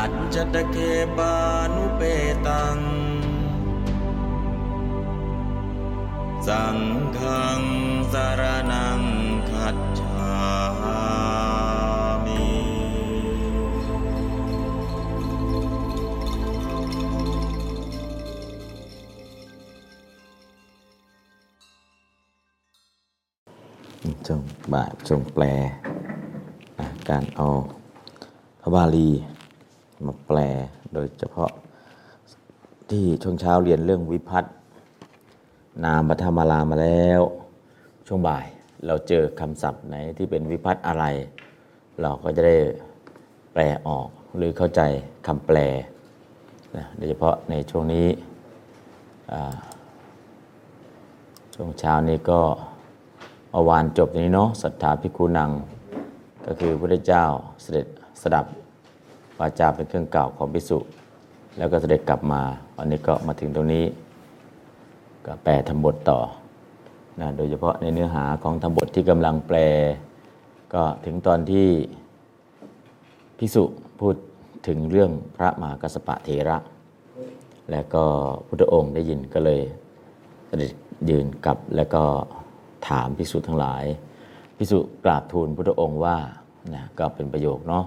อัจจตเคปานุเปตัง สังฆังสารนังคัจฉามิจงบาจงแปล การเอาพระบาลี มาแปลโดยเฉพาะที่ช่วงเช้าเรียนเรื่องวิพัฒนามธรรมารามาแล้ว ช่วงบ่ายเราเจอคำศัพท์ไหนที่เป็นวิพัฒน์อะไร เราก็จะได้แปลออกหรือเข้าใจคำแปลนะโดยเฉพาะในช่วงนี้ช่วงเช้านี้ก็อวานจบนี้เนาะศรัทธาพิคุนัง ก็คือพระเจ้าเสด็จสดับ วาจาเป็นเครื่องเก่าของพิสุแล้วก็เสด็จกลับมาวันนี้ก็มาถึงตรงนี้ ก็แปลธรรมบทต่อนะโดยเฉพาะในเนื้อหาของธรรมบทที่กำลังแปล ก็ถึงตอนที่พิสุพูดถึงเรื่องพระมหากัสสปะเถระ แล้วก็พุทธองค์ได้ยินก็เลยเสด็จยืนกลับแล้วก็ถามพิสุทั้งหลายพิสุกราบทูลพุทธองค์ว่านะก็เป็นประโยคเนาะ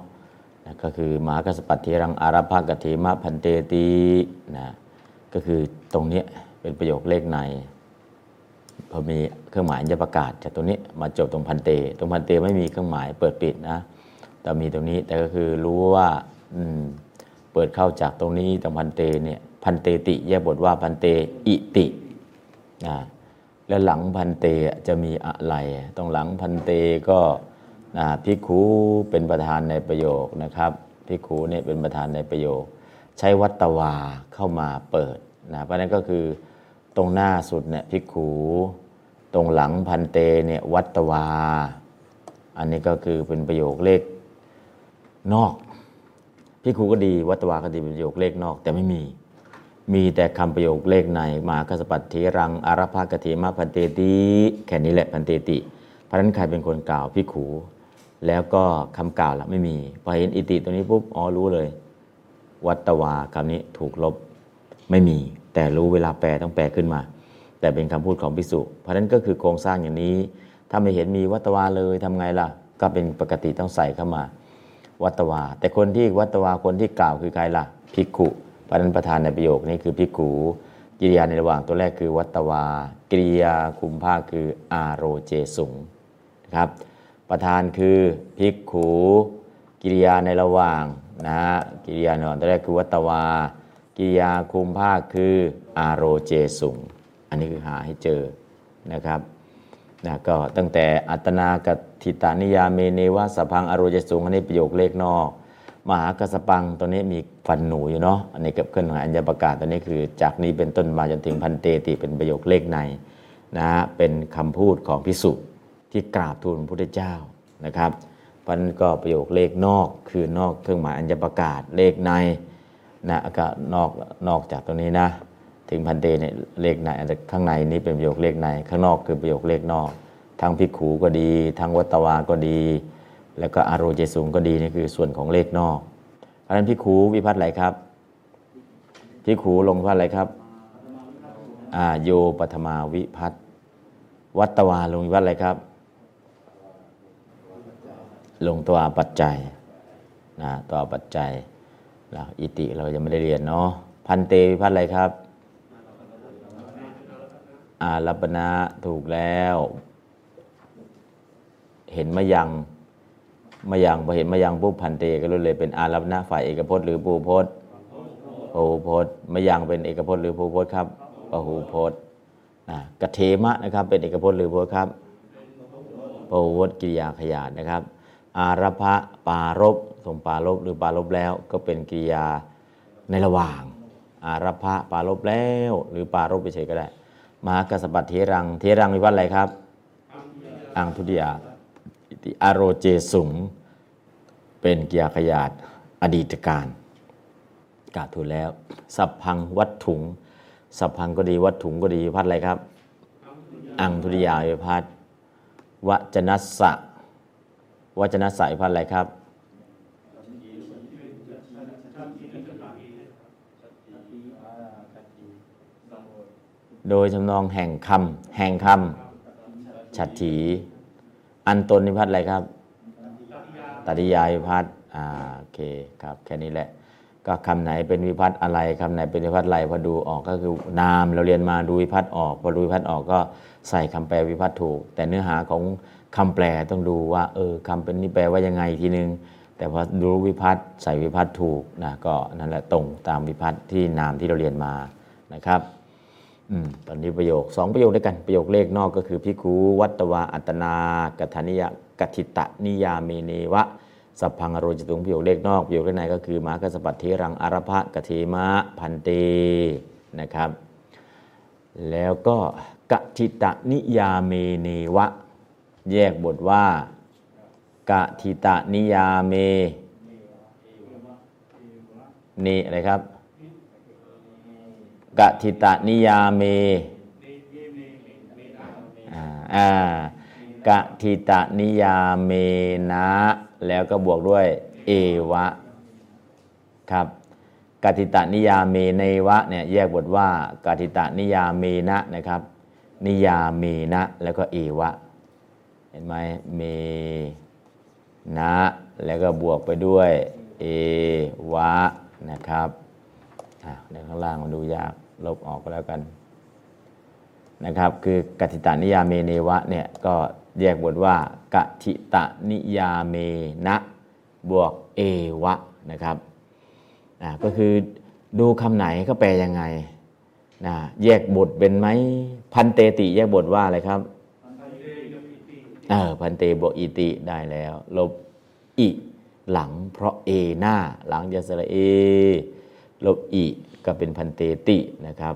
ก็คือมหากัสสปะเทรังอาราภากเถมะพันเตตีนะก็คือตรงนี้เป็นประโยคเลขในพอมีเครื่องหมายจะประกาศจากตรงนี้มาจบตรงพันเต ตรงพันเตไม่มีเครื่องหมายเปิดปิดนะแต่มีตรงนี้แต่ก็คือรู้ว่าเปิดเข้าจากตรงนี้ตรงพันเตเนี่ยพันเตติแยกบทว่าพันเตอิตินะแล้วหลังพันเตจะมีอะไร ตรงหลังพันเตก็ นะพิคูเป็นประธานในประโยคนะครับพิคูเนี่ยเป็นประธานในประโยค ใช้วัตวาเข้ามาเปิดนะเพราะนั้นก็คือตรงหน้าสุดเนี่ยพิกขูตรงหลังพันเตเนี่ยวัตวา อันนี้ก็คือเป็นประโยคเลขนอกภิกขูก็ดีวัตวาก็ดีเป็นประโยคเลขนอกแต่ไม่มี มีแต่คำประโยคเลขในมหากัสสปัตเถรังอารัพภะกเถมะภันเตติแค่นี้แหละภันเตติเพราะนั้นใครเป็นคนกล่าวภิกขู แล้วก็คำกล่าวละไม่มีพอเห็นอิติตัวนี้ปุ๊บอ๋อรู้เลย วัตวาคำนี้ถูกลบไม่มี แต่รู้เวลาแปลต้องแปลขึ้นมา แต่เป็นคำพูดของภิกษุเพราะฉะนั้นก็คือโครงสร้างอย่างนี้ ถ้าไม่เห็นมีวัตวาเลยทำไงล่ะ ก็เป็นปกติต้องใส่เข้ามา วัตวา แต่คนที่วัตวาคนที่กล่าวคือใครล่ะภิกุเพราะนั้นประธานในประโยคนี้คือภิกุกิริยาในระหว่างตัวแรกคือวัตตวา กิริยาคุมภาคคืออาโรเจสุงนะครับ ประธานคือภิกขุกิริยาในระหว่างนะฮะกิริยาในระหว่างตัวแรกคือวัตวา กิริยาคุมภาคคืออาโรเจสุงอันนี้คือหาให้เจอนะครับนะก็ตั้งแต่อัตนากทิตานิยาเมเนวะสพังอโรเจสุงอันนี้ประโยคเลขนอก มหากสสปังตัวนี้มีฟันหนูอยู่เนาะอันนี้กับเครื่องหมายอัญญประกาศตัวนี้คือ จากนี้เป็นต้นมาจนถึงพันเตติเป็นประโยคเลขในนะฮะเป็นคำพูดของพิสุ ที่กราบทูลพระพุทธเจ้านะครับพันก็ประโยคเลขนอกคือนอกเครื่องหมายอัญญประกาศเลขในนะก็นอกนอกจากตรงนี้นะ ถึงพันเตเนี่ยเลขในข้างในนี้เป็นประโยคเลขในข้างนอกคือประโยคเลขนอก ทั้งพิกขูก็ดี ทั้งวัตตวาก็ดี แล้วก็อาโรเจสุงก็ดีนี่คือส่วนของเลขนอกเพราะฉะนั้นพิกขูวิพัฒน์อะไรครับพิกขูลงวิพัฒน์อะไรครับอ่าโยปัทมาวิพัฒน์วัตตวาลงวิพัฒน์อะไรครับ ลงตัวปัจจัยนะตัวปัจจัยแล้วอิติเรายังไม่ได้เรียนเนาะพันเตวิพัฒน์อะไรครับอารัปนะถูกแล้ว เห็นมะยังมะยังพอเห็นมะยังปุ๊บพันเตก็รู้เลยเป็นอารัปนะฝ่ายเอกพจน์หรือปูพจน์พหูพจน์มะยังเป็นเอกพจน์หรือภูพจน์ครับพหูพจน์อะกเทมะนะครับ เป็นเอกพจน์หรือพจน์ครับพหูพจน์กิริยาขยานนะครับ อารพะปารบส่งปารบหรือปารบแล้วก็เป็นกิริยาในระหว่าง อารพะปารบแล้ว หรือปารบไปเฉยก็ได้ มหากัสปัตเทรัง เทรังวิวัฒน์อะไรครับ อังทุติยาอิติอโรเจสุงเป็นกิยาขยาดอดีตการกาถูแล้ว สัพพังวัตถุง สัพพังก็ดีวัตถุงก็ดีวิพัฒน์อะไรครับ อังทุติยาวิพัฒน์วจนัสสะ วจนัสสะวิพัฒน์อะไรครับ โดยจำนองแห่งคำแห่งคำฉัตรถี อันตนนิพัฒน์อะไรครับตัติยาวิพัฒน์อ่าโอเคครับแค่นี้แหละ ก็คำไหนเป็นวิพัฒน์อะไรคำไหนเป็นวิพัฒน์อะไรพอดูออกก็คือนามเราเรียนมาดูวิพัฒน์ออกพอดูวิพัฒน์ออกก็ใส่คำแปลวิพัฒน์ถูก แต่เนื้อหาของ คำแปลต้องดูว่าเออคำเป็นนี่แปลว่ายังไงอีกทีนึง แต่พอดูวิพัฒน์ใส่วิพัฒน์ถูกนะก็นั่นแหละตรงตามวิพัฒน์ที่นามที่เราเรียนมานะครับอตอนนี้ประโยคสองประโยคด้วยกันประโยคเลขนอกก็คือพิคูวัตวาอัตนากัทนิยกัติตะนิยาเมเนวะสัพพังอโรจตุงประโยคเลขนอกประโยคเลขในก็คือมหากสปัตเทรังอารพะกะเทมะพันเตนะครับ แล้วก็กทิตะนิยาเมเนวะ แยกบทว่ากะทิตะนิยาเมเนอะไรครับกะทิตะนิยาเมอ่าอ่ากทิตะนิยาเมนะ แล้วก็บวกด้วย เอวะ ครับกติตะนิยาเมเนวะเนี่ยแยกบทว่ากติตะนิยาเมนะนะครับ นิยาเมนะ แล้วก็เอวะ เห็นไหมเมนะ แล้วก็บวกไปด้วย เอวะ นะครับในข้างล่างมันดูยาก ลบออกก็แล้วกัน นะครับ คือกติตานิยาเมเนวะเนี่ย ก็แยกบทว่ากติตานิยาเมนะ บวกเอวะ นะครับก็คือดูคำไหนก็แปลยังไงนะแยกบทเป็นไหมพันเตติแยกบทว่าอะไรครับ เออพันเตบวกอิติได้แล้ว ลบอิหลังเพราะเอหน้า หลังจะสระเอ ลบอิก็เป็นพันเตตินะครับ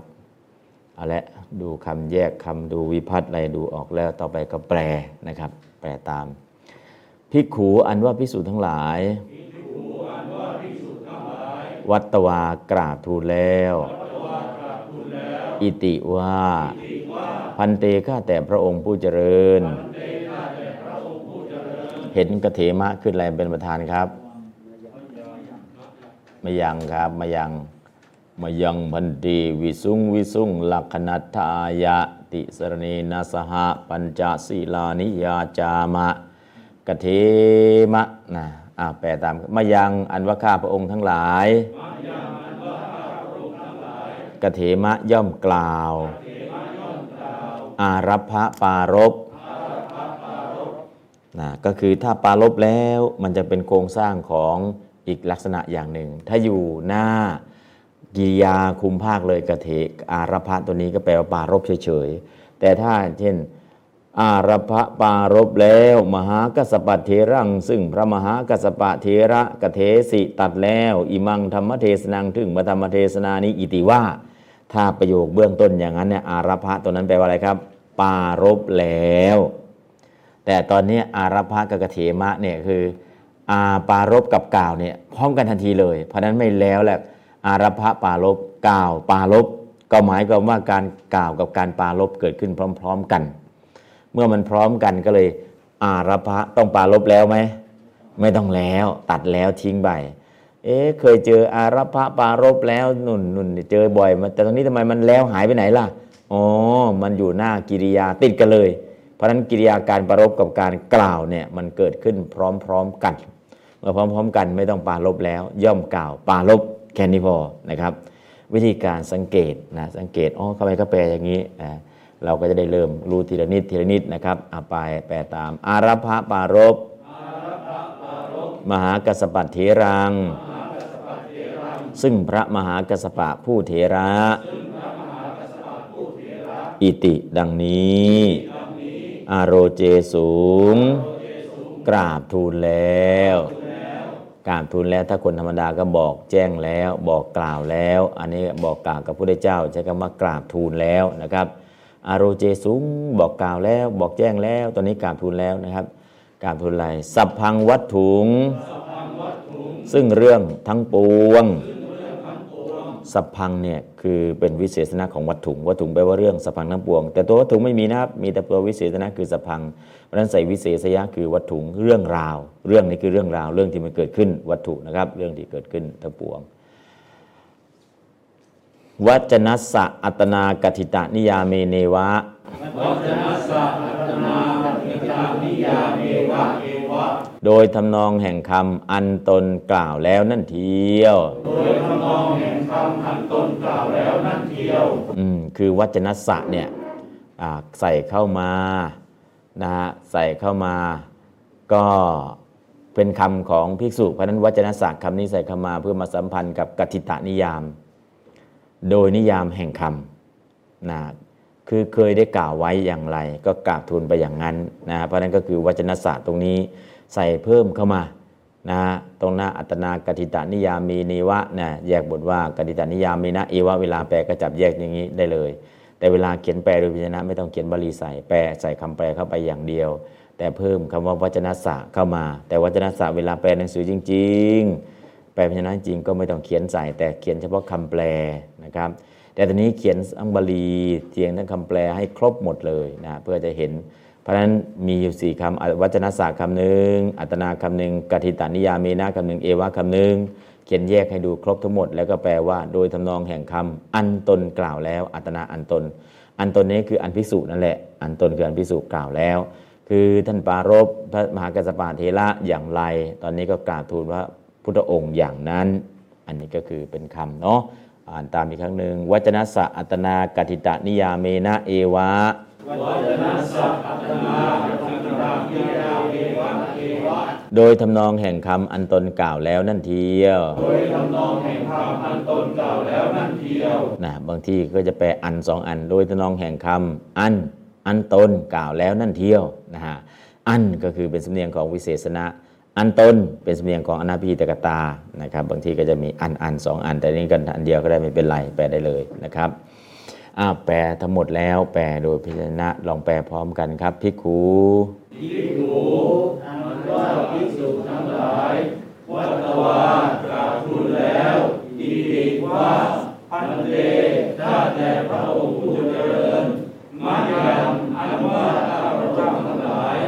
เอาละดูคำแยกคำดูวิพัฒน์อะไรดูออกแล้วต่อไปก็แปลนะครับ แปลตามพิกขูอันว่าพิสูจน์ทั้งหลาย วัตวากราบทูลแล้ว อิติว่า พันเตข้าแต่พระองค์ผู้เจริญ เห็นกระเถมะขึ้นอะไรเป็นประธานครับ มายังครับ มายัง มายังพันตีวิสุงวิสุงลักขณทายะ ติสรณีนาสหะปัญจศีลานิยาจามะกะเทมะนะอ่าแปลตาม มายังอันว่าข้าพระองค์ทั้งหลายกะเทมะย่อมกล่าว อารัพพะปารบ นะก็คือถ้าปารบแล้วมันจะเป็นโครงสร้างของอีกลักษณะอย่างหนึ่ง ถ้าอยู่หน้ากิริยาคุมภาคเลยกระเถกอารพะตัวนี้ก็แปลว่าปารบเฉยๆ แต่ถ้าเช่นอารพะปารบแล้ว มหากัสปะเทรัง ซึ่งพระมหากัสปะเทระกะเทสิตัดแล้ว อิมังธรรมเทศนังถึงมาธรรมเทศนานี้อิติว่า ถ้าประโยคเบื้องต้นอย่างนั้นเนี่ยอารพะตัวนั้นแปลว่าอะไรครับ ปารบแล้ว แต่ตอนนี้อารพะกับกะเถมะเนี่ยคืออาปารบกับกล่าวเนี่ยพร้อมกันทันทีเลย เพราะนั้นไม่แล้วแหละอารพะปารบกล่าว ปารบก็หมายความว่าการกล่าวกับการปารบเกิดขึ้นพร้อม ๆกัน เมื่อมันพร้อมกันก็เลยอารพะต้องปารบแล้วไหมไม่ต้องแล้วตัดแล้วทิ้งไปเอ๊ะเคยเจออารพะปารบแล้วนุ่นนุ่นเจอบ่อยมาแต่ตรงนี้ทำไมมันแล้วหายไปไหนล่ะอ๋อมันอยู่หน้ากิริยาติดกันเลย เพราะฉะนั้นกิริยาการปรารบกับการกล่าวเนี่ยมันเกิดขึ้นพร้อมๆกัน เมื่อพร้อม ๆ กันไม่ต้องปารบแล้ว ย่อมกล่าวปารบแค่นี้พอนะครับ วิธีการสังเกตนะสังเกตอ๋อทำไมเขาแปลอย่างนี้นะเราก็จะได้เริ่มรู้ทีละนิดทีละนิดนะครับอาไปแปลตาม อารพะปารบมหากัสสปัตเถรัง ซึ่งพระมหากัสสปะผู้เถระ อิติดังนี้ อารโรเจสูง กราบทูลแล้ว กราบทูลแล้วถ้าคนธรรมดาก็บอกแจ้งแล้ว บอกกล่าวแล้ว อันนี้บอกกล่าวกับพระพุทธเจ้า ใช้คำว่ากราบทูลแล้วนะครับอารโรเจสุงบอกกล่าวแล้ว บอกแจ้งแล้ว ตอนนี้กราบทูลแล้วนะครับกราบทูลอะไรสัพพังวัตถุง ซึ่งเรื่องทั้งปวง สัพพังเนี่ย คือเป็นวิเศษณะของวัตถุวัตถุแปลว่าเรื่องสพังทั้งปวง แต่ตัววัตถุไม่มีนะครับมีแต่ตัววิเศษณะคือสพังเพราะนั้นใส่วิเศษยะคือวัตถุเรื่องราว เรื่องนี้คือเรื่องราว เรื่องที่มันเกิดขึ้นวัตถุนะครับ เรื่องที่เกิดขึ้นทั้งปวงวัจนัสสะอัตนากติตะนิยาเมเนวะ โดยทำนองแห่งคำอันตนกล่าวแล้วนั่นเทียว โดยทำนองแห่งคำอันตนกล่าวแล้วนั่นเทียว อืมคือวัจนสะเนี่ยใส่เข้ามานะฮะใส่เข้ามาก็เป็นคำของภิกษุเพราะนั้นวัจนสะคำนี้ใส่เข้ามาเพื่อมาสัมพันธ์กับกติตานิยาม โดยนิยามแห่งคำนะ คือเคยได้กล่าวไว้อย่างไร ก็กราบทูลไปอย่างนั้นนะเพราะนั้นก็คือวจนศาสตร์ตรงนี้ใส่เพิ่มเข้ามานะตรงหน้าอัตนากติตานิยามีนิวะนะแยกบทว่ากติตานิยามีนะเอวะเวลาแปลก็จับแยกอย่างนี้ได้เลย แต่เวลาเขียนแปลโดยพิจารณาไม่ต้องเขียนบาลีใส่แปลใส่คำแปลเข้าไปอย่างเดียว แต่เพิ่มคำว่าวจนศาสตร์เข้ามา แต่วจนศาสตร์เวลาแปลหนังสือจริง ๆ แปลพยัญชนะจริงก็ไม่ต้องเขียนใส่แต่เขียนเฉพาะคำแปลนะครับ แต่ตอนนี้เขียนอังบาลีเทียงทั้งคำแปลให้ครบหมดเลยนะเพื่อจะเห็น เพราะฉะนั้นมีอยู่สี่คำวัจนศาสตร์คำหนึ่งอัตนาคำหนึ่งกติตานิยาเมนะคำหนึ่งเอวะคำหนึ่งเขียนแยกให้ดูครบทั้งหมด แล้วก็แปลว่า โดยทำนองแห่งคำอันตนกล่าวแล้ว อัตนาอันตน อันตนนี้คืออันพิสูจนั่นแหละ อันตนคืออันพิสูจกล่าวแล้ว คือท่านปารบพระมหากัสสปะเทระอย่างไร ตอนนี้ก็กราบทูลว่าพุทธองค์อย่างนั้น อันนี้ก็คือเป็นคำเนาะ อ่านตามอีกครั้งหนึ่งวัจนสะอัตนากติตะนิยาเมนะเอวะโดยทำนองแห่งคำอันตนกล่าวแล้วนั่นเทียว โดยทำนองแห่งคำอันตนกล่าวแล้วนั่นเทียวนะบางทีก็จะแปลอันสองอัน โดยทำนองแห่งคำอันอันตนกล่าวแล้วนั่นเทียวนะฮะอันก็คือเป็นสำเนียงของวิเศษณะ อันตนเป็นสำเนียงของอนาพีตกตานะครับ บางทีก็จะมีอันอันสองอัน แต่นี่กันอันเดียวก็ได้ไม่เป็นไรแปลได้เลยนะครับอ้าแปลทั้งหมดแล้วแปลโดยพิจารณาลองแปลพร้อมกันครับพิคูพิคูอันว่าพิสุทั้งหลายวัตวากราบทูลแล้วอิติว่าพันเตข้าแต่พระองค์ผู้เจริญมายังอันว่าข้าพระเจ้ทั้งหลาย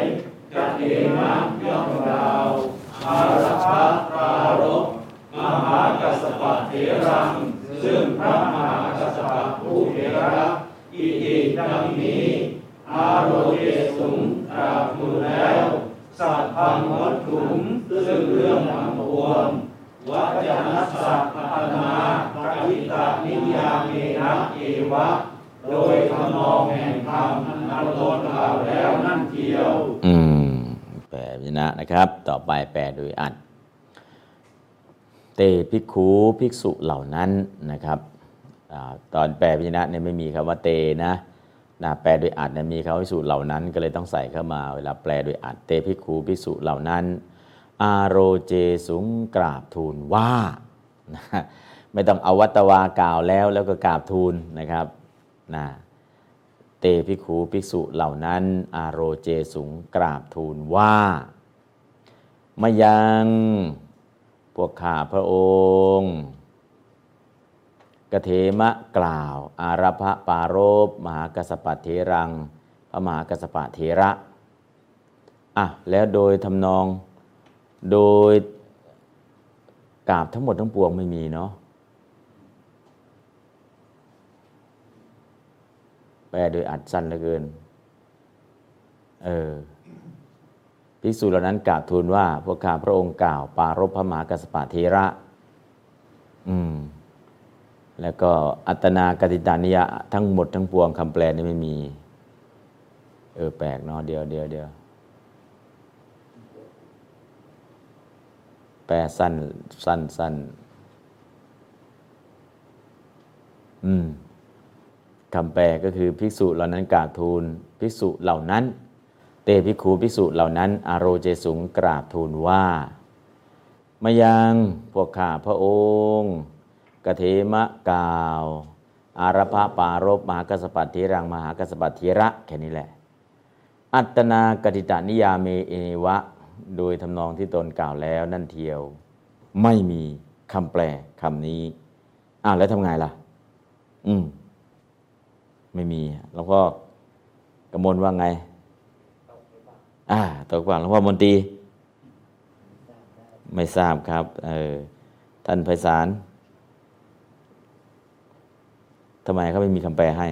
กติมังย่อมกาวอาสักขาปรารบมหากัสสปะเทรัง ซึ่งพระมหากัสสปะผู้เทระอิทิดังนี้อาโรเยสุงกราบมูแล้วสัตว์พังวัตถุมซึ่งเรื่องทั้งวงวัจนัสสัพพนาปริตานิยามีนะเอวะ โดยคำนองแห่งธรรมเอาโทนกล่าวแล้วนั่งเกี่ยวแปลนะครับ ต่อไปแปลโดยอัด เตภิกขูภิกษุเหล่านั้นนะครับอตอนแปลพิจารณะเนี่ยไม่มีคำว่าเตนะนะแปลโดยอัดเนี่ยมีคำว่าภิกษุเหล่านั้น ก็เลยต้องใส่เข้ามาเวลาแปลโดยอัดเตภิกขูภิกษุเหล่านั้น อาโรเจสุงกราบทูลว่านะไม่ต้องเอาวัตวากล่าวแล้วแล้วก็กราบทูลนะครับ นะเตภิกขูภิกษุเหล่านั้น อาโรเจสุงกราบทูลว่า มายังพวกข้าพระองค์กเทมะกล่าว อารพะปารบมหากัสปะเทรัง พระมหากัสสปะเทระอะแล้วโดยทำนองโดยกราบทั้งหมดทั้งปวงไม่มีเนาะ แปลโดยอัดสั้นเหลือเกิน เออภิกษุเหล่านั้นกราบทูลว่า พวกข้าพระองค์กล่าว ปารบพระมหากัสสปะเทระ อืม แล้วก็อัตนากติตานิยะทั้งหมดทั้งปวงคำแปลนี่ไม่มี เออ แปลกเนาะเดียวเดียวเดียวแปลสั้น สั้นสั้นอืม คำแปลก็คือภิกษุเหล่านั้นกราบทูลภิกษุเหล่านั้น เตภิกขูภิกษุเหล่านั้น อารโรเจสุงกราบทูลว่ามายังพวกข้าพระองค์กเทมะกาว อารพะปารบมหากัสปัตถีรังมหากัสปัตถีระแค่นี้แหละ อัตนากติตานิยาเมเอวะ โดยทำนองที่ตนกล่าวแล้วนั่นเทียว ไม่มีคำแปลคำนี้อ้าวแล้วทำไงล่ะ อืม ไม่มีหลวงพ่อกระมวลว่าไงอ่าตกว่าหลวงพ่อมนตรีไม่ทราบครับ เออท่านไพศาลทำไมเขาไม่มีคำแปลให้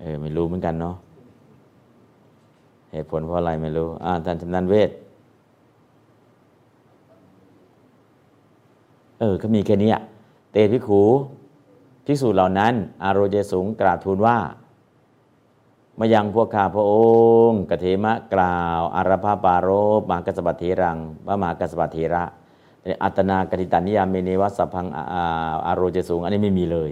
เออ ไม่รู้เหมือนกันเนาะ เหตุผลเพราะอะไรไม่รู้ อ่าท่านชำนาญเวท เออ ก็มีแค่นี้อะ เตพิขูภิกษุเหล่านั้น อารโยสูงกราบทูลว่ามายังพวกข้าพระองค์กเทมะกล่าว อารพาปารบมหากัสปัตถีรังพระมหากัสปัตถีระอัตนากติตานิยามเมเนวัสพังอาอารโรเจสูง อันนี้ไม่มีเลย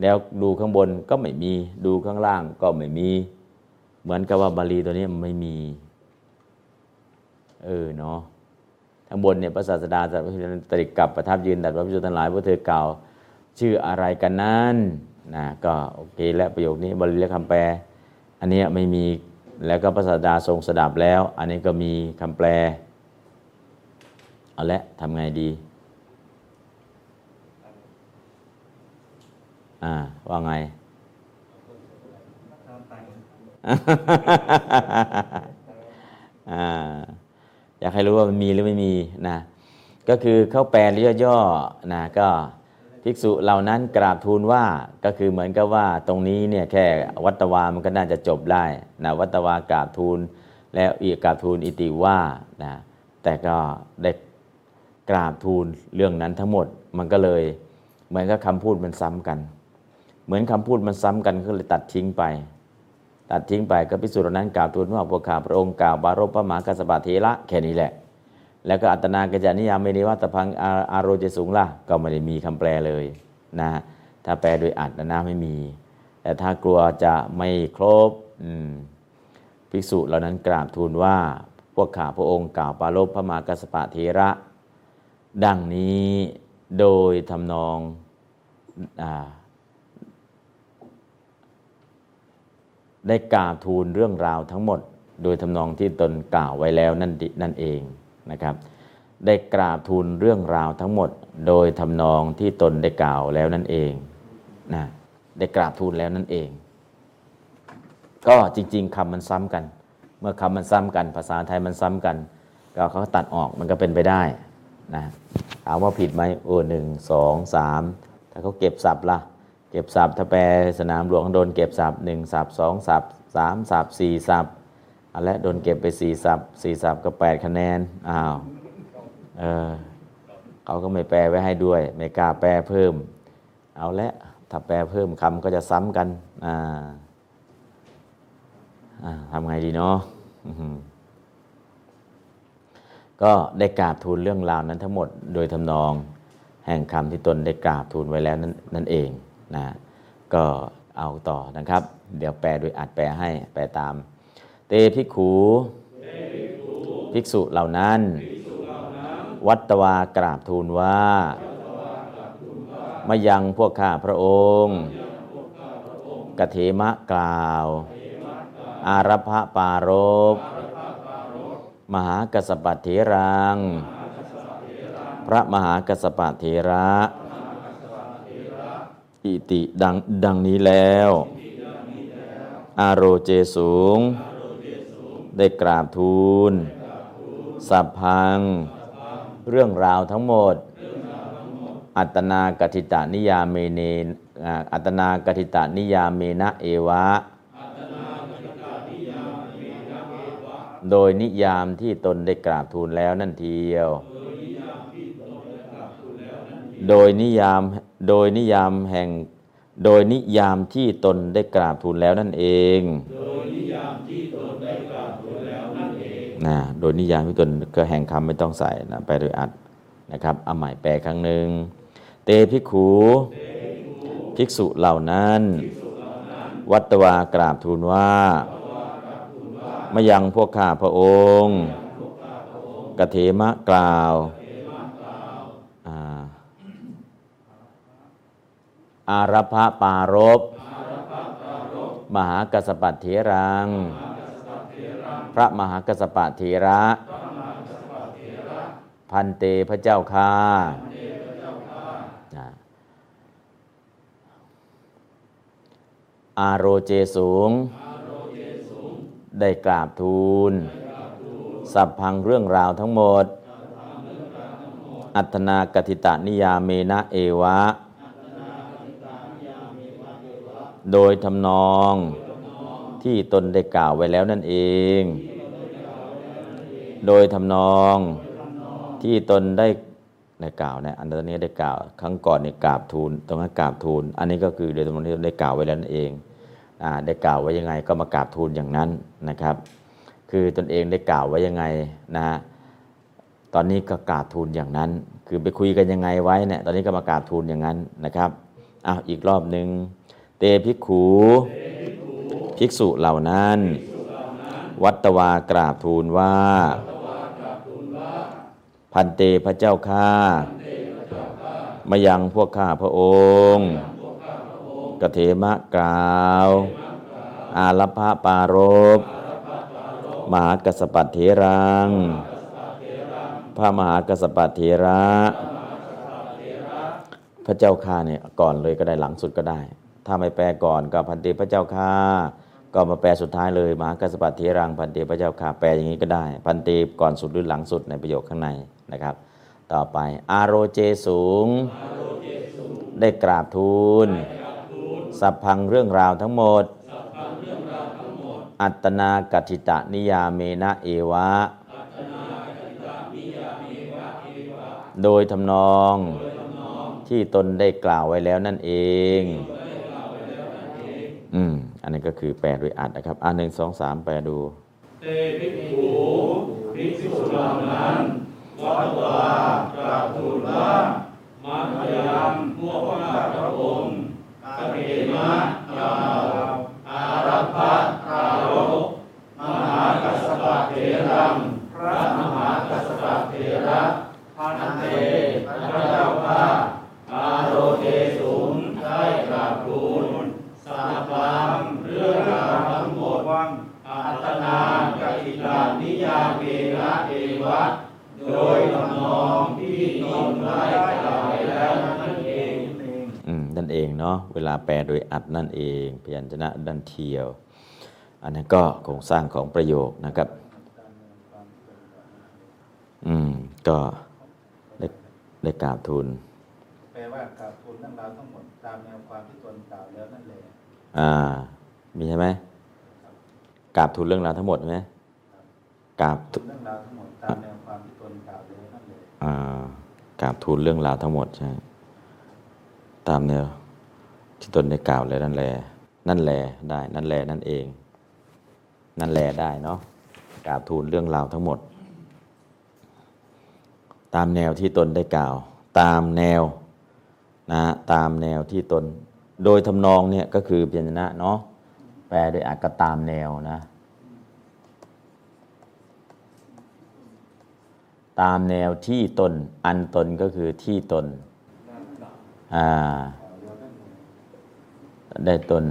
แล้วดูข้างบนก็ไม่มีดูข้างล่างก็ไม่มี เหมือนกับว่าบาลีตัวนี้มันไม่มี เออเนาะ ข้างบนเนี่ยพระศาสดาจะตริกกับประทับยืนแต่พระพิจุทั้งหลายพระเธอกล่าวชื่ออะไรกันนั้นนะก็โอเคและประโยคนี้บาลีและคำแปล อันนี้ไม่มีแล้วก็พระศาสดาทรงสดับแล้ว อันนี้ก็มีคำแปลเอาละทำไงดีอ่าว่าไงอ่า อยากให้รู้ว่ามันมีหรือไม่มีนะก็คือเข้าแปลย่อๆนะก็ภิกษุเหล่านั้นกราบทูลว่าก็คือเหมือนกับว่าตรงนี้เนี่ยแค่วัตวามันก็น่าจะจบได้นะวัตวากราบทูลแล้วอีกกราบทูลอิติว่านะแต่ก็ได้กราบทูลเรื่องนั้นทั้งหมดมันก็เลยเหมือนกับคำพูดมันซ้ำกัน เหมือนคำพูดมันซ้ำกันก็เลยตัดทิ้งไป ตัดทิ้งไปก็พิสูจน์เหล่านั้นกล่าวทูลว่าพวกข้าพระองค์กล่าวบารพพระมหากัสสปะเทระแค่นี้แหละ แล้วก็อัตนากจานิยามไม่ได้ว่าตะพังอาอาโรเจสูงล่ะก็ไม่ได้มีคำแปลเลยนะถ้าแปลโดยอัดนะไม่มี แต่ถ้ากลัวจะไม่ครบภิกษุเหล่านั้นกราบทูลว่าพวกข้าพระองค์กล่าวปารพพระมหากัสสปะเทระ ดังนี้โดยทำนองอา ได้กล่าวทูลเรื่องราวทั้งหมด โดยทำนองที่ตนกล่าวไว้แล้วนั่นนั่นเองนะครับ ได้กราบทูลเรื่องราวทั้งหมด โดยทำนองที่ตนได้กล่าวแล้วนั่นเองนะได้กราบทูลแล้วนั่นเอง ก็จริง ๆคำมันซ้ำกัน เมื่อคำมันซ้ำกัน ภาษาไทยมันซ้ำกัน ก็เขาตัดออกมันก็เป็นไปได้นะถามว่าผิดไหมโอ้หนึ่งสองสามถ้าเขาเก็บศัพท์ละ ก็บศัพท์ถ้าแปลสนามหลวงโดนเก็บศัพท์หนึ่งศัพท์สองศัพท์สามศัพท์สี่ศัพท์อันและโดนเก็บไปสี่ศัพท์สี่ศัพท์ก็แปดคะแนนอ้าวเออเขาก็ไม่แปลไว้ให้ด้วย ไม่กล้าแปลเพิ่ม เอาละถ้าแปลเพิ่มคำก็จะซ้ำกันอ่าทำไงดีเนาะก็ได้กราบทูลเรื่องราวนั้นทั้งหมด โดยทำนองแห่งคำที่ตนได้กราบทูลไว้แล้วนั่นเอง นะก็เอาต่อนะครับ เดี๋ยวแปลโดยอัดแปลให้แปลตาม เตภิกขูภิกษุเหล่านั้น วัตวากราบทูลว่ามายังพวกข้าพระองค์กเทมะกล่าว อารพะปารบมหากัสสปะเถรัง พระมหากัสสปะเถระ อิติดังดังนี้แล้ว อาโรเจสูง ได้กราบทูล สัพพัง เรื่องราวทั้งหมด อัตนากติตานิยาเมเนอัตนากติตานิยาเมนะเอวะ โดยนิยามที่ตนได้กราบทูลแล้วนั่นเทียว โดยนิยามโดยนิยามแห่ง โดยนิยามที่ตนได้กราบทูลแล้วนั่นเอง โดยนิยามที่ตนได้กราบทูลแล้วนั่นเองนะโดยนิยามที่ตนก็แห่งคำไม่ต้องใส่นะไปโดยอัดนะครับเอาใหม่แปลครั้งหนึ่งเตภิกขูภิกษุเหล่านั้น วัตวากราบทูลว่ามมายังพวกข้าพระองค์กเถมะกล่าวอ่า อารัพะปารบมหากัสปัตเถรัง พระมหากัสปะเถระ พันเตพระเจ้าค่านะอาโรเจสูง ได้กราบทูล สัพพังเรื่องราวทั้งหมด อัตนากติตานิยาเมนะเอวะ โดยทำนองที่ตนได้กล่าวไว้แล้วนั่นเอง โดยทำนองที่ตนได้ได้กล่าวเนี่ยอันนี้ได้กล่าว ครั้งก่อนเนี่ยกราบทูลตรงนั้นกราบทูล อันนี้ก็คือโดยทำนองที่ตนได้กล่าวไว้แล้วนั่นเองอ่าได้กล่าวไว้ยังไงก็มากราบทูลอย่างนั้นนะครับ คือตนเองได้กล่าวไว้ยังไงนะฮะตอนนี้ก็กราบทูลอย่างนั้น คือไปคุยกันยังไงไว้เนี่ยตอนนี้ก็มากราบทูลอย่างนั้นนะครับอ้าวอีกรอบหนึ่ง เตภิกขูภิกษุเหล่านั้น วัตวากราบทูลว่า พันเตพระเจ้าข้ามายังพวกข้าพระองค์กเถมะกล่าว อาลพะปารบมหากัสปัตเถรัง พระมหากัสสปัตเถระ พระเจ้าข้าเนี่ยก่อนเลยก็ได้หลังสุดก็ได้ ถ้าไม่แปลก่อนก็พันเตพระเจ้าข้าก็มาแปลสุดท้ายเลยมหากัสปัตเถรังพันเตพระเจ้าข้าแปลอย่างนี้ก็ได้ พันเตก่อนสุดหรือหลังสุดในประโยคข้างในนะครับ ต่อไปอารโรเจสูง ได้กราบทูล สัพพังเรื่องราวทั้งหมด อัตนากัติตะนิยาเมนะเอวะ โดยทำนองที่ตนได้กล่าวไว้แล้วนั่นเอง อืม อันนี้ก็คือแปลโดยอัดนะครับอ่าหนึ่งสองสามแปลดู เตภิกขุภิกษุเหล่านั้นวัดวากราบทูลว่ามาพยังพวกข้าพระองค์กเกมะกล่าวอารัพะคารกมหากัสสปะเถรังพระมหากัสสปะเถระพันเตพระเจ้าข้าอาโรเทส โดยทำนองที่ตนได้กล่าวไว้แล้วนั่นเองอืมนั่นเองเนาะเวลาแปลโดยอัดนั่นเอง พยัญชนะดันเทียว อันนั้นก็โครงสร้างของประโยคนะครับอืมก็ได้ได้กราบทูลแปลว่ากราบทูลเรื่องราวทั้งหมดตามแนวความที่ตนกล่าวแล้วนั่นแหละอ่ามีใช่ไหมกราบทูลเรื่องราวทั้งหมดใช่ไหม กราบเรื่องราวทั้งหมดตามแนวความที่ตนกล่าวแล้วนั่นแหละอ่ากราบทูลเรื่องราวทั้งหมดใช่ตามแนวที่ตนได้กล่าวเลยนั่นแหละนั่นแหละได้นั่นแหละนั่นเอง นั่นแหละได้เนาะกราบทูลเรื่องราวทั้งหมด ตามแนวที่ตนได้กล่าว ตามแนวนะตามแนวที่ตน โดยทำนองเนี่ยก็คือเพียรนะเนาะแปลโดยอักก็ตามแนวนะ ตามแนวที่ตน อันตนก็คือที่ตนอ่าได้ตน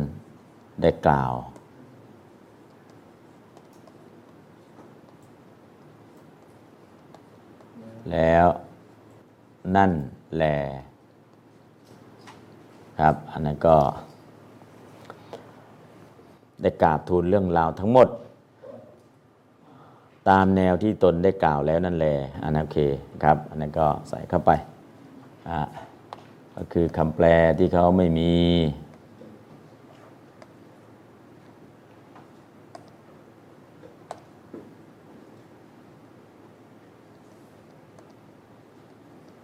ได้กล่าว แล้วนั่นแหลครับ อันนั้นก็ ได้กราบทูลเรื่องราวทั้งหมด ตามแนวที่ตนได้กล่าวแล้วนั่นแหละอันนั้นโอเคครับอันนั้นก็ใส่เข้าไปอ่าก็คือคำแปลที่เขาไม่มี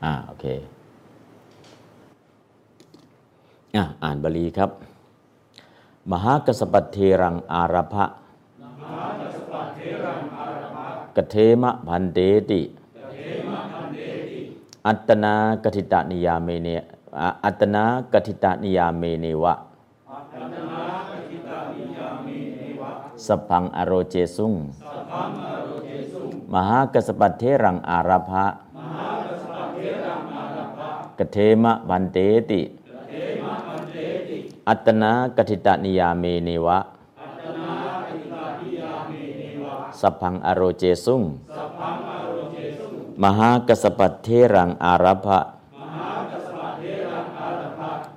อ่าโอเคอะอ่านบาลีครับ มหากัสสปัตเถรังอารัพภะกเถ กเถมะภันเตติอัตตนากถิตนิยาเมเนอัตตนากถิตนิยาเมเนวะสัพพังอาโรเจสุงมหากัสสปัตเถรังอารัพภะกเถมะภันเตติ อัตตนากถิตนิยาเมเนวะ สัพพังอาโรเจสุงมหากัสสปัตเถรังอารัพภะ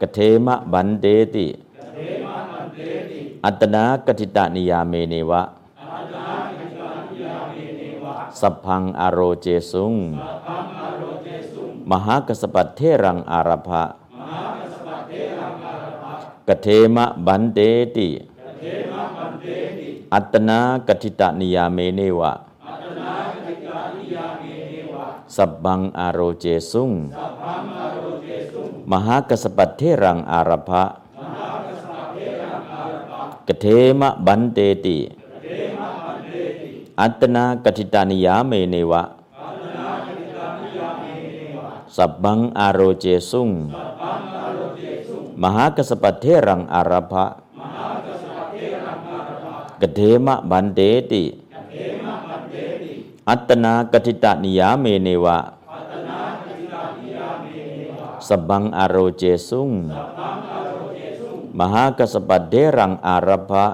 กเถมะภันเตติอัตตนากถิตนิยาเมเนวะ สัพพังอาโรเจสุง มหากัสสปัตเถรังอารัพภะกเถมะภันเตติ อัตตนากถิตนิยาเมเนวะสัพพังอาโรเจสุงมหากัสสปัตเถรังอารัพภะกเถมะภันเตติอัตตนากถิตนิยาเมเนวะ สัพพังอาโรเจสุง มหากัสสปัตเถรังอารัพภะ กเถมะภันเตติอัตตนากถิตนิยาเมเนวะสัพพังอาโรเจสุงมหากัสสปัตเถรังอารัพภะ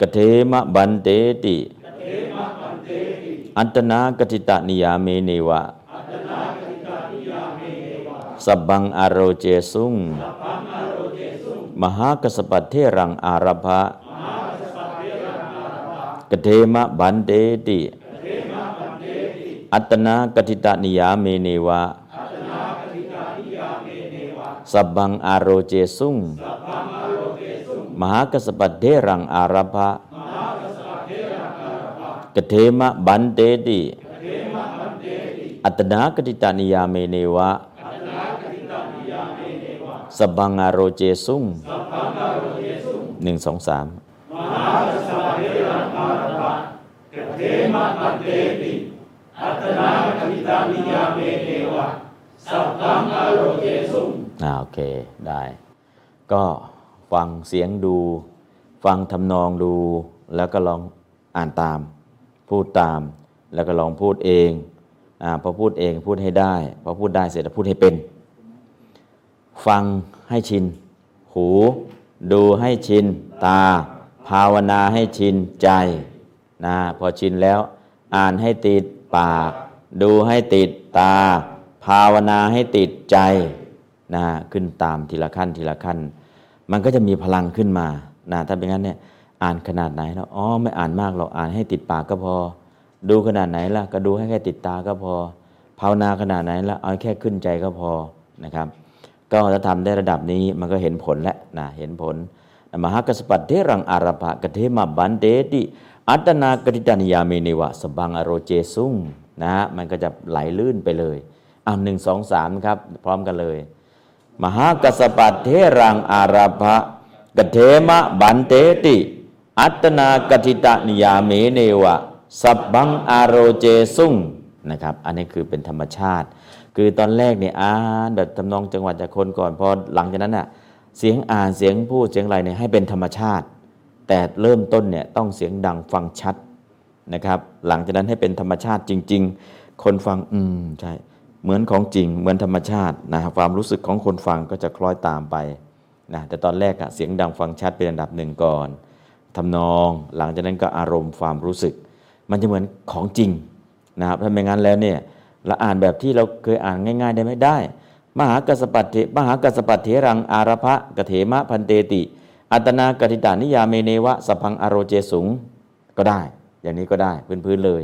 กเถมะภันเตติอัตตนากถิตนิยาเมเนวะสัพพังอาโรเจสุง มหากัสสปัตเถรังอารัพภะกเถมะภันเตติอัตนากทิตานิยาเมเนวะสับบังอารโรเจสุงมหากสปัตเทรังอาราภะกเทมะบันเตติอัตนากติตานิยาเมเนวะ สบังอารโรเจสุงหนึ่งสองสามเทมะปันเตติอัตนากทิตานิยาเมเนวะสัพพังอโรเจสุงอ่าโอเคได้ ก็ฟังเสียงดู ฟังทำนองดู แล้วก็ลองอ่านตาม พูดตาม แล้วก็ลองพูดเองอ่าพอพูดเองพูดให้ได้ พอพูดได้เสร็จแล้วพูดให้เป็น ฟังให้ชิน หู ดูให้ชิน ตา ภาวนาให้ชินใจนะพอชินแล้ว อ่านให้ติดปาก ดูให้ติดตา ภาวนาให้ติดใจนะขึ้นตามทีละขั้นทีละขั้น มันก็จะมีพลังขึ้นมานะถ้าเป็นงั้นเนี่ยอ่านขนาดไหนแล้วอ๋อไม่อ่านมากหรอกอ่านให้ติดปากก็พอ ดูขนาดไหนล่ะก็ดูให้แค่ติดตาก็พอ ภาวนาขนาดไหนล่ะเอาแค่ขึ้นใจก็พอนะครับ ก็ถ้าทำได้ระดับนี้มันก็เห็นผลแล้วนะเห็นผลมหากัสสปัตเถรังอารัพภะกเถมะภันเตติอัตตนากถิตนิยาเมเนวะสัพพังอาโรเจสุงนะฮะมันก็จะไหลลื่นไปเลยอ่าหนึ่งสองสามครับ พร้อมกันเลย มหากัสสปัตเถรังอารัพภะกเถมะภันเตติ อัตตนากถิตนิยาเมเนวะสบังอโรเจสุงนะครับ อันนี้คือเป็นธรรมชาติ คือตอนแรกเนี่ยอ่านแบบทำนองจังหวัดจากคนก่อนพอหลังจากนั้นน่ะเสียงอ่านเสียงพูดเสียงอะไรเนี่ยให้เป็นธรรมชาติ แต่เริ่มต้นเนี่ยต้องเสียงดังฟังชัดนะครับ หลังจากนั้นให้เป็นธรรมชาติจริง ๆ คนฟังอืมใช่เหมือนของจริงเหมือนธรรมชาตินะความรู้สึกของคนฟังก็จะคล้อยตามไปนะแต่ตอนแรกอะเสียงดังฟังชัดเป็นอันดับหนึ่งก่อนทำนองหลังจากนั้นก็อารมณ์ความรู้สึก มันจะเหมือนของจริงนะครับถ้าไม่งั้นแล้วเนี่ย เราอ่านแบบที่เราเคยอ่านง่าย ๆ ได้ไหมได้ มหากัสปัตเถมหากัสปัตเถรังอาระภะกะเถมะพันเตติ อัตนากติตานิยาเมเนวะสพังอโรเจสุงก็ได้ อย่างนี้ก็ได้พื้นๆเลย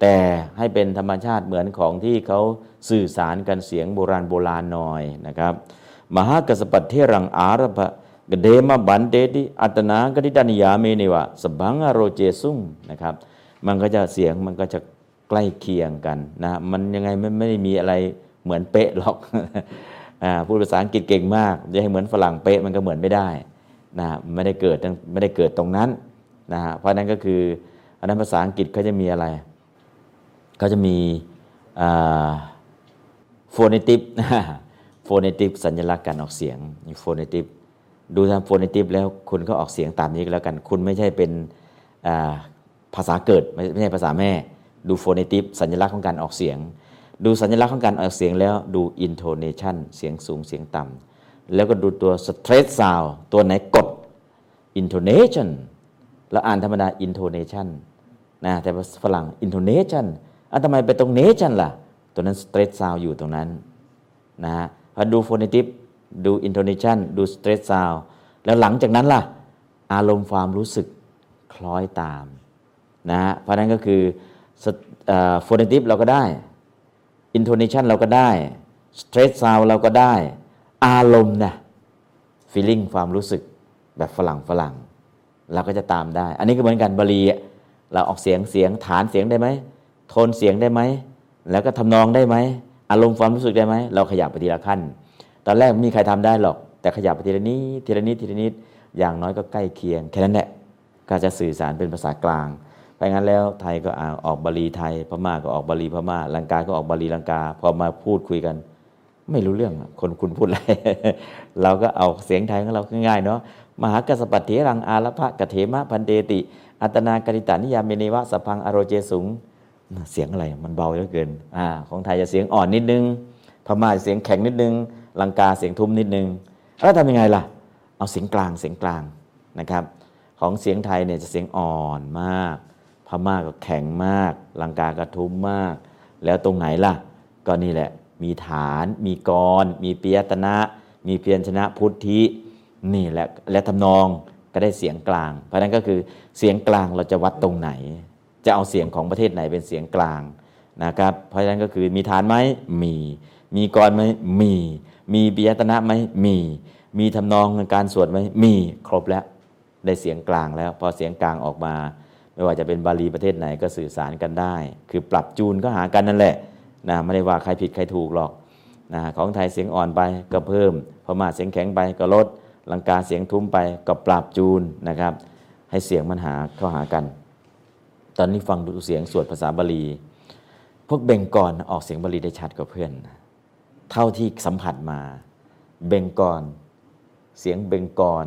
แต่ให้เป็นธรรมชาติเหมือนของที่เขาสื่อสารกันเสียงโบราณโบราณหน่อยนะครับ มหากัสปัตเทรังอาระภะกเดมะบันเตติอัตนากติตานิยาเมเนวะสบังอโรเจสุงนะครับ มันก็จะเสียงมันก็จะ ล้เคียงกันนะมันยังไงไม่ไม่ได้มีอะไรเหมือนเป๊ะหรอกพูดภาษาอังกฤษเก่งมากจะให้เหมือนฝรั่งเป๊ะมันก็เหมือนไม่ได้นะไม่ได้เกิดไม่ได้เกิดตรงนั้นนะฮะเพราะนั้นก็คืออันนั้นภาษาอังกฤษเขาจะมีอะไรเขาจะมีphonetic phonetic สัญลักษณ์การออกเสียง phonetic ดูทาง phonetic แล้วคุณก็ออกเสียงตามนี้ก็แล้วกัน คุณไม่ใช่เป็นภาษาเกิดไม่ใช่ภาษาแม่ ดู phonetic สัญลักษณ์ของการออกเสียง ดูสัญลักษณ์ของการออกเสียงแล้วดู intonation เสียงสูงเสียงต่ำแล้วก็ดูตัว stress sound ตัวไหนกด intonation แล้วอ่านธรรมดา intonation นะแต่ฝรั่ง intonation อะทำไมไปตรง nation ล่ะ ตัวนั้น stress sound อยู่ตรงนั้นนะฮะพอดู phonetic ดู intonation ดู stress sound แล้วหลังจากนั้นล่ะ อารมณ์ความรู้สึกคล้อยตามนะฮะเพราะนั้นก็คือ phonetic เราก็ได้ intonation เราก็ได้ stress sound เราก็ได้ อารมณ์นะ feeling ความรู้สึกแบบฝรั่งฝรั่งเราก็จะตามได้ อันนี้ก็เหมือนกันบาลีเราออกเสียงเสียงฐานเสียงได้ไหมโทนเสียงได้ไหม แล้วก็ทำนองได้ไหม อารมณ์ความรู้สึกได้ไหม เราขยับไปทีละขั้น ตอนแรกไม่มีใครทำได้หรอก แต่ขยับไปทีละนิดทีละนิดทีละนิดอย่างน้อยก็ใกล้เคียง แค่นั้นแหละก็จะสื่อสารเป็นภาษากลาง ไปงั้นแล้วไทยก็ออกบาลีไทย พม่าก็ออกบาลีพม่าลังกาก็ออกบาลีลังกา พอมาพูดคุยกัน ไม่รู้เรื่องคนคุณพูดอะไร เราก็เอาเสียงไทยของเราง่ายเนาะมหากัสปัตเถรังอาลพะกะเถมะพันเตติ อัตนากริตานิยามเมนิวะสพังอโรเจสุงเสียงอะไรมันเบาเหลือเกินอ่าของไทยจะเสียงอ่อนนิดนึง พม่าเสียงแข็งนิดนึงลังกาเสียงทุ้มนิดนึงแล้วทำยังไงล่ะ เอาเสียงกลางเสียงกลางนะครับ ของเสียงไทยเนี่ยจะเสียงอ่อนมาก พม่าก็แข็งมาก ลังกาก็ทุ้มมาก แล้วตรงไหนล่ะ ก็นี่แหละ มีฐาน มีกร มีเปียตนะ มีเพียรชนะพุทธิ นี่แหละ และทำนองก็ได้เสียงกลาง เพราะนั้นก็คือเสียงกลางเราจะวัดตรงไหน จะเอาเสียงของประเทศไหนเป็นเสียงกลางนะครับ เพราะฉะนั้นก็คือมีฐานไหมมี มีกรไหมมี มีปิยตนะไหมมี มีทำนองการสวดไหมมี ครบแล้ว ได้เสียงกลางแล้ว พอเสียงกลางออกมา ไม่ว่าจะเป็นบาลีประเทศไหนก็สื่อสารกันได้ คือปรับจูนก็หากันนั่นแหละนะไม่ได้ว่าใครผิดใครถูกหรอกนะของไทยเสียงอ่อนไปก็เพิ่มพม่าเสียงแข็งไปก็ลดลังกาเสียงทุ้มไปก็ปรับจูนนะครับ ให้เสียงมันหาเข้าหากัน ตอนนี้ฟังดูเสียงสวดภาษาบาลี พวกเบงกอนออกเสียงบาลีได้ชัดกว่าเพื่อน เท่าที่สัมผัสมา เบงกอน เสียงเบงกอน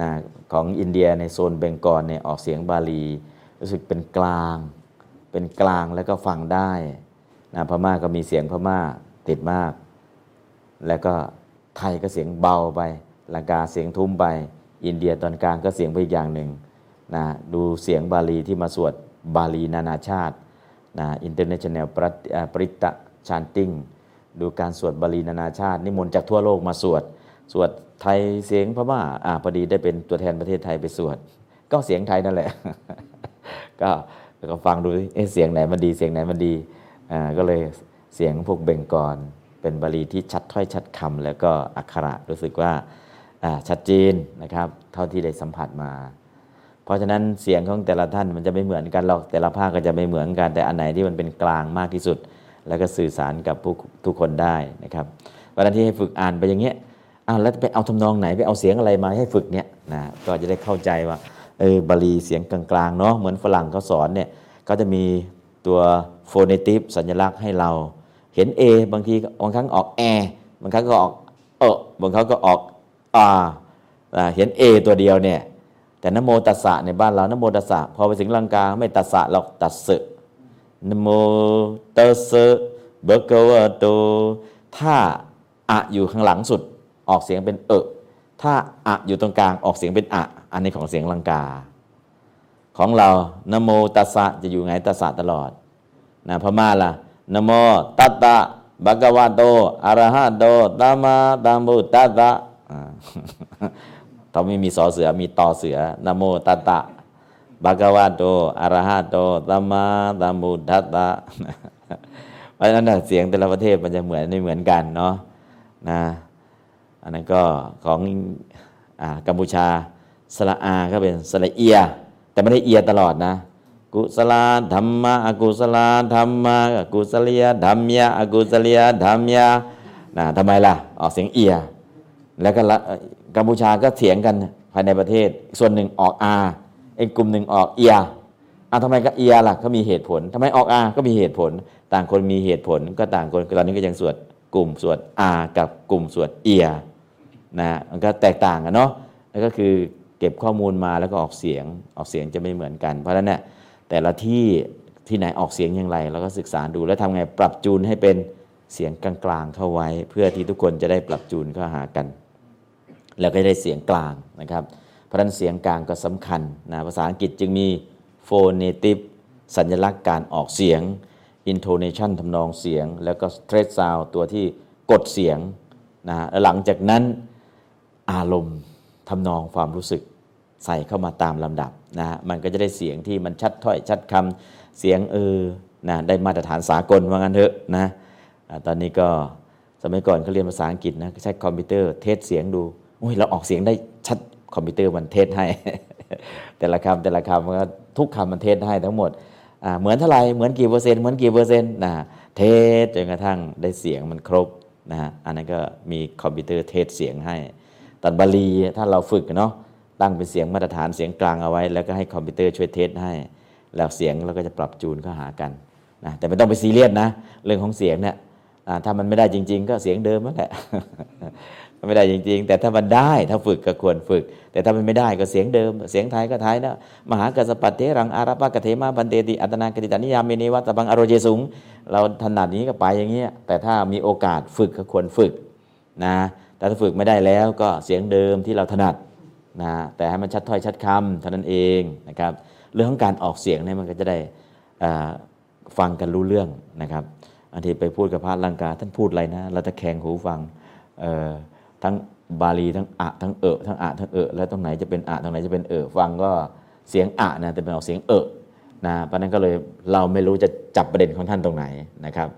นะของอินเดียในโซนเบงกอลเนี่ยออกเสียงบาลี รู้สึกเป็นกลาง เป็นกลางแล้วก็ฟังได้นะพม่าก็มีเสียงพม่าติดมาก แล้วก็ไทยก็เสียงเบาไปลังกาเสียงทุ้มไป อินเดียตอนกลางก็เสียงไปอีกอย่างหนึ่งนะดูเสียงบาลีที่มาสวดบาลีนานาชาตินะ international ปริตะชานติงดูการสวดบาลีนานาชาติ นิมนต์จากทั่วโลกมาสวด สวดไทยเสียงพม่าอ่าพอดีได้เป็นตัวแทนประเทศไทยไปสวด ก็เสียงไทยนั่นแหละ ก็ก็ฟังดูเสียงไหนมันดีเสียงไหนมันดีอ่าก็เลยเสียงพวกเบงกอนเป็นบาลีที่ชัดถ้อยชัดคำแล้วก็อักขระรู้สึกว่าชัดเจนนะครับเท่าที่ได้สัมผัสมา เพราะฉะนั้นเสียงของแต่ละท่านมันจะไม่เหมือนกันหรอกแต่ละภาคก็จะไม่เหมือนกัน แต่อันไหนที่มันเป็นกลางมากที่สุด แล้วก็สื่อสารกับผู้ทุกคนได้นะครับวันที่ให้ฝึกอ่านไปอย่างเงี้ย อ้าวแล้วไปเอาทำนองไหนไปเอาเสียงอะไรมาให้ฝึกเนี่ยนะก็จะได้เข้าใจว่าเออบาลีเสียงกลางๆเนาะเหมือนฝรั่งเขาสอนเนี่ยก็จะมีตัวโฟเนติฟสัญลักษณ์ให้เรา เห็น A บางทีบางครั้งออกแอบางครั้งก็ออกเออบางครั้งก็ออกอาเห็น A ตัวเดียวเนี่ยแต่นโมตัสสะในบ้านเรานโมตัสสะพอไปถึงลังกาไม่ตัสสะเราตัสสะนโมตัสสะเบกวะโตถ้าอะอยู่ข้างหลังสุด ออกเสียงเป็นเออถ้าอะอยู่ตรงกลางออกเสียงเป็นอะ อันนี้ของเสียงลังกา ของเรานโมตัสสะจะอยู่ไงตัสสะตลอดนะพม่าล่ะนโมตัตตะบกวาโตอรหะโตตัมมาตัมบุตัตตะต้องไม่มีสอเสือมีต่อเสือนโมตัตตะบกวาโตอรหะโตตัมมาตัมบุตัตตะเพราะฉะนั้นเสียงแต่ละประเทศมันจะเหมือนไม่เหมือนกันเนาะนะ อันนั้นก็ของอกัมพูชาสละอาก็เป็นสละเอีย แต่ไม่ได้เอียตลอดนะ กุศลธรรมะอกุศลธรรมะกุศลียธรรมยาอกุศลียธรรมยานะทำไมล่ะ ออกเสียงเอีย แล้วก็กัมพูชาก็เถียงกันภายในประเทศ ส่วนหนึ่งออกอาอีกกลุ่มหนึ่งออกเอียอะทำไมก็เอียล่ะก็มีเหตุผลทำไมออกอาก็มีเหตุผล ต่างคนมีเหตุผลก็ต่างคนตอนนี้ก็ยังสวดกลุ่มสวดอากับกลุ่มสวดเอีย นะมันก็แตกต่างกันเนาะแล้วก็คือเก็บข้อมูลมาแล้วก็ออกเสียงออกเสียงจะไม่เหมือนกัน เพราะฉะนั้นเนี่ยแต่ละที่ที่ไหนออกเสียงอย่างไรเราก็ศึกษาดูแล้วทำไงปรับจูนให้เป็นเสียงกลางๆเข้าไว้ เพื่อที่ทุกคนจะได้ปรับจูนเข้าหากัน แล้วก็ได้เสียงกลางนะครับ เพราะฉะนั้นเสียงกลางก็สำคัญนะภาษาอังกฤษจึงมี phonetic สัญลักษณ์การออกเสียง intonation ทำนองเสียง แล้วก็ stress sound ตัวที่กดเสียงนะหลังจากนั้น อารมณ์ทำนองความรู้สึกใส่เข้ามาตามลำดับนะมันก็จะได้เสียงที่มันชัดถ้อยชัดคำเสียงเออนะได้มาตรฐานสากลว่างั้นเถอะนะตอนนี้ก็สมัยก่อนเขาเรียนภาษาอังกฤษนะใช้คอมพิวเตอร์ test เสียงดูโอ้ยเราออกเสียงได้ชัดคอมพิวเตอร์มัน test ให้ แต่ละคำแต่ละคำมันก็ทุกคำมัน test ให้ทั้งหมดเหมือนเท่าไหร่เหมือนกี่เปอร์เซ็นต์เหมือนกี่เปอร์เซ็นต์นะ test จนกระทั่งได้เสียงมันครบนะอันนั้นก็มีคอมพิวเตอร์ test เสียงให้ ตอนบาลีถ้าเราฝึกเนาะตั้งเป็นเสียงมาตรฐานเสียงกลางเอาไว้ แล้วก็ให้คอมพิวเตอร์ช่วย test ให้ แล้วเสียงเราก็จะปรับจูนเข้าหากันนะแต่ไม่ต้องไปซีเรียสนะ เรื่องของเสียงเนี่ยถ้ามันไม่ได้จริง ๆ ก็เสียงเดิมนั่นแหละไม่ได้จริง ๆ แต่ถ้ามันได้ถ้าฝึกก็ควรฝึก แต่ถ้ามันไม่ได้ก็เสียงเดิม เสียงไทยก็ไทยนะมหากัสสปัตเถรังอารัพภะกเถมะภันเตติอัตตนากถิตนิยาเมเนวะสัพพังอาโรเจสุง เราถนัดนี้ก็ไปอย่างเงี้ยแต่ถ้ามีโอกาสฝึกก็ควรฝึกนะ แต่ถ้าฝึกไม่ได้แล้วก็เสียงเดิมที่เราถนัดนะแต่ให้มันชัดถ้อยชัดคำเท่านั้นเองนะครับเรื่องของการออกเสียงเนี่ยมันก็จะได้ฟังกันรู้เรื่องนะครับอันที่ไปพูดกับพระลังกาท่านพูดอะไรนะเราจะแข่งหูฟังทั้งบาลีทั้งอะทั้งเอะทั้งอะทั้งเอะแล้วตรงไหนจะเป็นอะตรงไหนจะเป็นเอะฟังก็เสียงอะนะแต่เป็นออกเสียงเอะนะเพราะนั้นก็เลยเราไม่รู้จะจับประเด็นของท่านตรงไหนนะครับ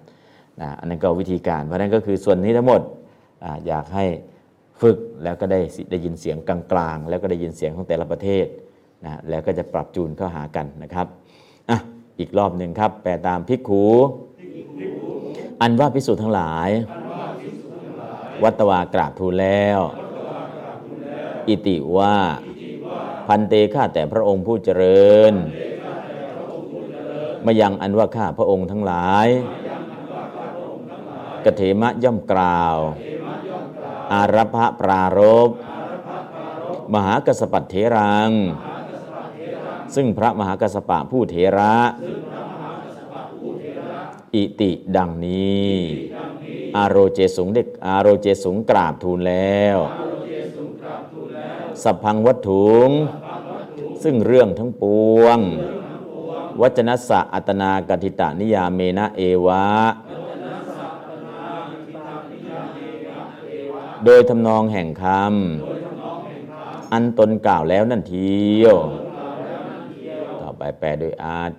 นะอันนั้นก็วิธีการเพราะนั้นก็คือส่วนนี้ทั้งหมด อยากให้ฝึกแล้วก็ได้ได้ยินเสียงกลางๆ แล้วก็ได้ยินเสียงของแต่ละประเทศนะแล้วก็จะปรับจูนเข้าหากันนะครับอะอีกรอบหนึ่งครับ แปลตามพิกขูอันว่าพิสูจน์ทั้งหลาย วัตวากราบทูลแล้ว อิติว่า พันเตข้าแต่พระองค์ผู้เจริญ มายังอันว่าข้าพระองค์ทั้งหลายกเถมะย่อมกล่าว อารัพะปรารบมหากสปัตเถรัง ซึ่งพระมหากสปะผู้เถระ อิติดังนี้ อาโรเจสุงเด็กอาโรเจสุงกราบทูลแล้วสัพพังวัตถุง ซึ่งเรื่องทั้งปวง วัจนสสะอัตนากติตานิยามเมนะเอวะ โดยทำนองแห่งคำอันตนกล่าวแล้วนั่นเทียว ต่อไปแปลโดยอาจ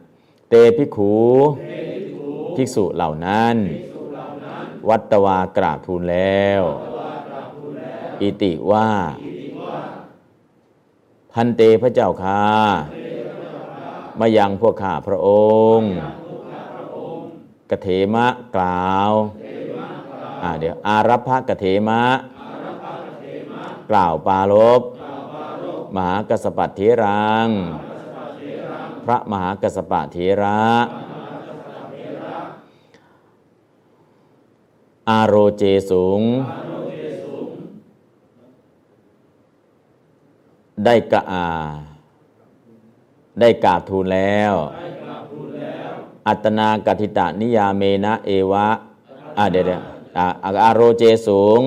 เตพิขูภิกษุเหล่านั้น วัตวากราบทูลแล้ว อิติว่า พันเตพระเจ้าค่ะมายังพวกข้าพระองค์กเถมะกล่าว อ่าเดี๋ยวอารัพพะกเถมะ กล่าวปาลบมหากสปัตเถรัง พระมหากสปะเถระ อาโรเจสูง ได้กะอาได้กราบทูลแล้ว อัตนากติตานิยาเมนะเอวะ อ่าเดี๋ยวเดี๋ยว อาโรเจสูง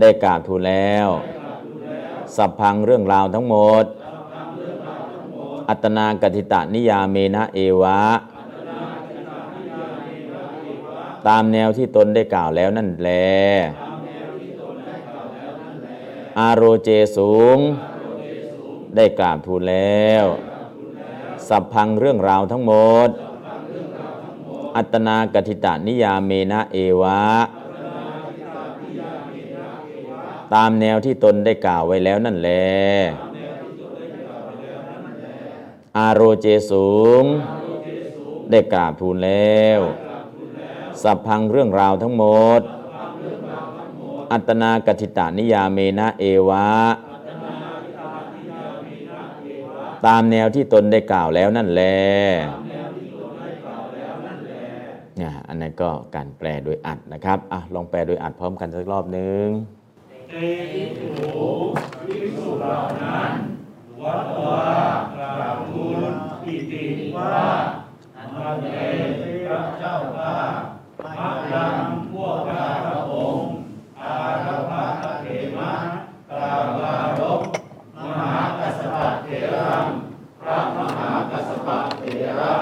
ได้กราบทูลแล้ว สัพพังเรื่องราวทั้งหมด อัตนากติตานิยาเมนะเอวะ ตามแนวที่ตนได้กล่าวแล้วนั่นแล อาโรเจสูง ได้กราบทูลแล้ว สัพพังเรื่องราวทั้งหมด อัตนากติตานิยาเมนะเอวะ ตามแนวที่ตนได้กล่าวไว้แล้วนั่นแลอารโรเจสูง ได้กราบทูลแล้ว สัพพังเรื่องราวทั้งหมด อัตนากติตานิยาเมนะเอวะ ตามแนวที่ตนได้กล่าวแล้วนั่นแลเนี่ยอันนั้นก็การแปลโดยอัดนะครับอะลองแปลโดยอัดพร้อมกันสักรอบนึงเตติโหภิกษุเหล่านั้นวัดว่ากราบทูลอิติว่ามาเตพระเจ้าข้ามะยังพวกข้าพระองค์อาราภะเถมะกราบลารบมหากัสสปะเถรังพระมหากัสสปะเถระ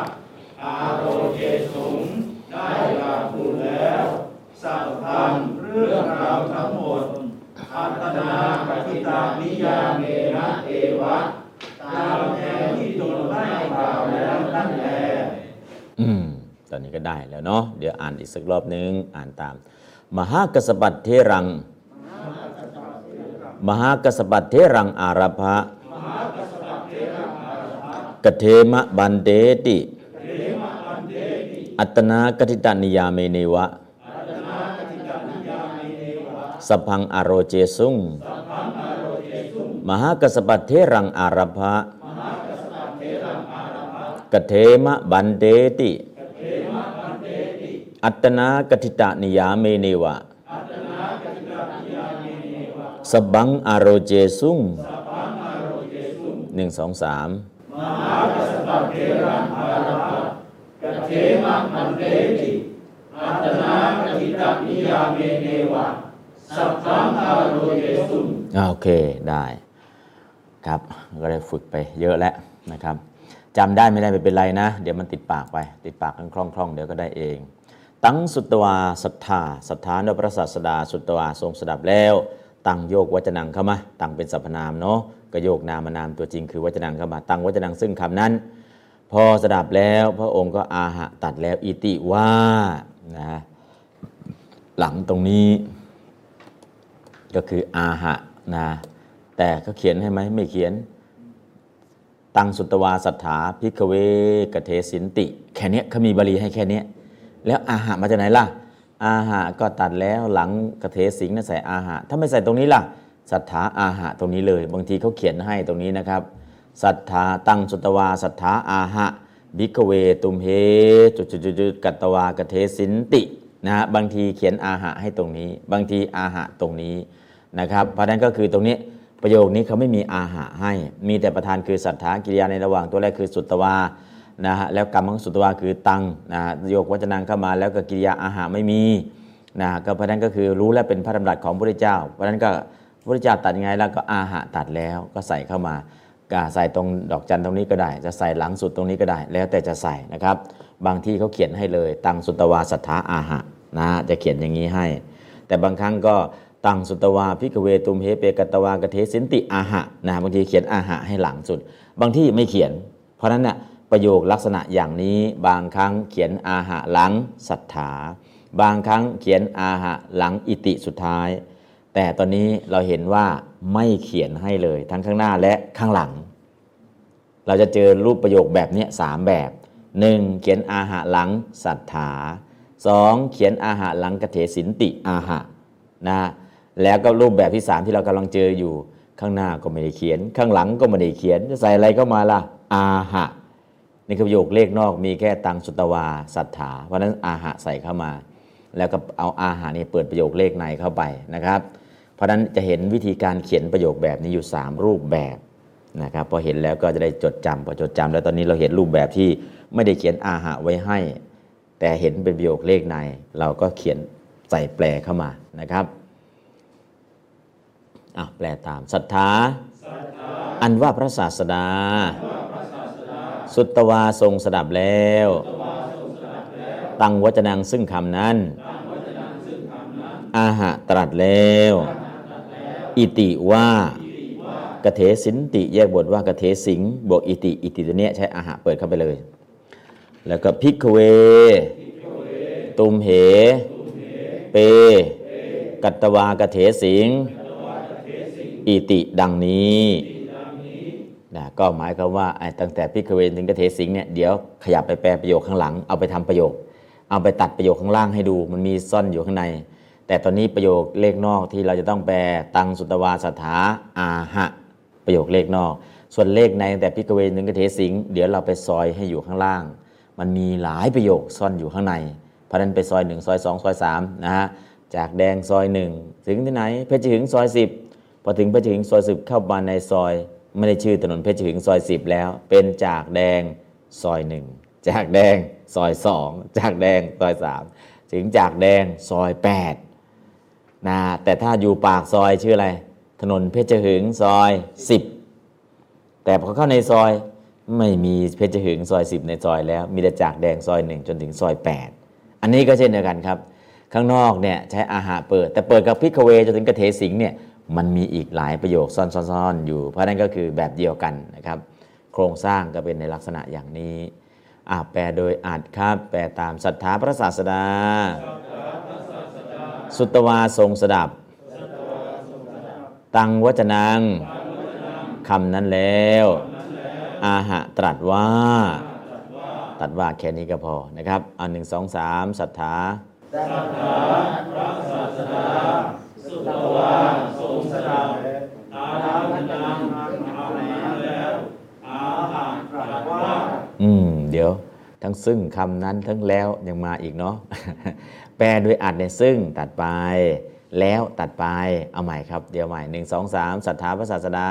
อาโรเกสุงได้กราบทูลแล้วสัพพันเรื่องราวทั้งหมด อัต นาปฏิตานิยาเมนะเอวะตามแนวที่ตนได้กล่าวแล้วนั่นแลอืม ตอนนี้ก็ได้แล้วเนาะ เดี๋ยวอ่านอีกสักรอบนึง อ่านตาม มหากสปัตเทรัง มหากสสปัตเทรังอาราภะกเทมะบันเดติ อัตนากติตานิยาเมเนวะ สพพังอโรเจสุงมหากัสปัตเทรังอารภะกเทมะบันเดติ อัตนากติตานิยาเมเนวะ สบังอโรเจสุงหนึ่งสองสามมหากเทมะมันเตติ อัตนากติตานิยาเมเนวะ สัพพังอาโรเยสุโอเคได้ครับก็ได้ฝึกไปเยอะแล้วนะครับจำได้ไม่ได้ไม่เป็นไรนะ เดี๋ยวมันติดปากไป ติดปากกันคล่องๆเดี๋ยวก็ได้เอง ตั้งสุตวาศรัทธาศรัทธาในพระศาสดาสุตวาทรงสดับแล้ว ตั้งโยกวัจนังเข้ามาตั้งเป็นสรรพนามเนาะก็โยกนามนามตัวจริงคือวัจนังเข้ามาตั้งวัจนังซึ่งคำนั้น พอสดับแล้วพระองค์ก็อาหะตัดแล้วอิติว่านะหลังตรงนี้ ก็คืออาหะนะแต่เขาเขียนให้ไหมไม่เขียน ตังสุตวาสัทธาพิกเวกเทสินติ แค่เนี้ยเขามีบาลีให้แค่เนี้ยแล้วอาหะมาจากไหนล่ะ อาหะก็ตัดแล้วหลังกเทสิงนะใส่อาหะถ้าไม่ใส่ตรงนี้ล่ะสัทธาอาหะตรงนี้เลย บางทีเขาเขียนให้ตรงนี้นะครับสัทธาตังสุตวาสัทธาอาหะบิกเวตุมเฮจุดจุดจุดจุดกัตวากเทสินตินะฮะบางทีเขียนอาหะให้ตรงนี้ บางทีอาหะตรงนี้ นะครับ เพราะนั้นก็คือตรงนี้ประโยคนี้เขาไม่มีอาหะให้ มีแต่ประธานคือสัทธากิริยาในระหว่างตัวแรกคือสุตวานะฮะแล้วกรรมของสุตวาคือตังนะฮะโยกวัจนังเข้ามาแล้วก็กิริยาอาหะไม่มีนะก็เพราะนั้นก็คือรู้แล้วเป็นพระดำรัสของพระพุทธเจ้า เพราะนั้นก็พระเจ้าตัดยังไงแล้วก็อาหะตัดแล้วก็ใส่เข้ามาก็ใส่ตรงดอกจันตรงนี้ก็ได้ จะใส่หลังสุดตรงนี้ก็ได้ แล้วแต่จะใส่นะครับ บางที่เขาเขียนให้เลย ตังสุตวาสัทธาอาหะนะจะเขียนอย่างนี้ให้ แต่บางครั้งก็ ตังสุตวาพิกเวตุมเฮเปกตวากเทสินติอาหะนะบางทีเขียนอาหะให้หลังสุด บางที่ไม่เขียน เพราะนั้นน่ะประโยคลักษณะอย่างนี้บางครั้งเขียนอาหะหลังศรัทธาบางครั้งเขียนอาหะหลังอิติสุดท้าย แต่ตอนนี้เราเห็นว่าไม่เขียนให้เลยทั้งข้างหน้าและข้างหลัง เราจะเจอรูปประโยคแบบนี้สามแบบ 1. เขียนอาหะหลังศรัทธา 2. เขียนอาหะหลังกเถสินติอาหะนะ แล้วก็รูปแบบที่ 3 ที่เรากำลังเจออยู่ ข้างหน้าก็ไม่ได้เขียน ข้างหลังก็ไม่ได้เขียน จะใส่อะไรเข้ามาล่ะ อาหะนี่คือประโยคเลขนอกมีแค่ตังสุตวาศรัทธาเพราะนั้นอาหะใส่เข้ามา แล้วก็เอาอาหะนี่เปิดประโยคเลขในเข้าไปนะครับ เพราะนั้นจะเห็นวิธีการเขียนประโยคแบบนี้อยู่ 3 รูปแบบนะครับพอเห็นแล้วก็จะได้จดจำพอจดจำแล้วตอนนี้เราเห็นรูปแบบที่ไม่ได้เขียนอาหะไว้ให้ แต่เห็นเป็นประโยคเลขใน เราก็เขียนใส่แปลเข้ามานะครับ อะแปลตามศรัทธาอันว่าพระศาสดา สุตวาทรงสดับแล้ว ตั้งวจนังซึ่งคำนั้น อาหะตรัสแล้ว อิติว่ากเถสินติแยกบทว่ากเถสิงบวกอิติ อิติตัวเนี้ยใช้อาหะเปิดเข้าไปเลย แล้วก็พิกเว ตุมเห เป กัตตวากเถสิง อิติดังนี้นะก็หมายความว่าตั้งแต่พิกเวนถึงกเถสิงเนี่ยเดี๋ยวขยับไปแปลประโยคข้างหลังเอาไปทำประโยค เอาไปตัดประโยคข้างล่างให้ดู มันมีซ่อนอยู่ข้างใน แต่ตอนนี้ประโยคเลขนอกที่เราจะต้องแปลตังสุตวาสถาอาหะ ประโยคเลขนอก ส่วนเลขในตั้งแต่พิกเวนถึงกเถสิงเดี๋ยวเราไปซอยให้อยู่ข้างล่าง มันมีหลายประโยคซ่อนอยู่ข้างใน เพราะนั้นไปซอย1ซอย2ซอย3นะฮะจากแดงซอยหนึ่งถึงที่ไหนเพชรหึงซอยสิบ พอถึงเพชรหึงซอยสิบเข้ามาในซอย ไม่ได้ชื่อถนนเพชรหึงซอยสิบแล้ว เป็นจากแดงซอยหนึ่งจากแดงซอยสองจากแดงซอยสามถึงจากแดงซอยแปดนะแต่ถ้าอยู่ปากซอยชื่ออะไร ถนนเพชรหึงซอยสิบแต่พอเข้าในซอยไม่มีเพชรหึงซอยสิบในซอยแล้ว มีแต่จากแดงซอยหนึ่งจนถึงซอยแปดอันนี้ก็เช่นเดียวกันครับ ข้างนอกเนี่ยใช้อาหารเปิด แต่เปิดกับพิกเวจนถึงกระเทสิงเนี่ย มันมีอีกหลายประโยคซ่อนๆอยู่ เพราะนั้นก็คือแบบเดียวกันนะครับ โครงสร้างก็เป็นในลักษณะอย่างนี้อาแปลโดยอาจครับ แปลตามศรัทธาพระศาสดา สุตวาทรงสดับ ตังวจนังคำนั้นแล้ว อาหะตรัสว่า ตัดว่าแค่นี้ก็พอนะครับ อันหนึ่งสองสามศรัทธา ศรัทธาพระศาสุ ตวาทรงสดับตาทางนังเอานั้นแล้วอาหารตรัสว่าอืม เดี๋ยว ทั้งซึ่งคำนั้นทั้งแล้วยังมาอีกเนาะแปลด้วยอัดในซึ่งตัดไป แล้วตัดไปเอาใหม่ครับ เดี๋ยวใหม่หนึ่งสองสามศรัทธาพระศาสดา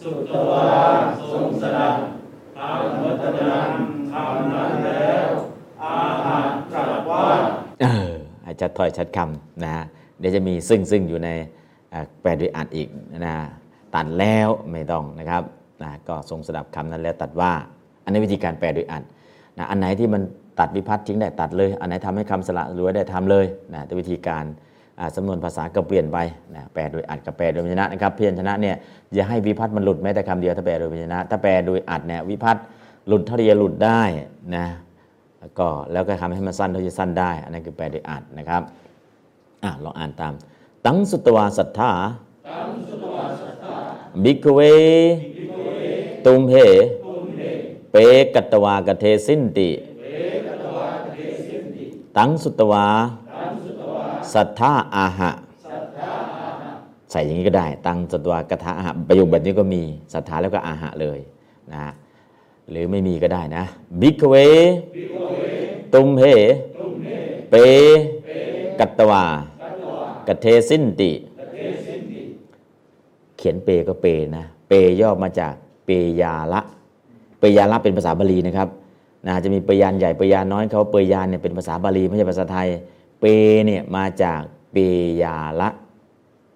สุตวาทรงสดับตามวัฒนังคำนั้นแล้วอาหารตรัสว่าเออให้ ชัดถ้อยชัดคำนะฮะเดี๋ยวจะมีซึ่งซึ่งอยู่ในแปลด้วยอัดอีกนะตัดแล้วไม่ต้องนะครับนะก็ทรงสดับคำนั้นแล้วตัดว่า อันนี้วิธีการแปลด้วยอัดนะอันไหนที่มันตัดวิพัฒน์ทิ้งได้ตัดเลย อันไหนทำให้คำสละรวยได้ทำเลยนะแต่วิธีการสำนวนภาษาก็เปลี่ยนไปนะแปลโดยอัดกับแปลโดยพยัญชนะนะครับเพียรชนะเนี่ยอย่าให้วิพัฒน์มันหลุดแม้แต่คำเดียวถ้าแปลโดยพยัญชนะ ถ้าแปลโดยอัดเนี่ยวิพัฒน์หลุดเท่าที่จะหลุดได้นะ ก็แล้วก็ทำให้มันสั้นเท่าที่สั้นได้ อันนั้นคือแปลโดยอัดนะครับอะลองอ่านตาม ตังสุตวาสัทธาบิกเว ตุมเหเปกัตตวากเทสินติ ตังสุตวา สัทธาอาหะ ใส่อย่างนี้ก็ได้ ตังสุตวากถาอาหะประโยคแบบนี้ก็มีศรัทธาแล้วก็อาหะเลยนะฮะ หรือไม่มีก็ได้นะบิกเว ตุมเหเป กัตตวากเทสินติ เขียนเปก็เปนะ เปย่อมาจากเปยาละ เปยาละเป็นภาษาบาลีนะครับนะจะมีเปยานใหญ่เปยานน้อยเขาเปยานเนี่ยเป็นภาษาบาลีไม่ใช่ภาษาไทย เปเนี่ยมาจากเปยาละ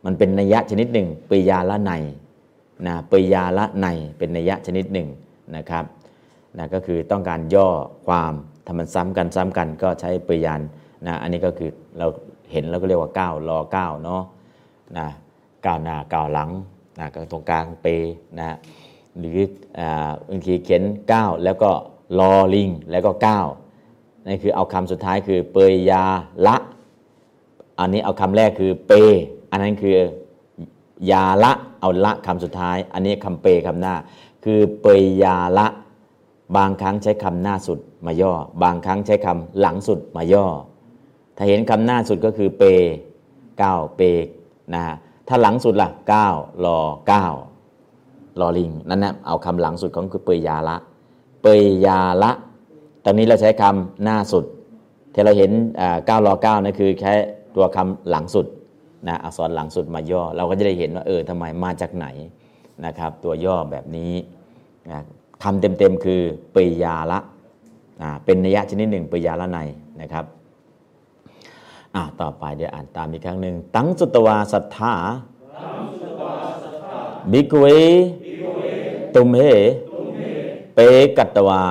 มันเป็นนัยยะชนิดหนึ่ง เปยาละในนะ เปยาละในเป็นนัยยะชนิดหนึ่ง นะครับนะก็คือต้องการย่อความทำมันซ้ำกันซ้ำกันก็ใช้เปยานนะอันนี้ก็คือเราเห็นแล้วก็เรียกว่าก้าวรอก้าวเนาะนะก้าวหน้าก้าวหลังนะก็ตรงกลางเปนะหรือบางทีเขียนก้าวแล้วก็รอลิงแล้วก็ก้าวนั่นคือเอาคำสุดท้ายคือเปยยาละ อันนี้เอาคำแรกคือเป อันนั้นคือยาละเอาละคำสุดท้าย อันนี้คำเปคำหน้า คือเปยยาละ บางครั้งใช้คำหน้าสุดมาย่อ บางครั้งใช้คำหลังสุดมาย่อ ถ้าเห็นคำหน้าสุดก็คือเปเก้าเปนะฮะถ้าหลังสุดล่ะเก้ารอเก้ารอลิงนั่นนะเอาคำหลังสุดของคือเปยยาละ เปยยาละ ตอนนี้เราใช้คำหน้าสุดที่เราเห็นเก้ารอเก้านั่นคือใช้ตัวคำหลังสุดนะอักษรหลังสุดมาย่อ เราก็จะได้เห็นว่าเออทำไมมาจากไหนนะครับ ตัวย่อแบบนี้ คำเต็มๆคือปริยาละเป็นนัยะชนิดหนึ่งปริยาละในนะครับต่อไปเดี๋ยวอ่านตามอีกครั้งหนึ่งตั้งสุตวาสัทธาบิกเวตุมเหเปกัตวา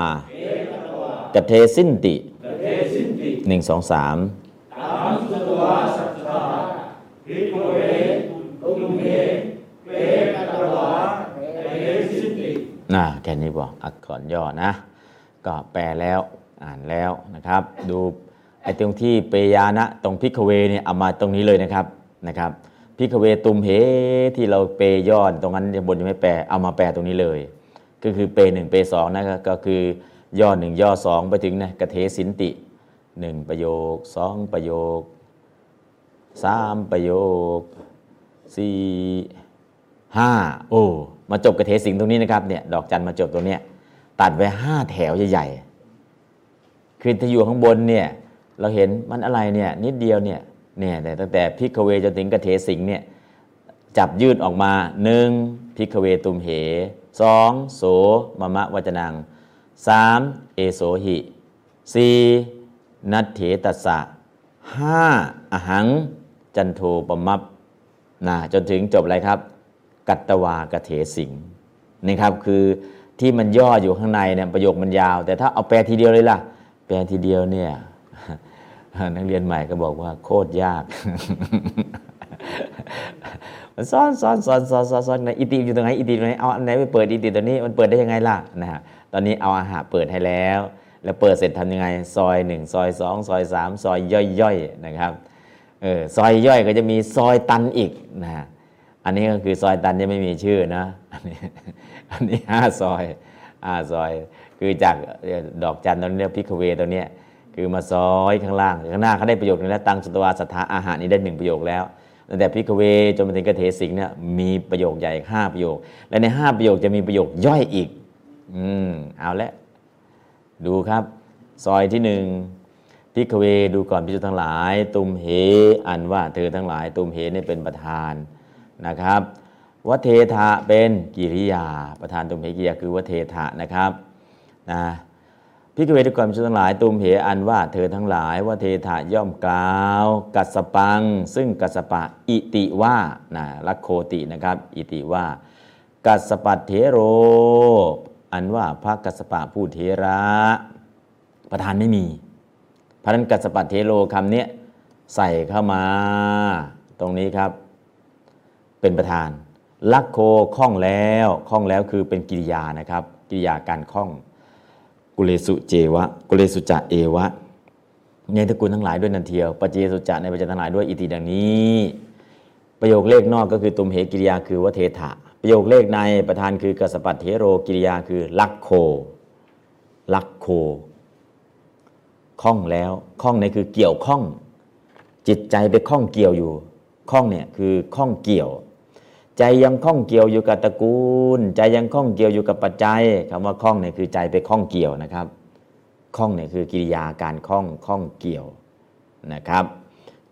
กเทสินติหนึ่งสองสามภิกขุเวตุมเหเปกัตตวาเอสิติ น่าแค่นี้บอกอักษรย่อนะ ก็แปลแล้วอ่านแล้วนะครับ ดูไอ้ตรงที่เปยานะตรงพิกเวเนี่ยเอามาตรงนี้เลยนะครับนะครับพิกเวตุมเหที่เราเปยอดตรงนั้นบนยังไม่แปลเอามาแปลตรงนี้เลย ก็คือเปหนึ่งเปสองนะก็คือย่อหนึ่งย่อสองไปถึงนะกระเทสินติหนึ่งประโยคสองประโยคสามประโยคสี่ห้าโอ้ มาจบกระเทสิงตรงนี้นะครับเนี่ยดอกจันมาจบตรงเนี้ยตัดไว้ห้าแถวใหญ่ๆคือถ้าอยู่ข้างบนเนี่ยเราเห็นมันอะไรเนี่ยนิดเดียวเนี่ยเนี่ยแต่ตั้งแต่พิกเวจนถึงกระเทสิงเนี่ยจับยืดออกมาหนึ่งพิกเวตุมเหสองโสมะมะวัจนังสามเอโสหิสี่นัตเถตัสสะห้าอหังจันโทปมัปนะจนถึงจบอะไรครับ กัตตวากเถสิงนี่ครับคือที่มันย่ออยู่ข้างในเนี่ยประโยคมันยาว แต่ถ้าเอาแปลทีเดียวเลยล่ะ แปลทีเดียวเนี่ยนักเรียนใหม่ก็บอกว่าโคตรยากมันซ้อนซ้อนซ้อนซ้อนซ้อนซ้อนนะอิติอยู่ตรงไหนอิติตรงไหนเอาอันไหนไปเปิดอิติตัวนี้มันเปิดได้ยังไงล่ะนะฮะตอนนี้เอาอาหารเปิดให้แล้ว แล้วเปิดเสร็จทำยังไง ซอยหนึ่งซอยสองซอยสามซอยย่อยๆนะครับเออซอยย่อยก็จะมีซอยตันอีกนะฮะ อันนี้ก็คือซอยตันจะไม่มีชื่อนะ อันนี้อันนี้ห้าซอยห้าซอย คือจากดอกจันตรงนี้พิกเวตัวเนี้ยคือมาซอยข้างล่างข้างหน้าเขาได้ประโยคนึงแล้วตังสุตวาสถาอาหารนี้ได้หนึ่งประโยคแล้วตั้งแต่ภิกขเวจนมาถึงกเถสิงเนี่ยมีประโยคใหญ่ห้าประโยค และในห้าประโยคจะมีประโยคย่อยอีก อืมเอาละดูครับ ซอยที่หนึ่งภิกขเวดูก่อนภิกษุทั้งหลาย ตุมเหอันว่าเธอทั้งหลาย ตุมเหนี่เป็นประธาน นะครับวเทถะเป็นกิริยา ประธานตุมเหกิริยาคือวเทถะนะครับนะภิกขเวดูก่อนภิกษุทั้งหลายตุมเหอันว่าเธอทั้งหลายวเทถะย่อมกล่าว กัสปัง ซึ่งกัสปะอิติว่านะลักโคตินะครับอิติว่า กัสปัตเทโร อันว่าพระกัสปะผู้เทระประธานไม่มีพระนั้นกัสสปัตเทโรคำนี้ใส่เข้ามาตรงนี้ครับ เป็นประธาน ลักโคคล่องแล้วคล่องแล้วคือเป็นกิริยานะครับ กิริยาการคล่อง กุเลสุเจวะ กุเลสุจะเอวะในตระกูลทั้งหลายด้วยนันเทียวปเจสุจะในปัจจัยทั้งหลายด้วยอิติดังนี้ ประโยคเลขนอกก็คือตุมเหกิริยาคือวเทถะประโยคเลขในประธานคือกัสปัตเทโรกิริยาคือลักโคลักโคคล่องแล้วคล่องในคือเกี่ยวข้อง จิตใจไปข้องเกี่ยวอยู่ข้องเนี่ยคือข้องเกี่ยว ใจยังข้องเกี่ยวอยู่กับตระกูล ใจยังข้องเกี่ยวอยู่กับปัจจัยคำว่าข้องเนี่ยคือใจไปข้องเกี่ยวนะครับข้องเนี่ยคือกิริยาการข้องข้องเกี่ยวนะครับ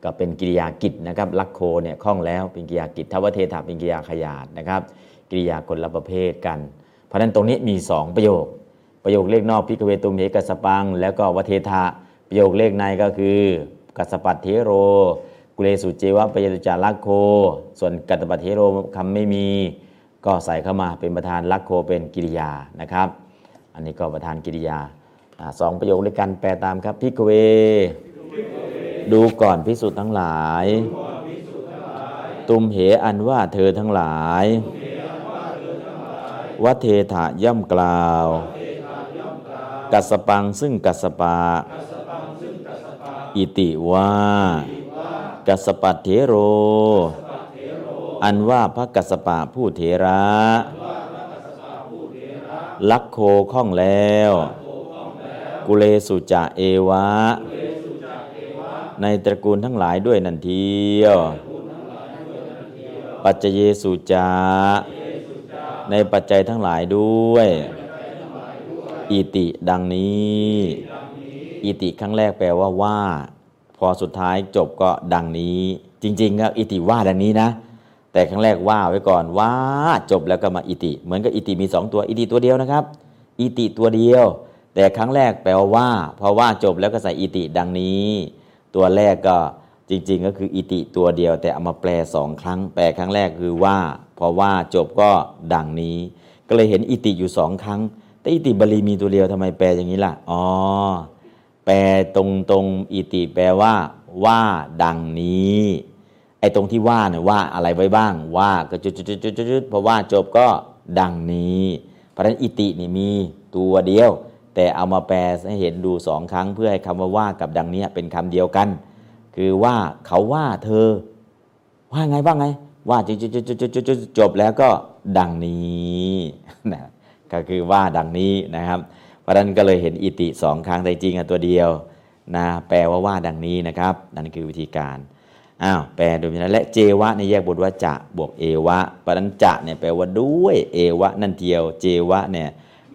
ก็เป็นกิริยากิจนะครับลักโคเนี่ยข้องแล้วเป็นกิริยากิจทวเทถาเป็นกิริยาขยาดนะครับ กิริยาคนละประเภทกัน เพราะฉะนั้นตรงนี้มี 2 ประโยค ประโยคเลขนอกพิกเวตุมเหกัสปัง แล้วก็วเทธะประโยคเลขในก็คือกัสปัตเทโร กุเลสุเจวะปยตุจาลักโค ส่วนกัตปัตเทโรคำไม่มี ก็ใส่เข้ามาเป็นประธานลักโคเป็นกิริยานะครับ อันนี้ก็ประธานกิริยาอสองประโยคด้วยกันแปลตามครับพิกเว ดูก่อนพิสุทธ์ทั้งหลาย ตุมเหอันว่าเธอทั้งหลาย วัเทถะย่อมกล่าว กัสปังซึ่งกัสสปะอิติว่า กัสปัตเถโร อันว่าพระกัสปะผู้เถระ ลักโคข้องแล้ว กุเลสุจะเอวะ ในตระกูลทั้งหลายด้วยนันเทียว ปัจเจเยสุจาในปัจจัยทั้งหลายด้วย อิติดังนี้ อิติครั้งแรกแปลว่าว่า อสุดท้ายจบก็ดังนี้ จริงๆก็อิติว่าดังนี้นะ แต่ครั้งแรกว่าไว้ก่อนว่าจบแล้วก็มาอิติ เหมือนกับอิติมีสองตัวอิติตัวเดียวนะครับ อิติตัวเดียว แต่ครั้งแรกแปลว่าว่าพอว่าจบแล้วก็ใส่อิติดังนี้ ตัวแรกก็จริง ๆ ก็คืออิติตัวเดียว แต่เอามาแปลสองครั้ง แปลครั้งแรกคือว่าพอว่าจบก็ดังนี้ ก็เลยเห็นอิติอยู่สองครั้ง แต่อิติบาลีมีตัวเดียวทำไมแปลอย่างนี้ล่ะอ๋อ แปลตรงตรงๆอิติแปลว่า ว่าดังนี้ไอ้ตรงที่ว่าเนี่ยว่าอะไรไว้บ้าง ว่าก็จุดจุดจุดจุดจุดพอว่าจบก็ดังนี้ เพราะฉะนั้นอิตินี่มีตัวเดียว แต่เอามาแปลให้เห็นดูสองครั้งเพื่อให้คำว่าว่ากับดังนี้เป็นคำเดียวกัน คือว่าเขาว่าเธอ ว่าไงว่าไง ว่าจุดจุดจุดจุดจุดจุดจุดจบแล้วก็ดังนี้นะก็คือว่าดังนี้นะครับ เพราะนั้นก็เลยเห็นอิติสองครั้งแต่จริงอะตัวเดียวนะแปลว่าว่าดังนี้นะครับ นั่นคือวิธีการอ้าวแปลโดยมีนั้นและเจวะในแยกบทว่าจะบวกเอวะเพราะนั้นจะเนี่ยแปลว่าด้วยเอวะนั่นเทียวเจวะเนี่ย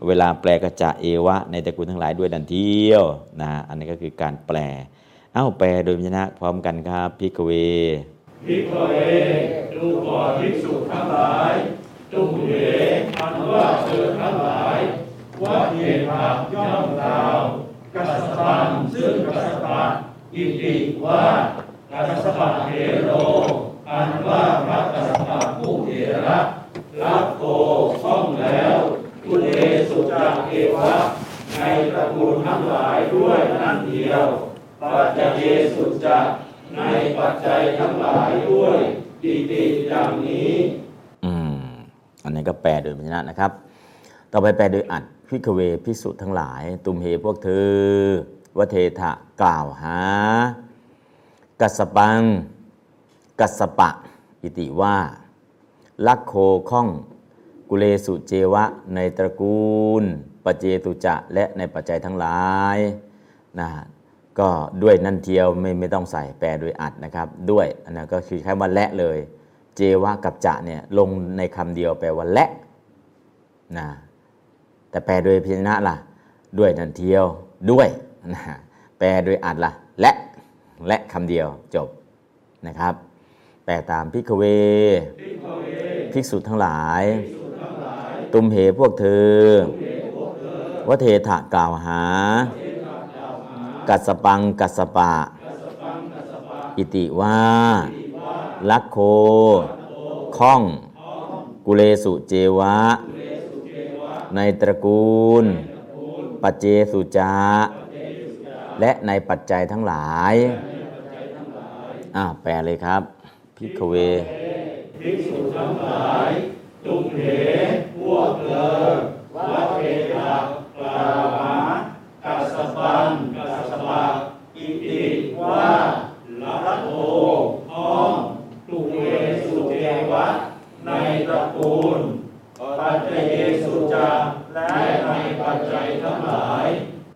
เวลาแปลก็จะเอวะ ในตระกูลทั้งหลายด้วยดันเที่ยวนะอันนี้ก็คือการแปลเอ้าแปลโดยพยัญชนะพร้อมกันครับพิกเวภิกเวดูก่อนภิกษุทั้งหลายตุมเหอันว่าเธอทั้งหลาย ว่าเหตุหาย่อมกล่าวกัสปันซึ่งกัสปะอิติว่ากัสปะเทโร อันว่าพระกัสปะผู้เถระรับโกท่องแล้วกุเลสุจาเอวะในตระกูลทั้งหลายด้วยนั่นเดียว ปัจจเยสุจะในปัจจัยทั้งหลายด้วยดีดีอย่างนี้ อืม อันนี้ก็แปลโดยพยัญชนะนะครับ ต่อไปแปลโดยอัด พิกเวพิสุทั้งหลาย ตุมเหพวกเธอวเทถะกล่าวหา กัสปัง กัสสปะ อิติว่า ลักโคข้องกุเลสุเจวะ ในตระกูลปเจตุจะและในปัจจัยทั้งหลายนะก็ด้วยนั่นเทียวไม่ไม่ต้องใส่แปลโดยอัดนะครับ ด้วยอันนั้นก็คือแค่ว่าและเลย เจวะกับจะเนี่ยลงในคำเดียวแปลว่าและนะ แต่แปลโดยพยัญชนะล่ะ ด้วยนั่นเทียวด้วยนะแปลโดยอัดล่ะ และและคำเดียวจบนะครับ แปลตามพิกเว ภิกษุทั้งหลาย ตุมเหพวกเธอวเทถะกล่าวหา กัสสปังกัสสปะ อิติว่า ลักโค ข้อง กุเลสุเจวะ ในตระกูล ปัจเจสุจาและในปัจจัยทั้งหลายอ่าแปลเลยครับ พิกเวภิกษุทั้งหลายตุมเหพวกเธอวัดเทถะกลาวหากัสปันกัสปะอิติว่าละโทห้องตุเวสุเทวะในตระกูล ปัจเจเยสุจะและในปัจจัยทั้งหลาย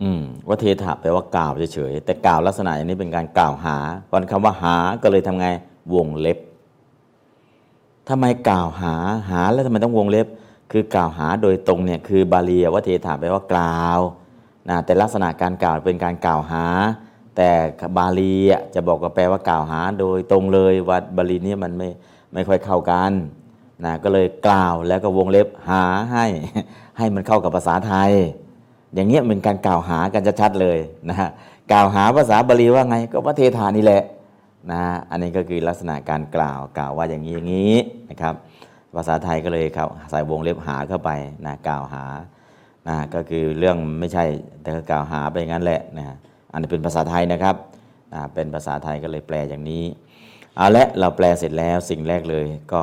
อืมว่าเทถะแปลว่ากล่าวเฉยๆแต่กล่าวลักษณะอย่างนี้เป็นการกล่าวหาก่อนคำว่าหาก็เลยทำไงวงเล็บทำไมกล่าวหาหาแล้วทำไมต้องวงเล็บ คือกล่าวหาโดยตรงเนี่ยคือบาลีว่าเทถะแปลว่ากล่าวนะแต่ลักษณะการกล่าวเป็นการกล่าวหา แต่บาลีจะบอกว่าแปลว่ากล่าวหา โดยตรงเลยว่าบาลีเนี่ยมันไม่ไม่ค่อยเข้ากัน นะก็เลยกล่าวแล้วก็วงเล็บหาให้ให้มันเข้ากับภาษาไทย อย่างเงี้ยเป็นการกล่าวหากันชัดๆเลยนะฮะกล่าวหาภาษาบาลีว่าไงก็พระเทธานี่แหละนะฮะอันนี้ก็คือลักษณะการกล่าวกล่าวว่าอย่างนี้อย่างนี้นะครับภาษาไทยก็เลยครับใส่วงเล็บหาเข้าไปนะกล่าวหานะก็คือเรื่องไม่ใช่แต่ก็กล่าวหาไปงั้นแหละนะฮะอันนี้เป็นภาษาไทยนะครับนะเป็นภาษาไทยก็เลยแปลอย่างนี้เอาละเราแปลเสร็จแล้วสิ่งแรกเลยก็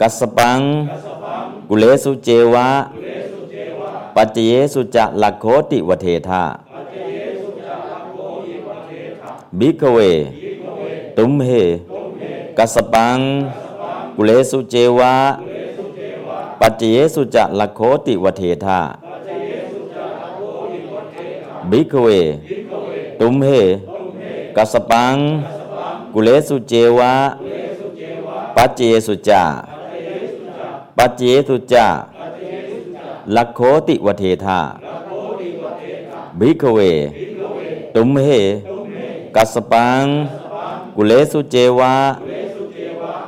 กัสสปังกุเลสุเจวะปัจเจสุจะลักโคติวเทธะบิกเวตุมเหกัสปัง กุเลสุเจวะ ปัจเจเยสุจะลักโคติวเทธาบิกเว ตุมเห กัสสปัง กุเลสุเจวะ ปัจเจเยสุจะลักโคติวเทธาบิกเว ตุมเห กัสสปัง กุเลสุเจวะ ปัจเจสุจะ ปัจเจสุจะลักโคติวเทธาบิกเว ตุมเห กัสปัง กุเลสุเจวะ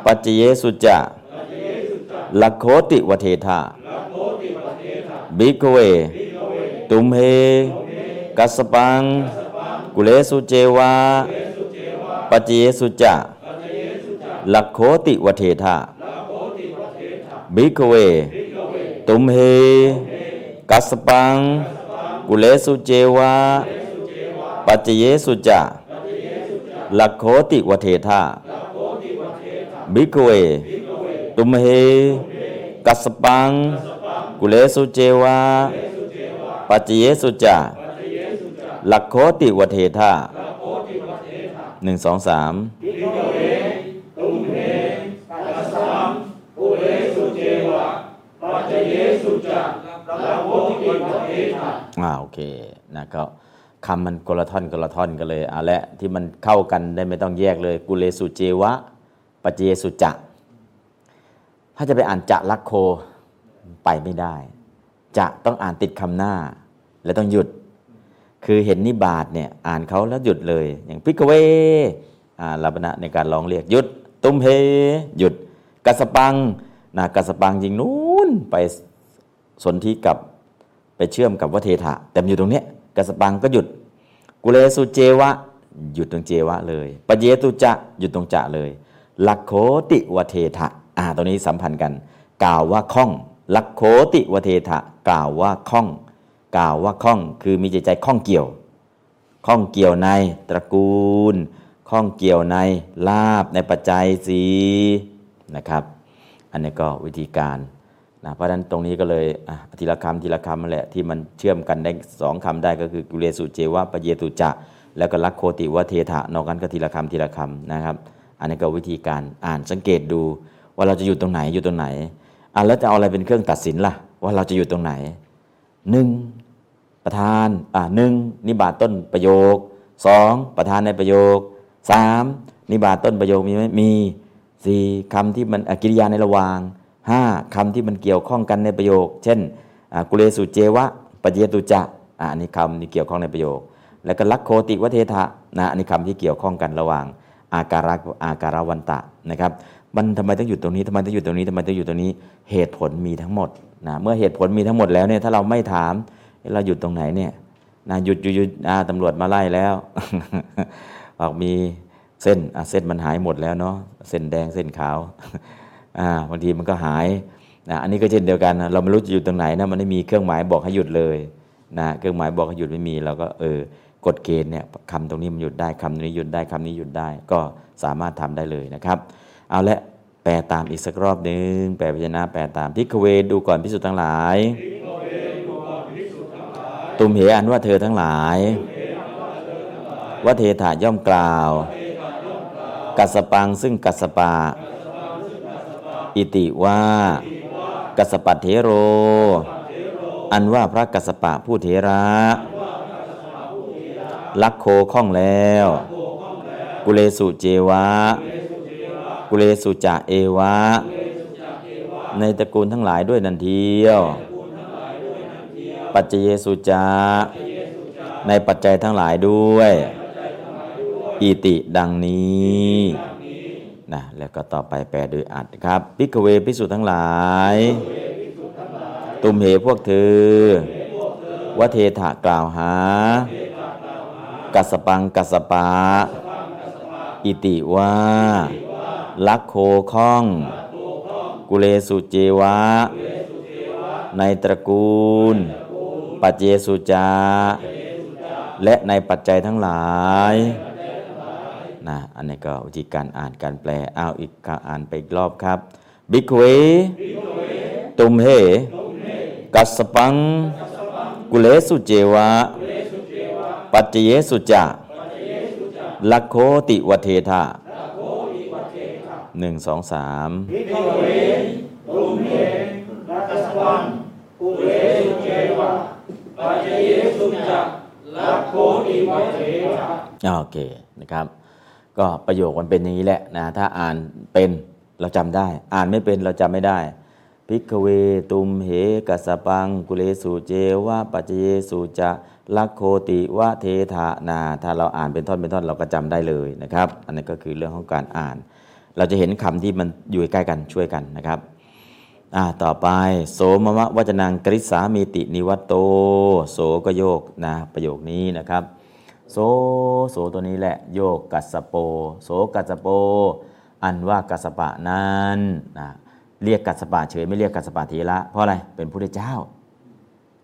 ปัจเจเยสุจะลักโคติวเทธาบิกเว ตุมเห กัสปัง กุเลสุเจวะ ปัจเจเยสุจะลักโคติวเทธา บิกเว ตุมเหกัสปัง กุเลสุเจวะ ปัจเจเยสุจะลักโคติวเทธาบิกเว ตุมเหกัสปัง กุเลสุเจวะ ปัจเจเยสุจะลักโคติวเทธาหนึ่งสองสาม พิกเวตุมเหกัสสังปุเรสุเจวะปัจเจเยสุจักละโวติวเทถะ อ่าโอเคนะก็คำมันกละท่อนกละท่อนกันเลยอะและที่มันเข้ากันได้ไม่ต้องแยกเลย กุเลสุเจวะปัจเจสุจะ ถ้าจะไปอ่านจะลักโคไปไม่ได้ จะต้องอ่านติดคำหน้า และต้องหยุด คือเห็นนิบาตเนี่ยอ่านเขาแล้วหยุดเลย อย่างพิกเวอ่าลับนะในการร้องเรียกหยุด ตุ้มเพหยุดกัสปังนะกัสปังยิงนู้นไปสนธิกับ ไปเชื่อมกับวเทถะแต่มันอยู่ตรงเนี้ยกัสปังก็หยุด กุเลสุเจวะ หยุดตรงเจวะเลยปเยตุจะหยุดตรงจะเลยลักโคติวเทถะอ่าตรงนี้สัมพันธ์กัน กล่าวว่าข้องลักโคติวเทถะกล่าวว่าข้อง กล่าวว่าข้องคือมีใจใจข้องเกี่ยวข้องเกี่ยวในตระกูล ข้องเกี่ยวในลาบในปัจจัยสีนะครับ อันนี้ก็วิธีการ นะเพราะฉะนั้นตรงนี้ก็เลยทีละคำทีละคำนั่นแหละที่มันเชื่อมกันได้สองคำได้ก็คือกุเลสุเจวะปะเยตุจะ แล้วก็ลักโคติวะเทถะนอกนั้นก็ทีละคำทีละคำนะครับ อันนี้ก็วิธีการอ่านสังเกตดูว่าเราจะอยู่ตรงไหนอยู่ตรงไหนอะแล้วจะเอาอะไรเป็นเครื่องตัดสินล่ะ ว่าเราจะอยู่ตรงไหนหนึ่งประธานอ่าหนึ่งนิบาตต้นประโยคสองประธานในประโยคสามนิบาตต้นประโยคมีไหมมีสี่คำที่มันกิริยาในระหว่าง ห้าคำที่มันเกี่ยวข้องกันในประโยค เช่นกุเลสุเจวะปะเยตุจะอันนี้คำที่เกี่ยวข้องในประโยค แล้วก็ลักโคติวเทถะนะอันนี้คำที่เกี่ยวข้องกันระหว่างอาการะอาการวันตะนะครับมันทำไมต้องอยู่ตรงนี้ทำไมต้องอยู่ตรงนี้ทำไมต้องอยู่ตรงนี้เหตุผลมีทั้งหมดนะเมื่อเหตุผลมีทั้งหมดแล้วเนี่ยถ้าเราไม่ถามเราหยุดตรงไหนเนี่ยนะหยุดหยุดหยุดตำรวจมาไล่แล้วบอกมีเส้นเส้นมันหายหมดแล้วเนาะเส้นแดงเส้นขาว บางทีมันก็หายนะอันนี้ก็เช่นเดียวกันเราไม่รู้จะหยุดตรงไหนนะมันไม่มีเครื่องหมายบอกให้หยุดเลยนะเครื่องหมายบอกให้หยุดไม่มีเราก็เออกฎเกณฑ์เนี่ยคำตรงนี้มันหยุดได้คำนี้หยุดได้คำนี้หยุดได้ ก็สามารถทำได้เลยนะครับ เอาละแปลตามอีกสักรอบหนึ่งแปลพยัญชนะแปลตามพิกเวดูก่อนพิสุทธ์ทั้งหลาย ตุมเหอันว่าเธอทั้งหลายว่าเทถาย่อมกล่าว กัสปังซึ่งกัสปะ อิติว่ากัสปัตเทโร อันว่าพระกัสปะผู้เถระ ลักโคข้องแล้ว กุเลสุเจวะ กุเลสุจะเอวะ ในตระกูลทั้งหลายด้วยนันเทียว ปัจเจเยสุจาในปัจจัยทั้งหลายด้วย อิติดังนี้ นะแล้วก็ต่อไปแปลโดยอัดครับพิกเวพิสุทั้งหลาย ตุมเหพวกเธอวเทถะกล่าวหา กัสปังกัสปะอิติว่าลักโคข้อง กุเลสุเจวะ ในตระกูล ปัจเจสุจา และในปัจจัยทั้งหลาย นะอันนี้ก็วิธีการอ่านการแปลเอาอีกครั้งอ่านไปอีกรอบครับบิกเวตุมเหกัสปัง กุเลสุเจวะ ปัจเจเยสุจาลักโคติวเทธาหนึ่งสองสามพิกเวตุมเหกัสสังปุเรสุเจวะ ปัจเจเยสุจักละโคติวเทถะอ่าโอเคนะครับ ก็ประโยคมันเป็นอย่างนี้แหละนะถ้าอ่านเป็นเราจำได้ อ่านไม่เป็นเราจำไม่ได้พิกเวตุมเหกัสปัง กุเลสุเจวะปัจเจเยสุจะลักโคติวะเทถะนา ถ้าเราอ่านเป็นท่อนเป็นท่อนเราก็จำได้เลยนะครับ อันนี้ก็คือเรื่องของการอ่าน เราจะเห็นคำที่มันอยู่ใกล้กันช่วยกันนะครับต่อไป โสมมะวจนังกริษามีตินิวัตโต โสก็โยกนะประโยคนี้นะครับ โสโสตัวนี้แหละ โยกกัสโป โสกัสโป อันว่ากัสปะนั้นนะเรียกกัสปะเฉยไม่เรียกกัสปะเทระเพราะอะไรเป็นผู้ได้เจ้า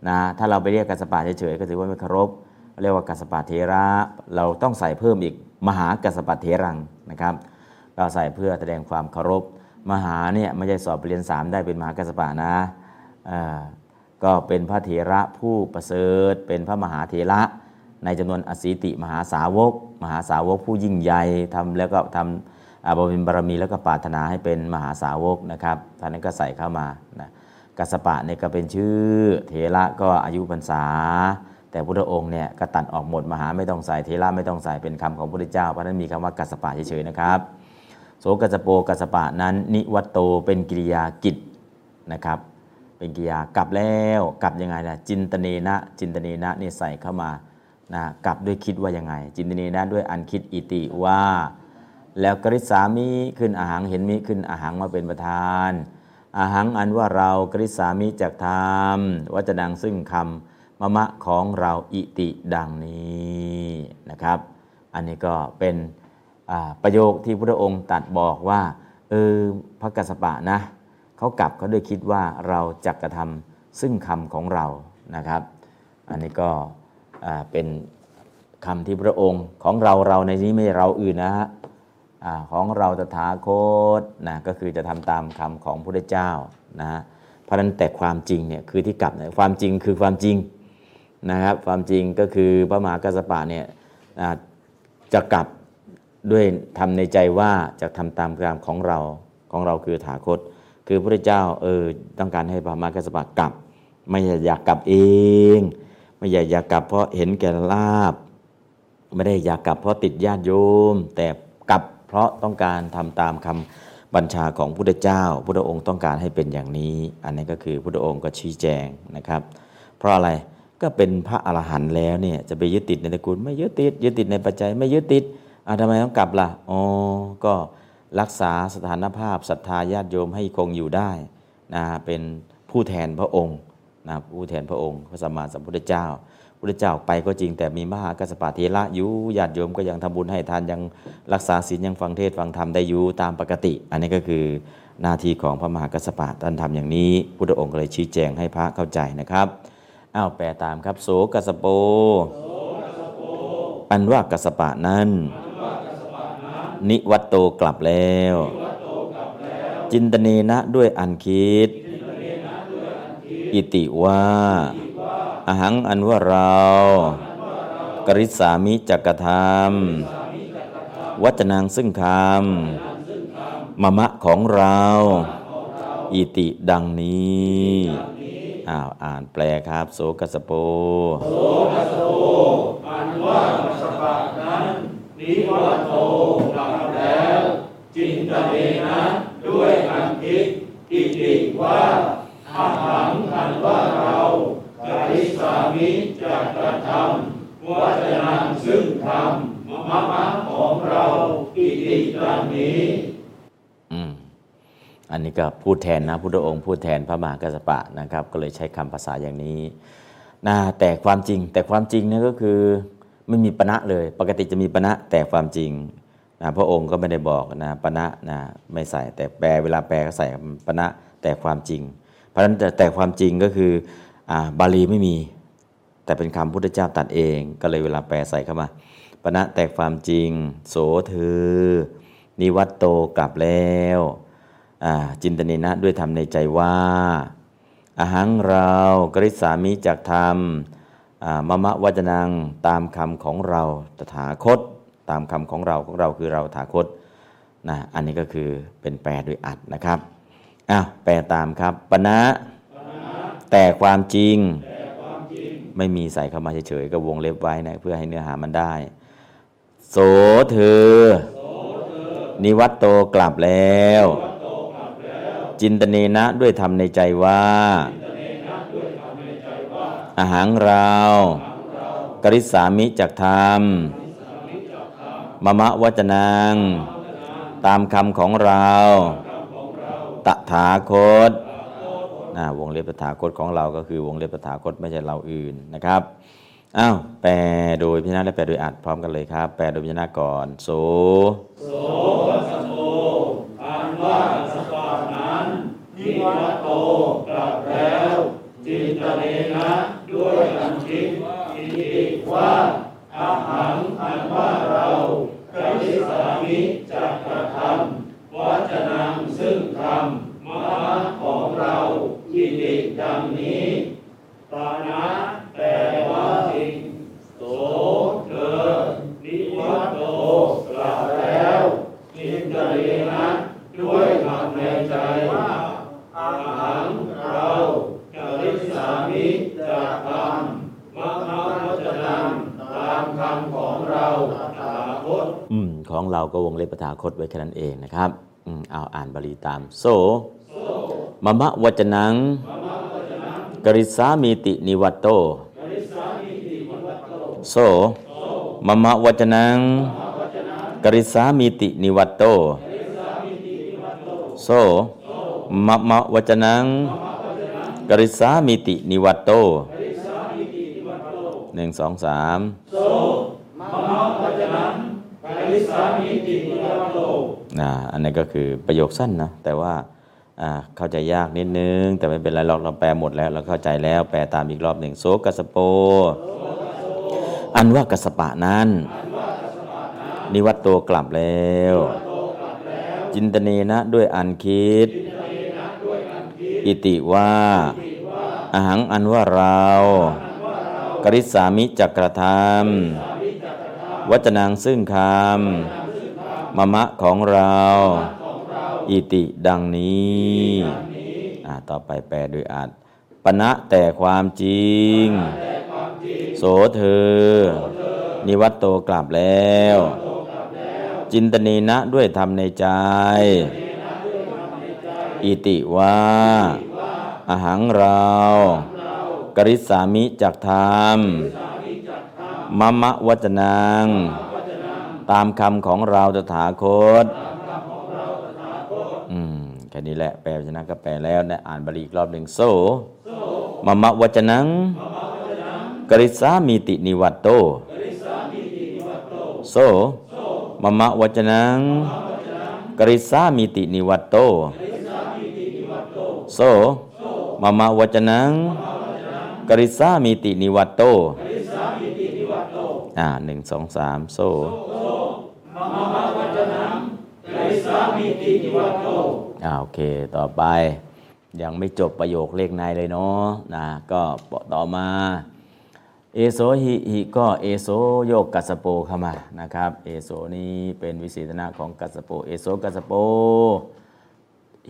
นะถ้าเราไปเรียกกัสปะเฉยๆก็ถือว่าไม่เคารพเรียกว่ากัสปะเทระเราต้องใส่เพิ่มอีกมหากัสปะเทรังนะครับเราใส่เพื่อแสดงความเคารพมหาเนี่ยไม่ใช่สอบเรียนสามได้เป็นมหากัสปะนะก็เป็นพระเถระผู้ประเสริฐเป็นพระมหาเถระ ในจำนวนอสีติมหาสาวก มหาสาวกผู้ยิ่งใหญ่ทำแล้วก็ทำอาบริบารมีแล้วก็ปรารถนาให้เป็นมหาสาวกนะครับท่านนั้นก็ใส่เข้ามานะกัสปะเนี่ยก็เป็นชื่อเถระก็อายุพรรษา แต่พระองค์เนี่ยก็ตัดออกหมดมหาไม่ต้องใส่เทระไม่ต้องใส่เป็นคำของพระพุทธเจ้าเพราะนั้นมีคำว่ากัสปะเฉยๆนะครับโสกัสโปกัสปะนั้น นิวัตโตเป็นกิริยากิจนะครับเป็นกิริยากลับแล้วกลับยังไงนะจินตเนนะจินตเนนะนี่ใส่เข้ามา นะกลับด้วยคิดว่ายังไง จินตเนนะด้วยอันคิดอิติว่า แล้วกริษามิขึ้นอาหารเห็นมิขึ้นอาหารมาเป็นประธาน อาหารอันว่าเรากริษามิจากธรรมว่าจะดังซึ่งคำมะมะของเราอิติดังนี้นะครับ อันนี้ก็เป็นประโยคที่พระองค์ตรัดบอกว่าเออพระกัสสปะนะเขากลับเขาด้วยคิดว่าเราจะกระทำซึ่งคำของเรานะครับ อันนี้ก็ เป็นคำที่พระองค์ของเราเราในนี้ไม่เราอื่นนะฮะอาของเราตถาคตนะก็คือจะทำตามคำของพระเจ้านะฮะเพราะนั้นแต่ความจริงเนี่ยคือที่กลับเนี่ยความจริงคือความจริงนะครับความจริงก็คือพระมหากัสปะเนี่ยอ่าจะกลับด้วยทำในใจว่าจะทำตามคำของเราของเราคือถาคต คือพระเจ้าเออต้องการให้พระมหากัสปะกลับ ไม่อยากกลับเอง ไม่อยากอยากกลับเพราะเห็นแก่ลาบ ไม่ได้อยากกลับเพราะติดญาติโยม แต่กลับเพราะต้องการทำตามคำบัญชาของพุทธเจ้าพุทธองค์ต้องการให้เป็นอย่างนี้ อันนี้ก็คือพุทธองค์ก็ชี้แจงนะครับ เพราะอะไรก็เป็นพระอรหันต์แล้วเนี่ยจะไปยึดติดในตระกูลไม่ยึดติดยึดติดในปัจจัยไม่ยึดติดอะทำไมต้องกลับล่ะอ๋อก็รักษาสถานภาพศรัทธาญาติโยมให้คงอยู่ได้นะเป็นผู้แทนพระองค์ นะผู้แทนพระองค์ พระสัมมาสัมพุทธเจ้าพระเจ้าไปก็จริงแต่มีมหากัสสปะเทระอยู่ญาติโยมก็ยังทำบุญให้ทานยังรักษาศีลยังฟังเทศฟังธรรมได้อยู่ตามปกติ อันนี้ก็คือหน้าที่ของพระมหากัสสปะท่านทำอย่างนี้ พุทธองค์ก็เลยชี้แจงให้พระเข้าใจนะครับอ้าวแปลตามครับโสกัสโป อันว่ากัสสปะนั้น นิวัตโตกลับแล้ว จินตเนนะด้วยอันคิด อิติว่าอาหังอันว่าเรา กริสามิจักกธรรม วัจนังซึ่งคำมะมะของเรา อิติดังนี้อ้าวอ่านแปลครับ โสกัสสโปอันว่ากัสสปะนั้นนิวัตโตกลับแล้ว จินตเนนะด้วยอันคิดอิติว่า อาหังอันว่าเรากริสามิจักกระทำวัจนังซึ่งธรรมมะมะของเราอิติดังนี้อืมอันนี้ก็พูดแทนนะพุทธองค์พูดแทนพระมหากัสสปะนะครับ ก็เลยใช้คำภาษาอย่างนี้นะแต่ความจริงแต่ความจริงนี่ก็คือไม่มีปณะเลย ปกติจะมีปณะแต่ความจริงนะพระองค์ก็ไม่ได้บอกนะปณะนะไม่ใส่แต่แปลเวลาแปลก็ใส่ปณะแต่ความจริง เพราะฉะนั้นแต่ความจริงก็คืออบาลีไม่มี แต่เป็นคำพุทธเจ้าตัดเอง ก็เลยเวลาแปลใส่เข้ามาปณะแต่ความจริง โสเธอ นิวัตโตกลับแล้วจินตเนนะด้วยธรรมในใจว่าอาหังเรากริษามิจากธรรมมะมะวัจนังตามคำของเราตถาคต ตามคำของเราของเราคือเราตถาคตนะอันนี้ก็คือเป็นแปลโดยอัดนะครับ อ้าวแปลตามครับปณะแต่ความจริง ไม่มีใส่เข้ามาเฉยๆก็วงเล็บไว้นะเพื่อให้เนื้อหามันได้ โสเธอ นิวัตโตกลับแล้ว จินตเนนะด้วยธรรมในใจว่า อาหารเรากริสามิจากธรรมมะมะวัจนังตามคำของเรา ตถาคตนะวงเล็บตถาคตของเราก็คือวงเล็บตถาคตไม่ใช่เราอื่นนะครับอ้าวแปลโดยพิจารณาและแปลโดยอัดพร้อมกันเลยครับ แปลโดยพิจารณาก่อน โสอันว่าสปานั้นนิวัตโตกลับแล้วจินตเนนะด้วยอันคิดอิติว่าอาหังอันว่าเรากริสามิจักกระทำวัจนังซึ่งธรรมมะของเราอิติดังนี้ปานะแต่ว่าจริงโส คำของเราตถาคต อืมของเราก็วงเล็บปถาคตไว้แค่นั้นเองนะครับเอาอ่านบาลีตาม โสมะมะวจนัง กริสามีตินิวัตโต โสมะมะวจนัง กริสามีตินิวัตโต โสมะมะวจนัง กริสามีตินิวัตโตหนึ่งสองสามก ริสามิตินิวัตโตนะอันนี้ก็คือประโยคสั้นนะแต่ว่าอ่าเข้าใจยากนิดนึง แต่ไม่เป็นไรหรอกเราแปลหมดแล้ว เราเข้าใจแล้วแปลตามอีกรอบหนึ่งโสกัสโป อันว่ากัสปะนั้น นิวัตโตกลับแล้ว จินตเนนะด้วยอันคิด อิติว่าอาหังอันว่าเรา กริสามิจักกระทำ วัจนังซึ่งคำมะมะของเรา อิติดังนี้อ่าต่อไปแปลโดยอาจปณะแต่ความจริง โสเธอ นิวัตโตกลับแล้ว จินตนีนะด้วยธรรมในใจ อิติว่าอาหังเรา กริสามิจักธรรม มะมะวัจนัง ตามคำของเราตถาคตอืมแค่นี้แหละแปลวจนะก็แปลแล้วนะอ่านบาลีอีกรอบหนึ่งโซมะมะวัจนัง กริสามีตินิวัตโต โซมะมะวัจนัง กริสสามีตินิวัตโต โส มะมะวัจนัง กริสสามีตินิวัตโต อ่าหนึ่งสองสามโสกริสสามีตินิวัตโตอ่าโอเค ต่อไป ยังไม่จบประโยคเลขในเลยเนาะนะก็ต่อมา เอโซหิหิก็เอโซโยกกัสโปเข้ามานะครับ เอโซนี้เป็นวิเศษณะของกัสโป เอโซกัสโป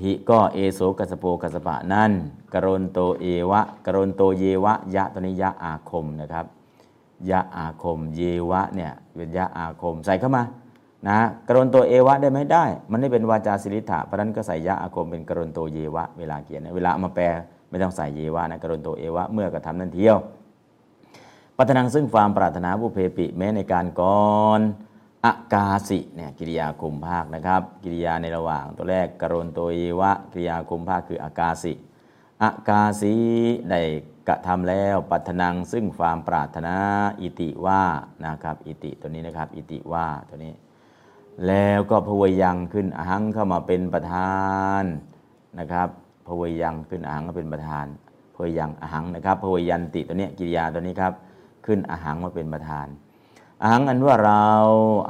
หิก็เอโสกัสโปกัสปะนั่นกรณโตเอวะกรณโตเยวะยะตัวนี้ยะอาคมนะครับ ยะอาคม เยวะเนี่ยเป็นยะอาคม ใส่เข้ามานะกรณโตเอวะได้ไหมได้ มันไม่เป็นวาจาสิริธะเพราะนั้นก็ใส่ยะอาคมเป็นกรณโตเยวะ เวลาเขียนนะเวลามาแปลไม่ต้องใส่เยวะนะกรณโตเอวะเมื่อกระทำนั่นเที่ยวปัตนังซึ่งความปรารถนาบุเพปิแม้ในการก่อนอากาสิเนี่ยกิริยาคุมภาคนะครับ กิริยาในระหว่างตัวแรกกรณโตเยวะ กิริยาคุมภาคคืออากาสิอากาสีได้ กระทำแล้วปัทนังซึ่งความปรารถนาอิติว่านะครับอิติตัวนี้นะครับ อิติว่าตัวนี้ แล้วก็พวยยังขึ้นอหังเข้ามาเป็นประธานนะครับพวยยังขึ้นอหังก็เป็นประธานพวยยังอหังนะครับพวยยันติตัวนี้กิริยาตัวนี้ครับขึ้นอหังมาเป็นประธานอหังอันว่าเรา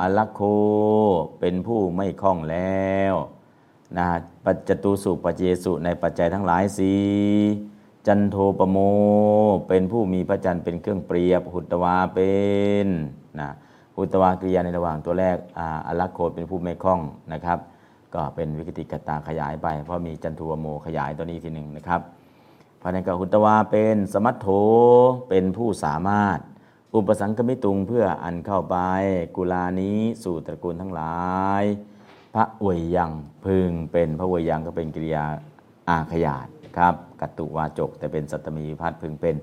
อลักโคเป็นผู้ไม่คล่องแล้วนะปัจจตุสุปัจเจสุในปัจจัยทั้งหลายสี จันโทปโม เป็นผู้มีพระจันทร์เป็นเครื่องเปรียบ หุตวาเป็นนะหุตวากริยาในระหว่างตัวแรกอาอลักโคเป็นผู้ไม่คล่องนะครับ ก็เป็นวิกติกตาขยายไป เพราะมีจันทวโมขยายตัวนี้ทีหนึ่งนะครับพระนันกหุตวาเป็นสมัตโถเป็นผู้สามารถ อุปสังคมิตุงเพื่ออันเข้าไป กุลานี้สู่ตระกูลทั้งหลาย พระเวยยังพึงเป็นพระเวยยังก็เป็นกิริยาอาขยาด ครับกัตตุวาจก แต่เป็นสัตมีวิพัฒน์พึงเป็น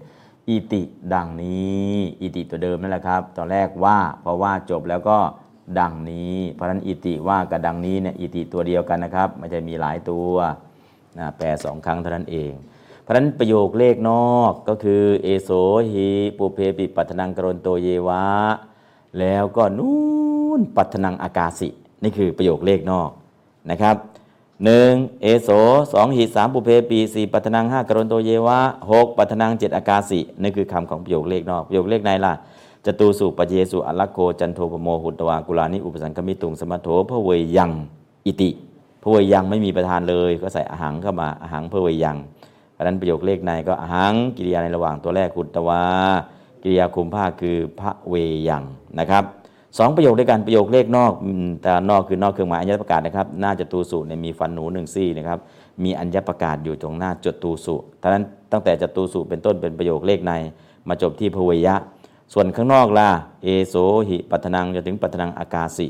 อิติดังนี้อิติตัวเดิมนั่นแหละครับ ตอนแรกว่าพอว่าจบแล้วก็ดังนี้ เพราะฉะนั้นอิติว่ากับดังนี้เนี่ยอิติตัวเดียวกันนะครับไม่ใช่มีหลายตัวนะแปลสองครั้งเท่านั้นเอง เพราะฉะนั้นประโยคเลขนอกก็คือเอโสหิปุเพปิปัตนังกรณโตเยวะ แล้วก็นู่นปัตนังอากาสินี่คือประโยคเลขนอกนะครับ หนึ่งเอโสสองหิสามปุเพปีสี่ปัตนังห้ากรณโตเยวะหกปัตนังเจ็ดอากาสินี่คือคำของประโยคเลขนอกประโยคเลขในล่ะจตูสุปเยสุอัลลักโกจันโทปโมหุตวากุลานิอุปสังคมิตุงสมัทโถพระเวยยังอิติพระเวยยังไม่มีประธานเลย ก็ใส่อาหังเข้ามาอาหังพระเวยยังเพราะนั้นประโยคเลขในก็อหังกิริยาในระหว่างตัวแรกขุตวากิริยาคุมภาคคือพระเวยังนะครับ สองประโยคด้วยกันประโยคเลขนอกแต่นอกคือนอกเครื่องหมายอัญญประกาศนะครับหน้าจตูสุเนี่ยมีฟันหนูหนึ่งซี่นะครับมีอัญญประกาศอยู่ตรงหน้าจตูสุท่านั้นตั้งแต่จตูสุเป็นต้นเป็นประโยคเลขในมาจบที่พเวยะ ส่วนข้างนอกล่ะเอโสหิปัตนังจะถึงปัตนังอากาสิ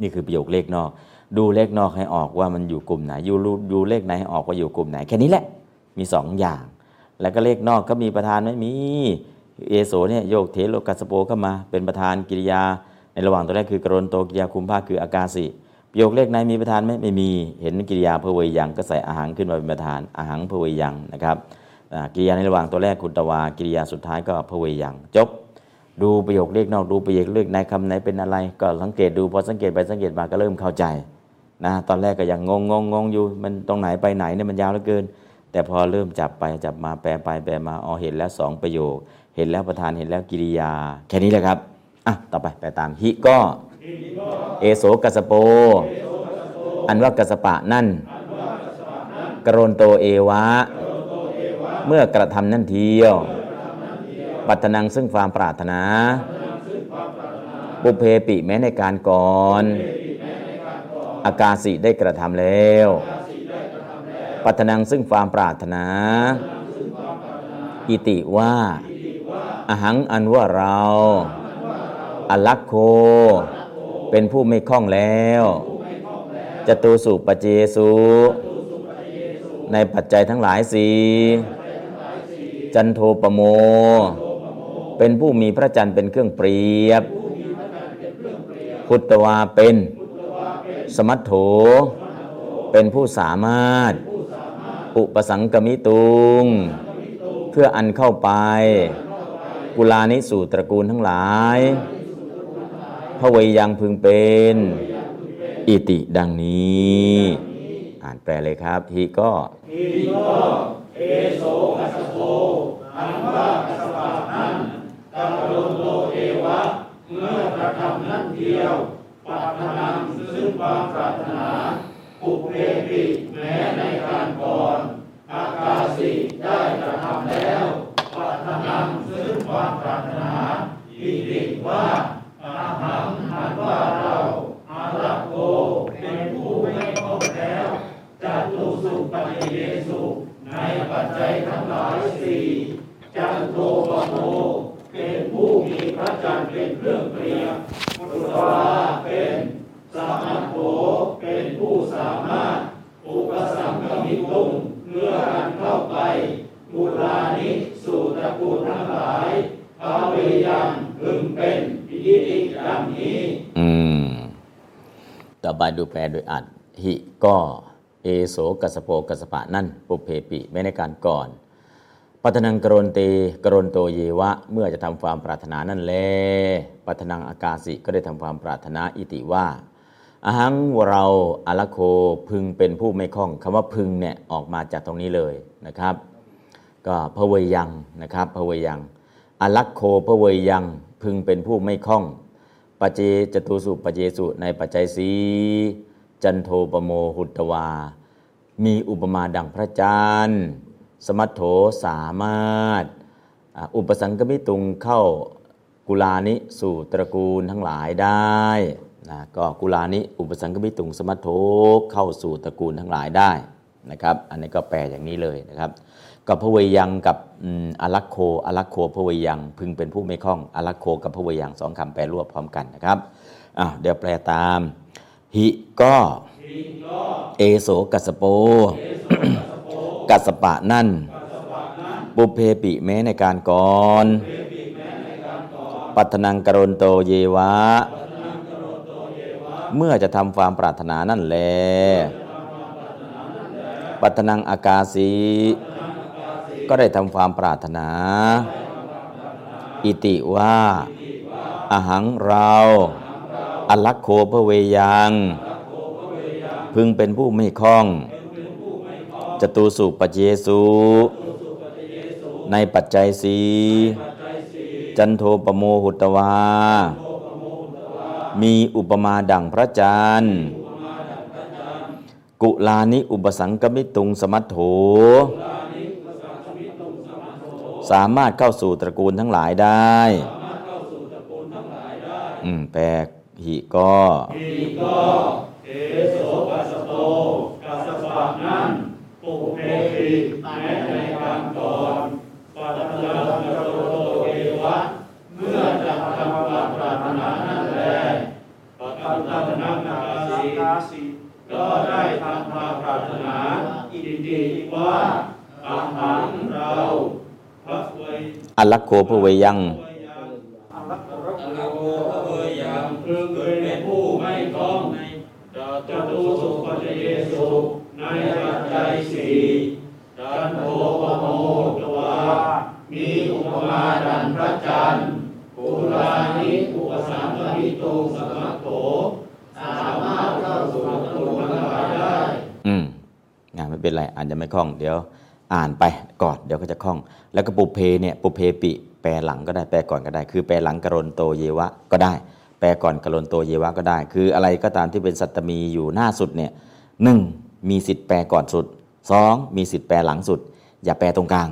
นี่คือประโยคเลขนอก ดูเลขนอกให้ออกว่ามันอยู่กลุ่มไหนอยู่ดูเลขไหนให้ออกว่าอยู่กลุ่มไหน แค่นี้แหละมีสองอย่าง แล้วก็เลขนอกก็มีประธานไม่มี เอโสเนี่ยโยกเทโลกัสโปเข้ามา เป็นประธานกิริยา ในระหว่างตัวแรกคือกรณโตกิริยาคุมภาคคืออากาสิประโยคเลขไหนมีประธานไหมไม่มีเห็นกิริยาเพเวยังก็ใส่อาหารขึ้นมาเป็นประธานอาหารเพเวยังนะครับกิริยาในระหว่างตัวแรกคุณตวากิริยาสุดท้ายก็เพเวยังจบ ดูประโยคเลขนอกดูประโยคเลขในคำไหนเป็นอะไร ก็สังเกตดูพอสังเกตไปสังเกตมาก็เริ่มเข้าใจนะตอนแรกก็ยังงงงงงอยู่มันตรงไหนไปไหนเนี่ยมันยาวเหลือเกิน แต่พอเริ่มจับไปจับมาแปลไปแปลมาอ๋อเห็นแล้วสองประโยค เห็นแล้วประธานเห็นแล้วกิริยา แค่นี้แหละครับ อะ ต่อไปแปตามฮิก็ เอโสกัสโป อันว่ากัสปะนั่น กรณโตเอวะ เมื่อกระทำนั่นเทียว ปัตนังซึ่งความปรารถนาปุเพปิแม้ในการก่อน อากาสิได้กระทำแล้ว ปัตนังซึ่งความปรารถนา อิติว่า อหังอันว่าเรา อลักโค เป็นผู้ไม่คล่องแล้วจตูสุปเจสุในปัจจัยทั้งหลายสีจันโทปโม เป็นผู้มีพระจันทร์เป็นเครื่องเปรียบ พุทธวาเป็น สมัตโถ เป็นผู้สามารถ อุปสังกมิตุง เพื่ออันเข้าไป กุลานิสู่ตระกูลทั้งหลายพระเวยังพึงเป็น อิติดังนี้ อ่านแปลเลยครับทีก็ทีก็เอโสกัสโปอันว่ากัสปะนั้นกัปโลโตเอวะ เมื่อกระทำนั่นเดียวปัตนังซึ่งความปรารถนาปุเพปิแม้ในการก่อน อากาสิได้กระทำแล้ว ปัตนังซึ่งความปรารถนาอิติว่าอาหังหันว่าเราอารักโกเป็นผู้ไม่คล่องแล้วจัตุสุปฏิเยสุในปัจจัยทั้งหลายสี่จันโทปโมเป็นผู้มีพระจันทร์เป็นเครื่องเปรียบพุทธาเป็นสามัตโถเป็นผู้สามารถ อุปสัมกมิตุงเพื่อการเข้าไป กุลานิสู่ตระกูลทั้งหลายภาเวยังพึงเป็นอิติดังนี้ อืม ต่อไปดูแปลโดยอัดหิก็เอโสกัสโปกัสปะนั่น ปุเพปิไม่ในการก่อนปัตนังกรณเตกรณโตเยวะ เมื่อจะทำความปรารถนานั่นแลปัตนังอากาสิก็ได้ทำความปรารถนาอิติว่าอาหังเราอาลโคพึงเป็นผู้ไม่คล่องคำว่าพึงเนี่ยออกมาจากตรงนี้เลยนะครับ ก็พระเวยยังนะครับพระเวยยังอลักโคพระเวยยังพึงเป็นผู้ไม่คล่องปัจเจจตุสุปัจเจสุในปัจจัยสีจันโทปโมหุตวา มีอุปมาดังพระจันทร์สมัตโถสามารถ อุปสังกมิตุงเข้ากุลานิสู่ตระกูลทั้งหลายได้นะก็กุลานิอุปสังกมิตุงสมัตโถเข้าสู่ตระกูลทั้งหลายได้นะครับ อันนี้ก็แปลอย่างนี้เลยนะครับ กับพระเวยยังกับอืมอลักโคอลักโคพระเวยยังพึงเป็นผู้ไม่คล่องอลักโคกับพระเวยยังสองคำแปลรวบพร้อมกันนะครับอะเดี๋ยวแปลตาม หิก็เอโสกัสโป กัสปะนั่น ปุเพปิแม้ในการก่อนปัตนังกรณโตเยวะ เมื่อจะทำความปรารถนานั่นแล ปัตนังอากาสี ก็ได้ทำความปรารถนา อิติว่าอาหังเรา อลักโคพระเวยัง พึงเป็นผู้ไม่คล่องจตูสุปเจสุในปัจจัยสีจันโทปโมหุตวา มีอุปมาดังพระจันทร์กุลานิอุปสังกมิตุงสมัตโถ สามารถเข้าสู่ตระกูลทั้งหลายได้อืมแปลหิก็หิก็เอโสกัสโตกัสปะนั่นปุเพหิแม้ในการก่อนปัตตะโตเอวะเมื่อจะทำการปรารถนานั่นแลปัตตะนังนาสีก็ได้ทำมาปรารถนาอิดีว่าอาหารเรา วยยังคือเคยเป็นผู้ไม่คล้องในจตุสุปฏิเยสุในปัจจัยสี่จันโทปโมตวามีอุปมาดันพระจันทร์ปุรานิอุปสัมปวิตุสมัคโถสามารถเข้าสู่ประตูทั้งลายได้ อืมงานไม่เป็นไรอานจะไม่คล่องเดี๋ยว อ่านไปก่อนเดี๋ยวก็จะคล่อง แล้วก็ปุเพเนี่ยปุเพปิ แปลหลังก็ได้แปลก่อนก็ได้ คือแปลหลังกรนโตเยวะก็ได้ แปลก่อนกรนโตเยวะก็ได้ คืออะไรก็ตามที่เป็นสัตตมีอยู่หน้าสุดเนี่ยหนึ่งมีสิทธิ์แปลก่อนสุดสองมีสิทธิ์แปลหลังสุด อย่าแปลตรงกลาง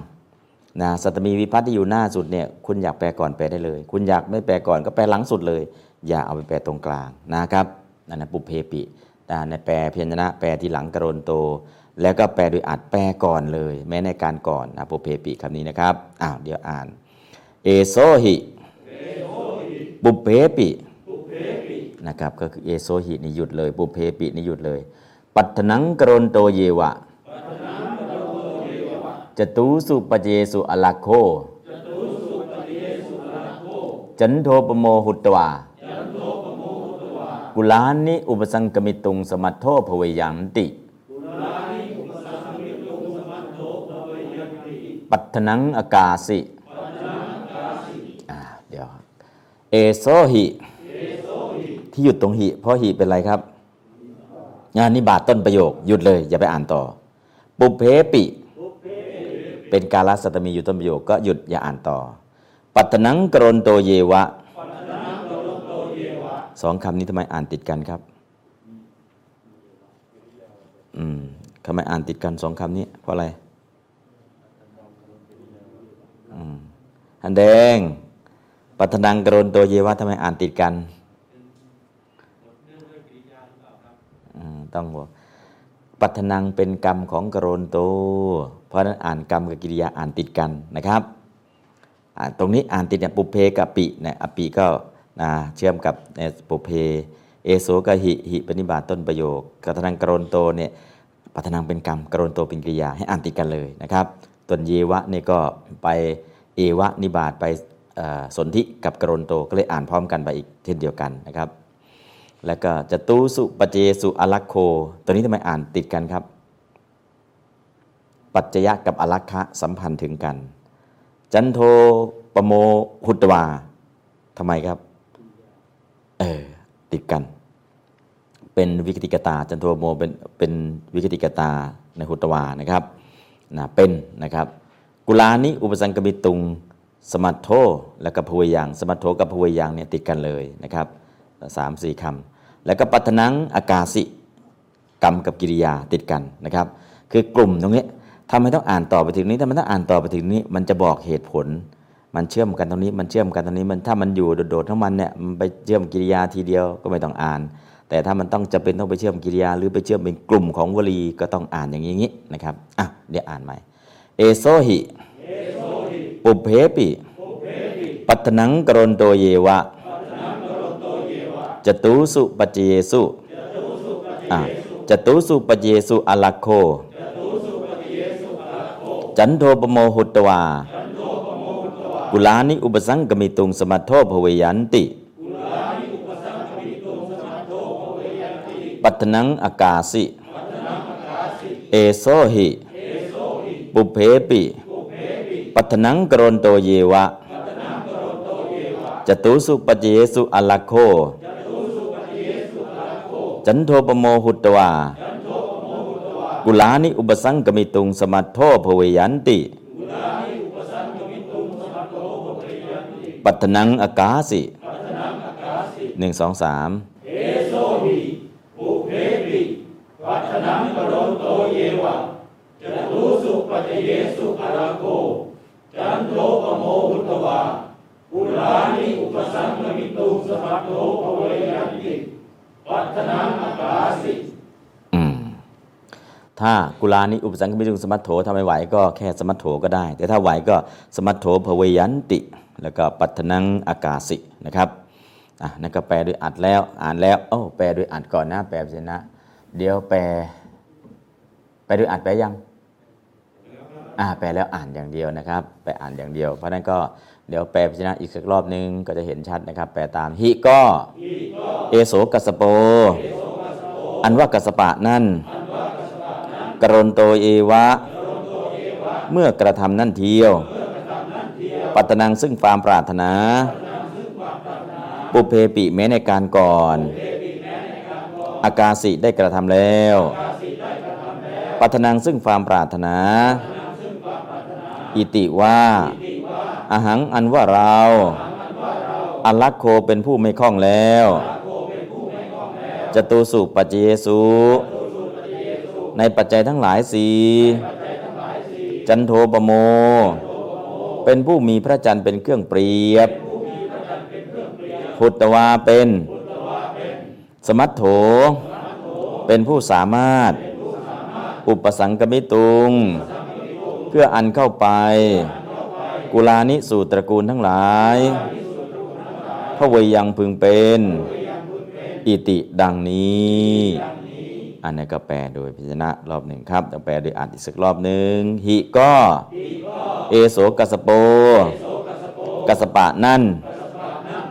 นะสัตตมีวิพัฒน์ที่อยู่หน้าสุดเนี่ยคุณอยากแปลก่อนแปลได้เลย คุณอยากไม่แปลก่อนก็แปลหลังสุดเลย อย่าเอาไปแปลตรงกลางนะครับนั่นนะปุเพปินะในแปลพยัญชนะแปลที่หลังกรนโต แล้วก็แปลโดยอัดแปลก่อนเลย แม้ในการก่อนนะโปเพปิคำนี้นะครับอ้าวเดี๋ยวอ่าน เอโซหิปุเพปินะครับก็คือเอโซหินี่หยุดเลยปุเพปินี่หยุดเลย ปัตนังกรนโตเยวะจตุสุปเจสุอลักโค จันโทปโมหุตวากุลานิอุปสังกมิตุงสมัทโทภเวยันติปัตถนั ปัทนังอากาสิเดี๋ยวเอโซหิที่หยุดตรงหิ เพราะหิเป็นไรครับงานนี้บาทต้นประโยค หยุดเลย อย่าไปอ่านต่อ ปุเพปิ เป็นกาลัสัตมีอยู่ต้นประโยคก็หยุดอย่าอ่านต่อ ปัตนังกรนโตเยวะสองคำนี้ทำไมอ่านติดกันครับ อืมทำไมอ่านติดกันสองคำนี้ เพราะอะไร อันแดง ปัทนังกรนตัวเยวะทำไมอ่านติดกันต้องบอกปัทนังเป็นกรรมของกรนโต เพราะนั้นอ่านกรรมกับกิริยาอ่านติดกันนะครับตรงนี้อ่านติดเนี่ยปุเพกับปิเนี่ยอปิก็เชื่อมกับปุเพ เอโสกับหิหิป็นนิบาตต้นประโยคกัทนังกรนโตเนี่ยปัทนังเป็นกรรมกรนโตเป็นกิริยาให้อ่านติดกันเลยนะครับ ตัวนเยวะนี่ก็ไปเอวะนิบาตไปสนธิกับกรนโตก็เลยอ่านพร้อมกันไปอีกเช่นเดียวกันนะครับ แล้วก็จตุสุปเจสุอลักโค ตัวนี้ทำไมอ่านติดกันครับ ปัจจยะกับอลักขะสัมพันธ์ถึงกัน จันโทปโมหุตวาทำไมครับ เออติดกัน เป็นวิกติกตา จันโทโมเป็นเป็นวิกติกตาในหุตวานะครับ นะเป็นนะครับ กุลานิอุปสังกมิตุงสมัทโทและกับพวยางสมัทโทกับพวยางเนี่ยติดกันเลยนะครับสามสี่คำแล้วก็ปัตนังอากาสิกรรมกับกิริยาติดกันนะครับ คือกลุ่มตรงนี้ทำไมต้องอ่านต่อไปถึงนี้ถ้ามันต้องอ่านต่อไปถึงนี้ มันจะบอกเหตุผล มันเชื่อมกันตรงนี้ มันเชื่อมกันตรงนี้มันถ้ามันอยู่โดดๆทั้งมันเนี่ยมันไปเชื่อมกิริยาทีเดียวก็ไม่ต้องอ่าน แต่ถ้ามันต้องจะเป็นต้องไปเชื่อมกิริยา หรือไปเชื่อมเป็นกลุ่มของวลีก็ต้องอ่านอย่างนี้นะครับอะเดี๋ยวอ่านใหม่เอโซหิปุเพปิปัตนังกรนโตเยวะจตุสุปจเยสุอะจตุสุปจเยสุอลักโค จันโทปโมหุตวากุลานิอุปสังกมิตุงสมัทโทภเวยันติ ปัตนังอากาสิเอโซหิปุเพปิปัตนังกรนโตเยวะจตุสุปเจสุอลักโค จันโทปโมหุตวากุลานิอุปสังกมิตุงสมัทโทภเวยันติปัตนังอากาสิหนึ่งสองสาม เอโซหิปุเพปิวัฒ นังกรนโตเยวะจตุสุปฏิเยสุอราโกจันโทปโมหุตวาปุรานิอุปสังกมิตุสมัตโตภเวยันติวัฒนังอากาสิถ้ากุลานิอุปสังคมิตุงสมัทโถทำไม่ไหวก็แค่สมัทโถก็ได้ แต่ถ้าไหวก็สมัทโถภเวยันติ แล้วก็ปัตถนังอากาสินะครับอะนั่นก็แปลด้วยอัดแล้ว อ่านแล้วโอ้แปลด้วยอัดก่อนนะ แปลเสร็จนะ เดี๋ยวแปลแปลด้วยอัดแปลยัง อ่า แปลแล้วอ่านอย่างเดียวนะครับ แปลอ่านอย่างเดียว เพราะนั้นก็เดี๋ยวแปลพิจารณาอีกสักรอบนึงก็จะเห็นชัดนะครับ แปลตามหิก็เอโสกัสโป อันว่ากัสปะนั่น กรณโตเอวะ เมื่อกระทำนั่นเทียว ปัตตนังซึ่งความปรารถนา ปุเพปิแม้ในการก่อน อากาสิได้กระทำแล้ว ปัตนังซึ่งความปรารถนา อิติว่าอาหังอันว่าเราอัลลักโคเป็นผู้ไม่คล่องแล้ว จตูสุปัจเจสุ ในปัจจัยทั้งหลายสีจันโทปโม เป็นผู้มีพระจันทร์เป็นเครื่องเปรียบ พุตวาเป็น สมัตโถ เป็นผู้สามารถ อุปสังกมิตุง เพื่ออันเข้าไป กุลานิสู่ตระกูลทั้งหลายพระเวยังพึงเป็น อิติดังนี้ อันนี้ก็แปลโดยพิจารณารอบหนึ่งครับต้องแปลโดยอ่านอีกสักรอบหนึ่งหิก็ เอโสกัสโป กัสสปะนั่น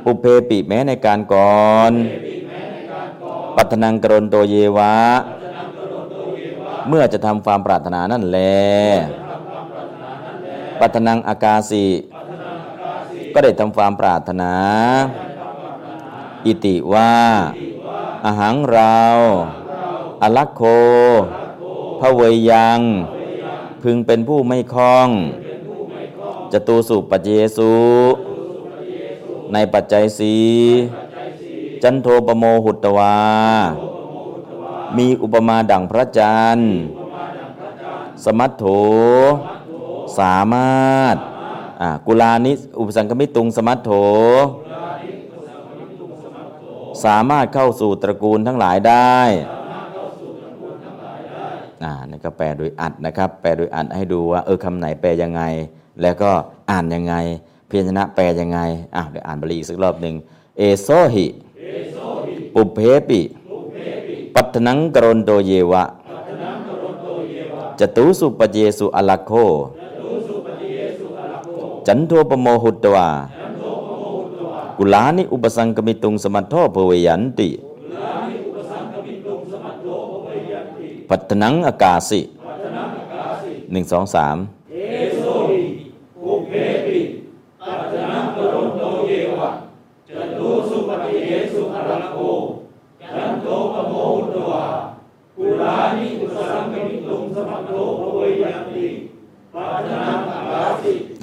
ปุเพปิแม้ในการก่อน ปัตนังกรณโตเยวะ เมื่อจะทำความปรารถนานั่นแล ปัตนังอากาสิ ก็ได้ทำความปรารถนา อิติว่าอาหังเราอลักโคพระเวยยัง พึงเป็นผู้ไม่คล่องจตูสุปัจเจสุ ในปัจจัยสี จันโทปโมหุตวา มีอุปมาดั่งพระจันทร์ สมัตโถ สามารถกุลานิอุปสังคมิตุงสมัตโถ สามารถเข้าสู่ตระกูลทั้งหลายได้อ่านี่ก็แปลโดยอัดนะครับ แปลโดยอัดให้ดูว่าเออคำไหนแปลยังไง แล้วก็อ่านยังไง เพียรชนะแปลยังไงอะเดี๋ยวอ่านบาลีอีกสักรอบหนึ่งเอโซหิ ปุเพปิ ปัตนังกรณโตเยวะ จตุสุปเยสุอลักโค จันโทปโมหุตวา กุลานิอุปสังกมิตุงสมัทโทภเวยันติ ปัตนังอากาสิหนึ่งสองสาม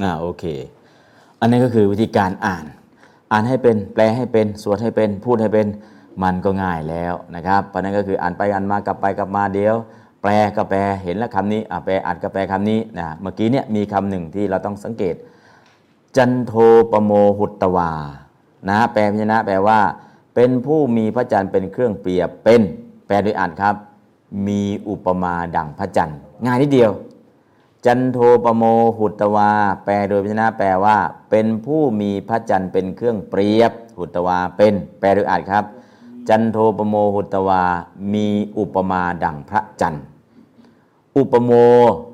อ่าโอเค อันนี้ก็คือวิธีการอ่าน อ่านให้เป็นแปลให้เป็นสวดให้เป็นพูดให้เป็นมันก็ง่ายแล้วนะครับเพราะนั้นก็คืออ่านไปอ่านมากลับไปกลับมาเดียว แปลก็แปลเห็นแล้วคำนี้อ่าแปลอ่านก็แปลคำนี้นะเมื่อกี้เนี่ยมีคำหนึ่งที่เราต้องสังเกต จันโทปโมหุตตวานะแปลพยัญชนะแปลว่า เป็นผู้มีพระจันทร์เป็นเครื่องเปรียบเป็น แปลโดยอ่านครับ มีอุปมาดังพระจันทร์ง่ายนิดเดียว จันโทปโมหุตวา แปลโดยพยัญชนะแปลว่า เป็นผู้มีพระจันทร์เป็นเครื่องเปรียบ หุตวาเป็น แปลโดยอ่านครับ จันโทปโมหุตวา มีอุปมาดังพระจันทร์ อุปโม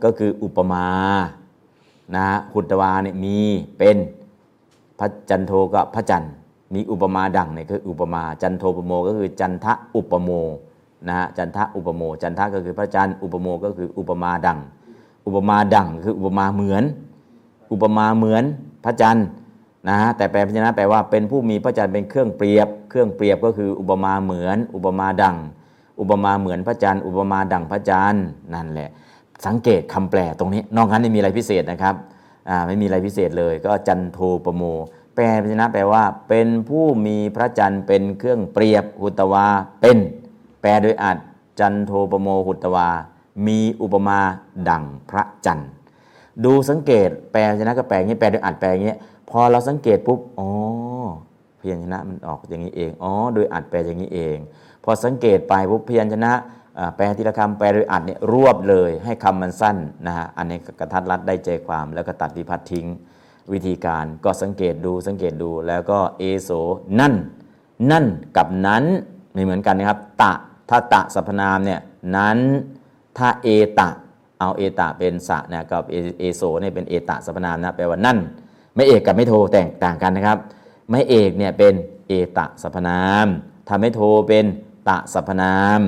ก็คืออุปมานะหุตวาเนี่ยมีเป็นพระจันโทก็พระจันทร์มีอุปมาดังเนี่ยคืออุปมาจันโทปโมก็คือจันทะอุปโม นะฮะจันทะอุปโม จันทะก็คือพระจันทร์อุปโมก็คืออุปมาดัง อุปมาดังคืออุปมาเหมือน อุปมาเหมือนพระจันทร์นะฮะแต่แปลพยัญชนะแปลว่าเป็นผู้มีพระจันทร์เป็นเครื่องเปรียบ เครื่องเปรียบก็คืออุปมาเหมือน อุปมาดัง อุปมาเหมือนพระจันทร์อุปมาดังพระจันทร์นั่นแหละ สังเกตคำแปลตรงนี้ นอกนั้นไม่มีอะไรพิเศษนะครับอ่าไม่มีอะไรพิเศษเลย ก็จันโทปโม แปลพยัญชนะแปลว่า เป็นผู้มีพระจันทร์เป็นเครื่องเปรียบหุตวาเป็น แปลโดยอรรถ จันทูปโมหุตวา มีอุปมาดังพระจันทร์ ดูสังเกตแปลพยัญชนะก็แปลอย่างนี้แปลโดยอรรถแปลอย่างนี้พอเราสังเกตปุ๊บอ๋อพยัญชนะมันออกอย่างนี้เองอ๋อโดยอรรถแปลอย่างนี้เอง พอสังเกตไปปุ๊บพยัญชนะแปลทีละคำแปลโดยอรรถเนี่ยรวบเลยให้คำมันสั้นนะฮะอันนี้กระทัดรัดได้ใจความแล้วก็ตัดวิภัตติทิ้งวิธีการก็สังเกตดูสังเกตดูแล้วก็เอโสนั่น นั่นกับนั้นไม่เหมือนกันนะครับ ตะ ถ้าตะสรรพนามเนี่ยนั้นถ้าเอตะเอาเอตะเป็นสะนะกับเอเอโสเนี่ยเป็นเอตะสรรพนามนะแปลว่านั่น ไม่เอกกับไม่โทแตกต่างกันนะครับ ไม่เอกเนี่ยเป็นเอตะสรรพนามทำให้โทเป็นตะสรรพนาม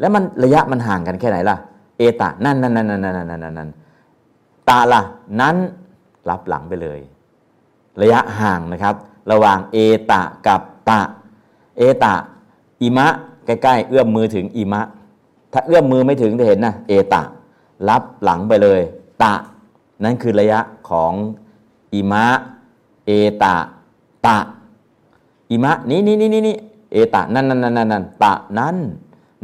แล้วมันระยะมันห่างกันแค่ไหนล่ะ เอตะนั่นนั่นนั่นนั่นนั่นนั่นนั่นตะล่ะนั้นรับหลังไปเลย ระยะห่างนะครับ ระหว่างเอตะกับตะ เอตะอิมะ ใกล้ๆ เอื้อมมือถึงอิมะ ถ้าเอื้อมมือไม่ถึงจะเห็นนะเอตะ รับหลังไปเลย ตะ นั่นคือระยะของอิมะ เอตะ ตะ อิมะนี้นี่นี่นี่นี่เอตะนั่นนั่นนั่นนั่นตะนั้น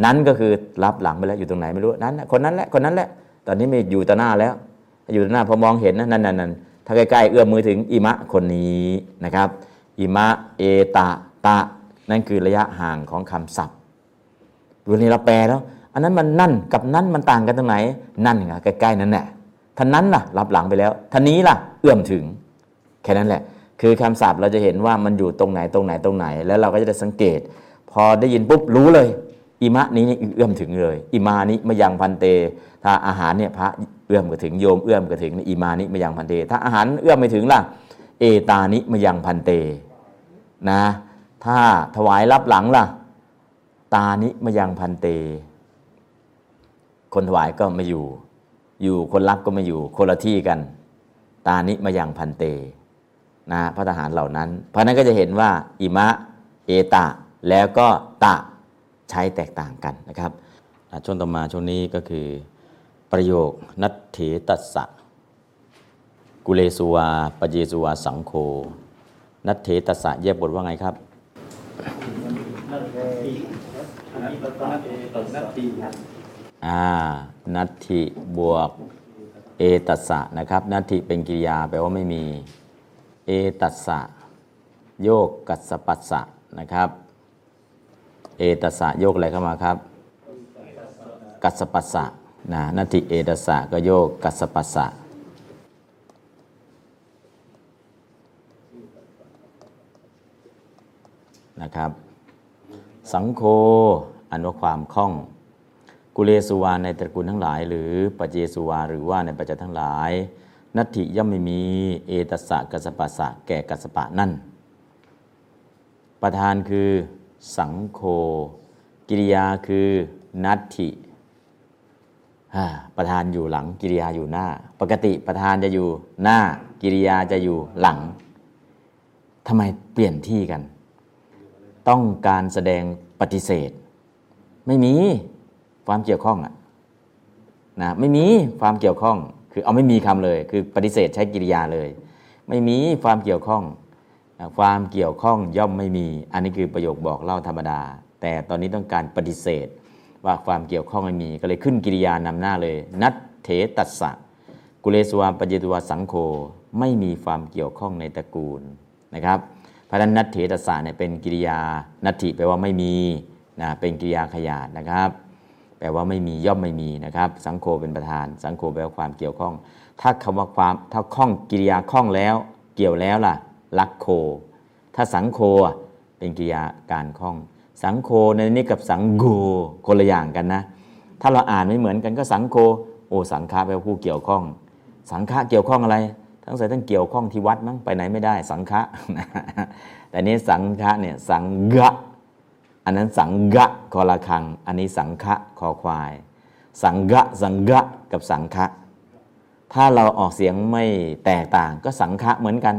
นั้นก็คือรับหลังไปแล้วอยู่ตรงไหนไม่รู้นั้นคนนั้นแหละคนนั้นแหละ ตอนนี้ไม่อยู่ต่อหน้าแล้ว อยู่ต่อหน้าพอมองเห็นนะนั่นนั่นนั่นถ้าใกล้ๆเอื้อมมือถึงอิมะคนนี้นะครับอิมะเอตะ ตะ นั่นคือระยะห่างของคำศัพท์ วันนี้เราแปลแล้ว อันนั้นมันนั่นกับนั้นมันต่างกันตรงไหน นั่นไงใกล้ๆนั่นแหละท่านั้นล่ะรับหลังไปแล้วท่านี้ล่ะ เอื้อมถึง แค่นั้นแหละ คือคำศัพท์เราจะเห็นว่ามันอยู่ตรงไหนตรงไหนตรงไหน แล้วเราก็จะได้สังเกต พอได้ยินปุ๊บรู้เลยอิมะนี้นี่เอื้อมถึงเลยอิมานิมายังพันเต ถ้าอาหารเนี่ยพระเอื้อมก็ถึงโยมเอื้อมก็ถึงอิมานิมายังพันเต ถ้าอาหารเอื้อมไม่ถึงล่ะ เอตานิมายังพันเตนะ ถ้าถวายรับหลังล่ะ ตานิมยังพันเต คนถวายก็ไม่อยู่ อยู่คนรับก็ไม่อยู่ คนละที่กัน ตานิมยังพันเตนะพระทหารเหล่านั้น เพราะนั้นก็จะเห็นว่า อิมะ เอตะ แล้วก็ตะใช้แตกต่างกันนะครับช่วงต่อมาช่วงนี้ก็คือ ประโยคนัตเถตัสสะ กุเลสุวาปเยสุวาสังโฆนัตเถตัสสะแยกบทว่าไงครับ นั่นเลยอันนี้ก็ต้องเอตนัตตีครับอ่านัตถิบวก เอตัสสะนะครับ นัตถิเป็นกิริยาแปลว่าไม่มี เอตัสสะโยกกัสปัสสะนะครับ เอตัสสะโยกอะไรเข้ามาครับ กัสปัสสะนะนัตถิเอตัสสะก็โยกกัสสปัสสะนะครับ สังโฆ อันว่าความคล่อง กุเลสุวาในตระกูลทั้งหลาย หรือปเจสุวาหรือว่าในปัจจัทั้งหลาย นัตถิย่อมไม่มีเอตสะกัสปัสะแก่กัสปะนั่น ประธานคือสังโฆกิริยาคือนัตถิประธานอยู่หลังกิริยาอยู่หน้า ปกติประธานจะอยู่หน้า กิริยาจะอยู่หลังทำไมเปลี่ยนที่กัน ต้องการแสดงปฏิเสธ ไม่มีความเกี่ยวข้องอะนะไม่มีความเกี่ยวข้อง คือเอาไม่มีคำเลย คือปฏิเสธใช้กิริยาเลย ไม่มีความเกี่ยวข้องนะความเกี่ยวข้องย่อมไม่มี อันนี้คือประโยคบอกเล่าธรรมดา แต่ตอนนี้ต้องการปฏิเสธ ว่าความเกี่ยวข้องไม่มี ก็เลยขึ้นกิริยานำหน้าเลย นัตเถตัสสะกุเลสวาปเจตุวาสังโฆไม่มีความเกี่ยวข้องในตระกูลนะครับ เพราะฉะนั้นนัตเถตัสสะเนี่ยเป็นกิริยานัตถิแปลว่าไม่มี นะเป็นกิริยาขยาดนะครับ แปลว่าไม่มีย่อมไม่มีนะครับ สังโฆเป็นประธาน สังโฆแปลว่าความเกี่ยวข้อง ถ้าคำว่าความถ้าข้องกิริยาข้องแล้ว เกี่ยวแล้วล่ะลักโค ถ้าสังโฆอะเป็นกิริยาการข้อง สังโฆในนี้กับสังโฆคนละอย่างกันนะ ถ้าเราอ่านไม่เหมือนกันก็สังโฆโอสังฆะแปลว่าผู้เกี่ยวข้อง สังฆะเกี่ยวข้องอะไร ทั้งใส่ทั้งเกี่ยวข้องที่วัดมั้งไปไหนไม่ได้สังฆะแต่นี้สังฆะเนี่ยสังฆะ อันนั้นสังกะคอละคัง อันนี้สังฆะคอควาย สังกะสังกะกับสังฆะถ้าเราออกเสียงไม่แตกต่างก็สังฆะเหมือนกัน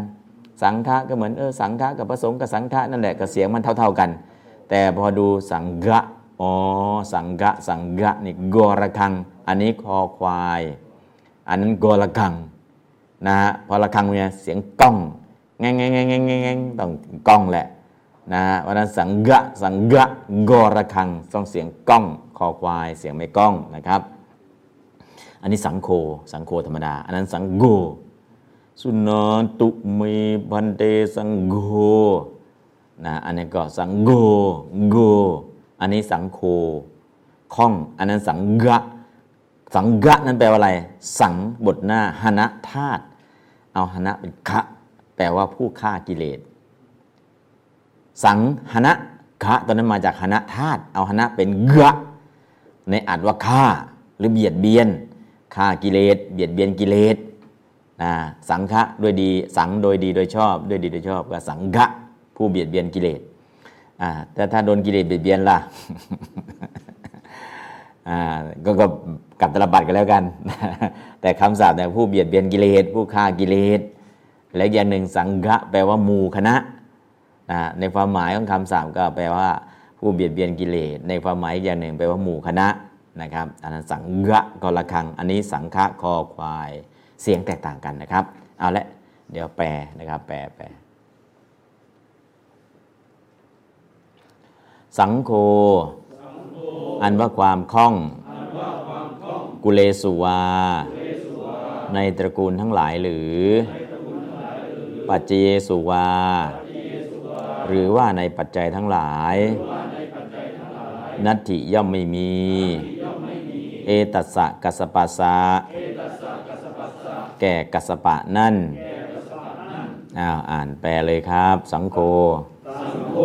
สังฆะก็เหมือนเออสังฆะกับประสงค์กับสังฆะนั่นแหละก็เสียงมันเท่า ๆกัน แต่พอดูสังกะอ๋อสังกะสังกะนี่กอระคัง อันนี้คอควาย อันนั้นกอระคังนะฮะพอระคังเนี่ยเสียงก้องแงงแงงแงงแงแงงแงงต้องก้องแหละ นะวันนั้นสังกะสังกะกอระคังต้องเสียงก้องคอควายเสียงไม่ก้องนะครับ อันนี้สังโฆสังโฆธรรมดา อันนั้นสังโฆสุนนตุเมบันเตสังโฆนะอันนี้ก็สังโฆโฆอันนี้สังโฆข้อง อันนั้นสังกะสังกะนั้นแปลว่าอะไร สังบทหน้าหนะธาตุเอาหนะเป็นคะแปลว่าผู้ฆ่ากิเลส สังหนะคะตอนนั้นมาจากหนะธาตุเอาหนะเป็นกะในอัดว่าฆ่าหรือเบียดเบียนฆ่ากิเลสเบียดเบียนกิเลสนะสังฆะด้วยดีสังโดยดีโดยชอบ ด้วยดีโดยชอบก็สังฆะผู้เบียดเบียนกิเลสอ่าแต่ถ้าโดนกิเลสเบียดเบียนล่ะอ่าก็ก็กลับตลบัดกันแล้วกัน แต่คำสาปเนี่ยผู้เบียดเบียนกิเลสผู้ฆ่ากิเลสและอีกอย่างหนึ่งสังฆะแปลว่าหมู่คณะ นะในความหมายของคำสาปก็แปลว่า ผู้เบียดเบียนกิเลสในความหมายอีกอย่างหนึ่งแปลว่าหมู่คณะนะครับอันนั้นสังฆะกละคัง อันนี้สังฆะคอควายเสียงแตกต่างกันนะครับ เอาละเดี๋ยวแปลนะครับ แปลแปลสังโฆอันว่าความคล่อง กุเลสุวา ในตระกูลทั้งหลายหรือ ปัจเจสุวา หรือว่าในปัจจัยทั้งหลาย นัตถิย่อมไม่มี เอตัสสะกัสสปัสสะแก่กัสปะนั่นอ้าวอ่านแปลเลยครับ สังโฆสังโฆ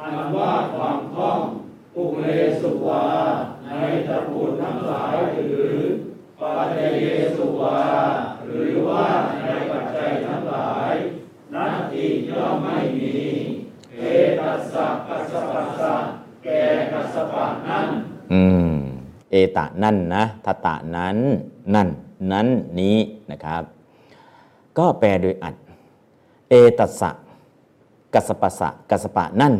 อันว่าความคล่องปุเลสุวาในตระกูลทั้งหลายหรือปัจเจเยสุวาหรือว่าในปัจจัยทั้งหลาย นัตติย่อมไม่มี ตัสสะกัสสะปัสสะแก่กัสสปะนั้น อืม เอตะนั่นนะทตะนั้น นั่น นั้นนี้นะครับ ก็แปลโดยอัด เอตัสสะกัสสปะสะกัสสปะนั่น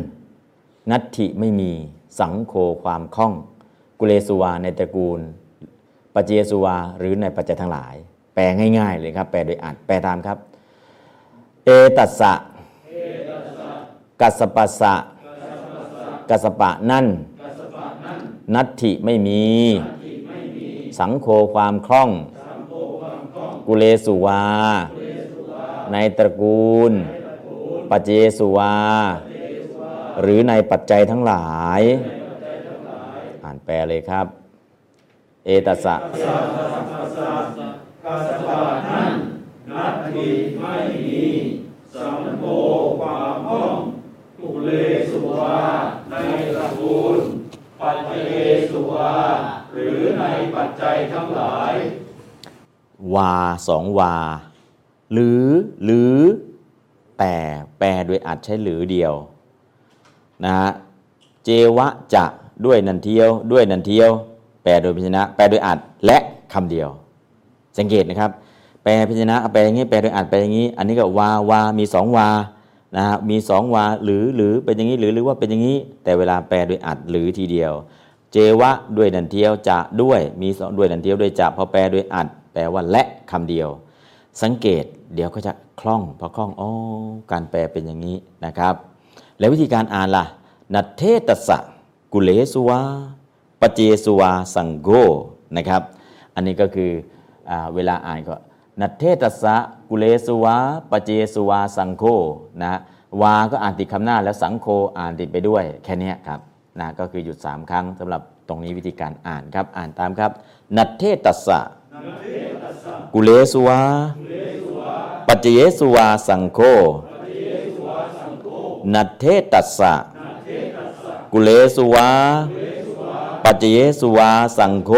นัตถิไม่มีสังโคความคล่อง กุเลสุวาในตระกูลปเจสุวาหรือในปัจจัยทั้งหลาย แปลง่าย ๆ เลยครับ แปลโดยอัดแปลตามครับ เอตัสสะ กัสปะสะกัสสปะนั่น นัตถิไม่มี สังโฆความคล่อง กุเลสุวา ในตระกูล ปัจเจสุวา หรือในปัจจัยทั้งหลาย อ่านแปลเลยครับ เอตัสสะ กัสปะนั้น นัตถิไม่มี สัมโภความคล่องปุเลสุวา ในตระกูล ปัจเจเยสุวา หรือในปัจจัยทั้งหลาย วา สองวา หรือหรือแต่แปลโดยอัดใช้หรือเดียวนะฮะเจวะจะด้วยนันเทียว ด้วยนันเทียว แปลโดยพิจนะ แปลโดยอัดและคำเดียว สังเกตนะครับ แปลพิจนะแปลอย่างนี้แปลโดยอัดแปลอย่างนี้ อันนี้ก็วาวามีสองวานะฮะมีสองวาหรือหรือเป็นอย่างนี้หรือหรือว่าเป็นอย่างนี้ แต่เวลาแปลโดยอัดหรือทีเดียว เจวะด้วยนันเทียวจะด้วยมีสองด้วยนันเทียวด้วยจะพอแปลโดยอัด แปลว่าและคำเดียว สังเกตเดี๋ยวก็จะคล่องพอคล่องอ๋อการแปลเป็นอย่างนี้นะครับ แล้ววิธีการอ่านล่ะ นัทเทตสะกุเลสุวาปเจสุวาสังโกนะครับ อันนี้ก็คืออเวลาอ่านก็นัทเทตสะกุเลสุวาปเจสุวาสังโฆนะวา ก็อ่านติดคำหน้าแล้วสังโฆอ่านติดไปด้วยแค่นี้ครับนะก็คือหยุด 3 ครั้งสำหรับตรงนี้วิธีการอ่านครับ อ่านตามครับ นัทเทตัสสะ กุเลสุวา ปัจเจสุวาสังโฆนัทเทตัสสะ กุเลสุวา ปัจเจสุวาสังโฆ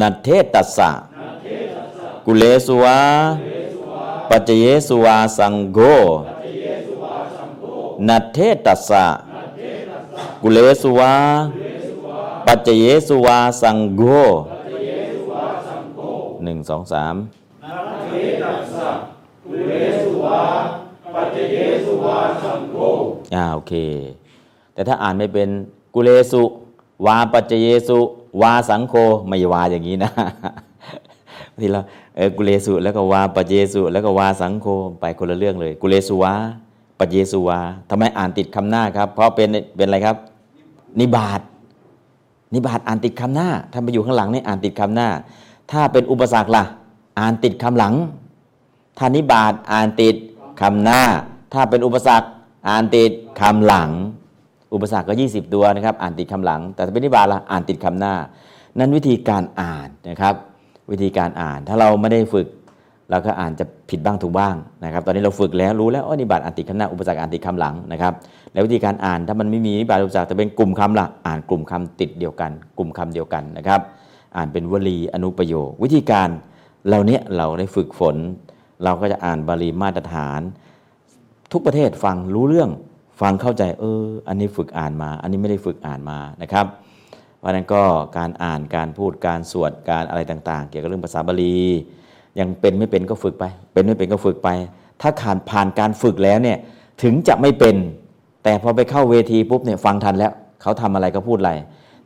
นัทเทตัสสะ กุเลสุวา ปัจเจสุวาสังโฆนัทเทตัสสะ กุเลสุวา ปัจเจสุวาสังโฆ หนึ่งสองสามนัตถิตัสสะปุเลสุวาปัจเจเยสุวาสังโฆอ่าโอเค แต่ถ้าอ่านไม่เป็นกุเลสุ วาปัจเจเยสุวาสังโฆไม่วาอย่างนี้นะทีเราเออกุเลสุแล้วก็วาปัจเจเยสุ แล้วก็วาสังโฆไปคนละเรื่องเลย กุเลสุวาปัจเจเยสุวาทำไมอ่านติดคำหน้าครับ เพราะเป็นเป็นอะไรครับ นิบาตนิบาตอ่านติดคำหน้าถ้าไปอยู่ข้างหลังนี่อ่านติดคำหน้า ถ้าเป็นอุปสรรคล่ะ อ่านติดคำหลังถ้านิบาตอ่านติดคำหน้า ถ้าเป็นอุปสรรคอ่านติดคำหลัง อุปสรรคก็ 20 ตัวนะครับ อ่านติดคำหลัง แต่ถ้าเป็นนิบาตล่ะอ่านติดคำหน้า นั่นวิธีการอ่านนะครับ วิธีการอ่านถ้าเราไม่ได้ฝึกเราก็อ่านจะผิดบ้างถูกบ้างนะครับ ตอนนี้เราฝึกแล้วรู้แล้วอนิบาตอ่านติดคำหน้าอุปสรรคอ่านติดคำหลังนะครับแล้ววิธีการอ่านถ้ามันไม่มีนิบาตอุปสรรคแต่เป็นกลุ่มคำล่ะอ่านกลุ่มคำติดเดียวกัน กลุ่มคำเดียวกันนะครับ อ่านเป็นวลีอนุประโยค วิธีการเราเนี้ยเราได้ฝึกฝน เราก็จะอ่านบาลีมาตรฐาน ทุกประเทศฟังรู้เรื่องฟังเข้าใจเออ อันนี้ฝึกอ่านมา อันนี้ไม่ได้ฝึกอ่านมานะครับเพราะนั้นก็การอ่านการพูดการสวดการอะไรต่าง ๆ เกี่ยวกับเรื่องภาษาบาลียังเป็นไม่เป็นก็ฝึกไป เป็นไม่เป็นก็ฝึกไป ถ้าผ่านผ่านการฝึกแล้วเนี่ยถึงจะไม่เป็น แต่พอไปเข้าเวทีปุ๊บเนี่ยฟังทันแล้ว เขาทำอะไรก็พูดอะไร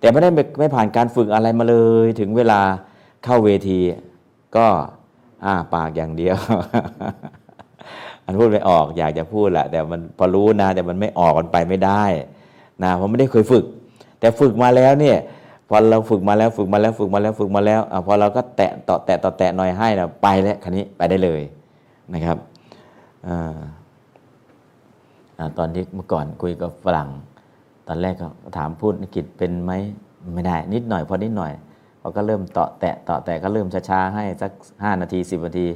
แต่ไม่ได้ไม่ผ่านการฝึกอะไรมาเลย ถึงเวลาเข้าเวที ก็อ้าปากอย่างเดียว อันพูดไม่ออกอยากจะพูดแหละแต่มันพอรู้นะ แต่มันไม่ออกมันไปไม่ได้นะเพราะไม่ได้เคยฝึก แต่ฝึกมาแล้วเนี่ยพอเราฝึกมาแล้วฝึกมาแล้วฝึกมาแล้วฝึกมาแล้วอพอเราก็แตะต่อแตะต่อแตะหน่อยให้นะไปแล้วคันนี้ไปได้เลยนะครับอตอนที่เมื่อก่อนคุยกับฝรั่ง ตอนแรกก็ถามพูดอังกฤษเป็นไหมไม่ได้ นิดหน่อยพอนิดหน่อยเขาก็เริ่มเต่อแตะต่อแตะก็เริ่มช้าๆให้สักห้านาทีสิบนาที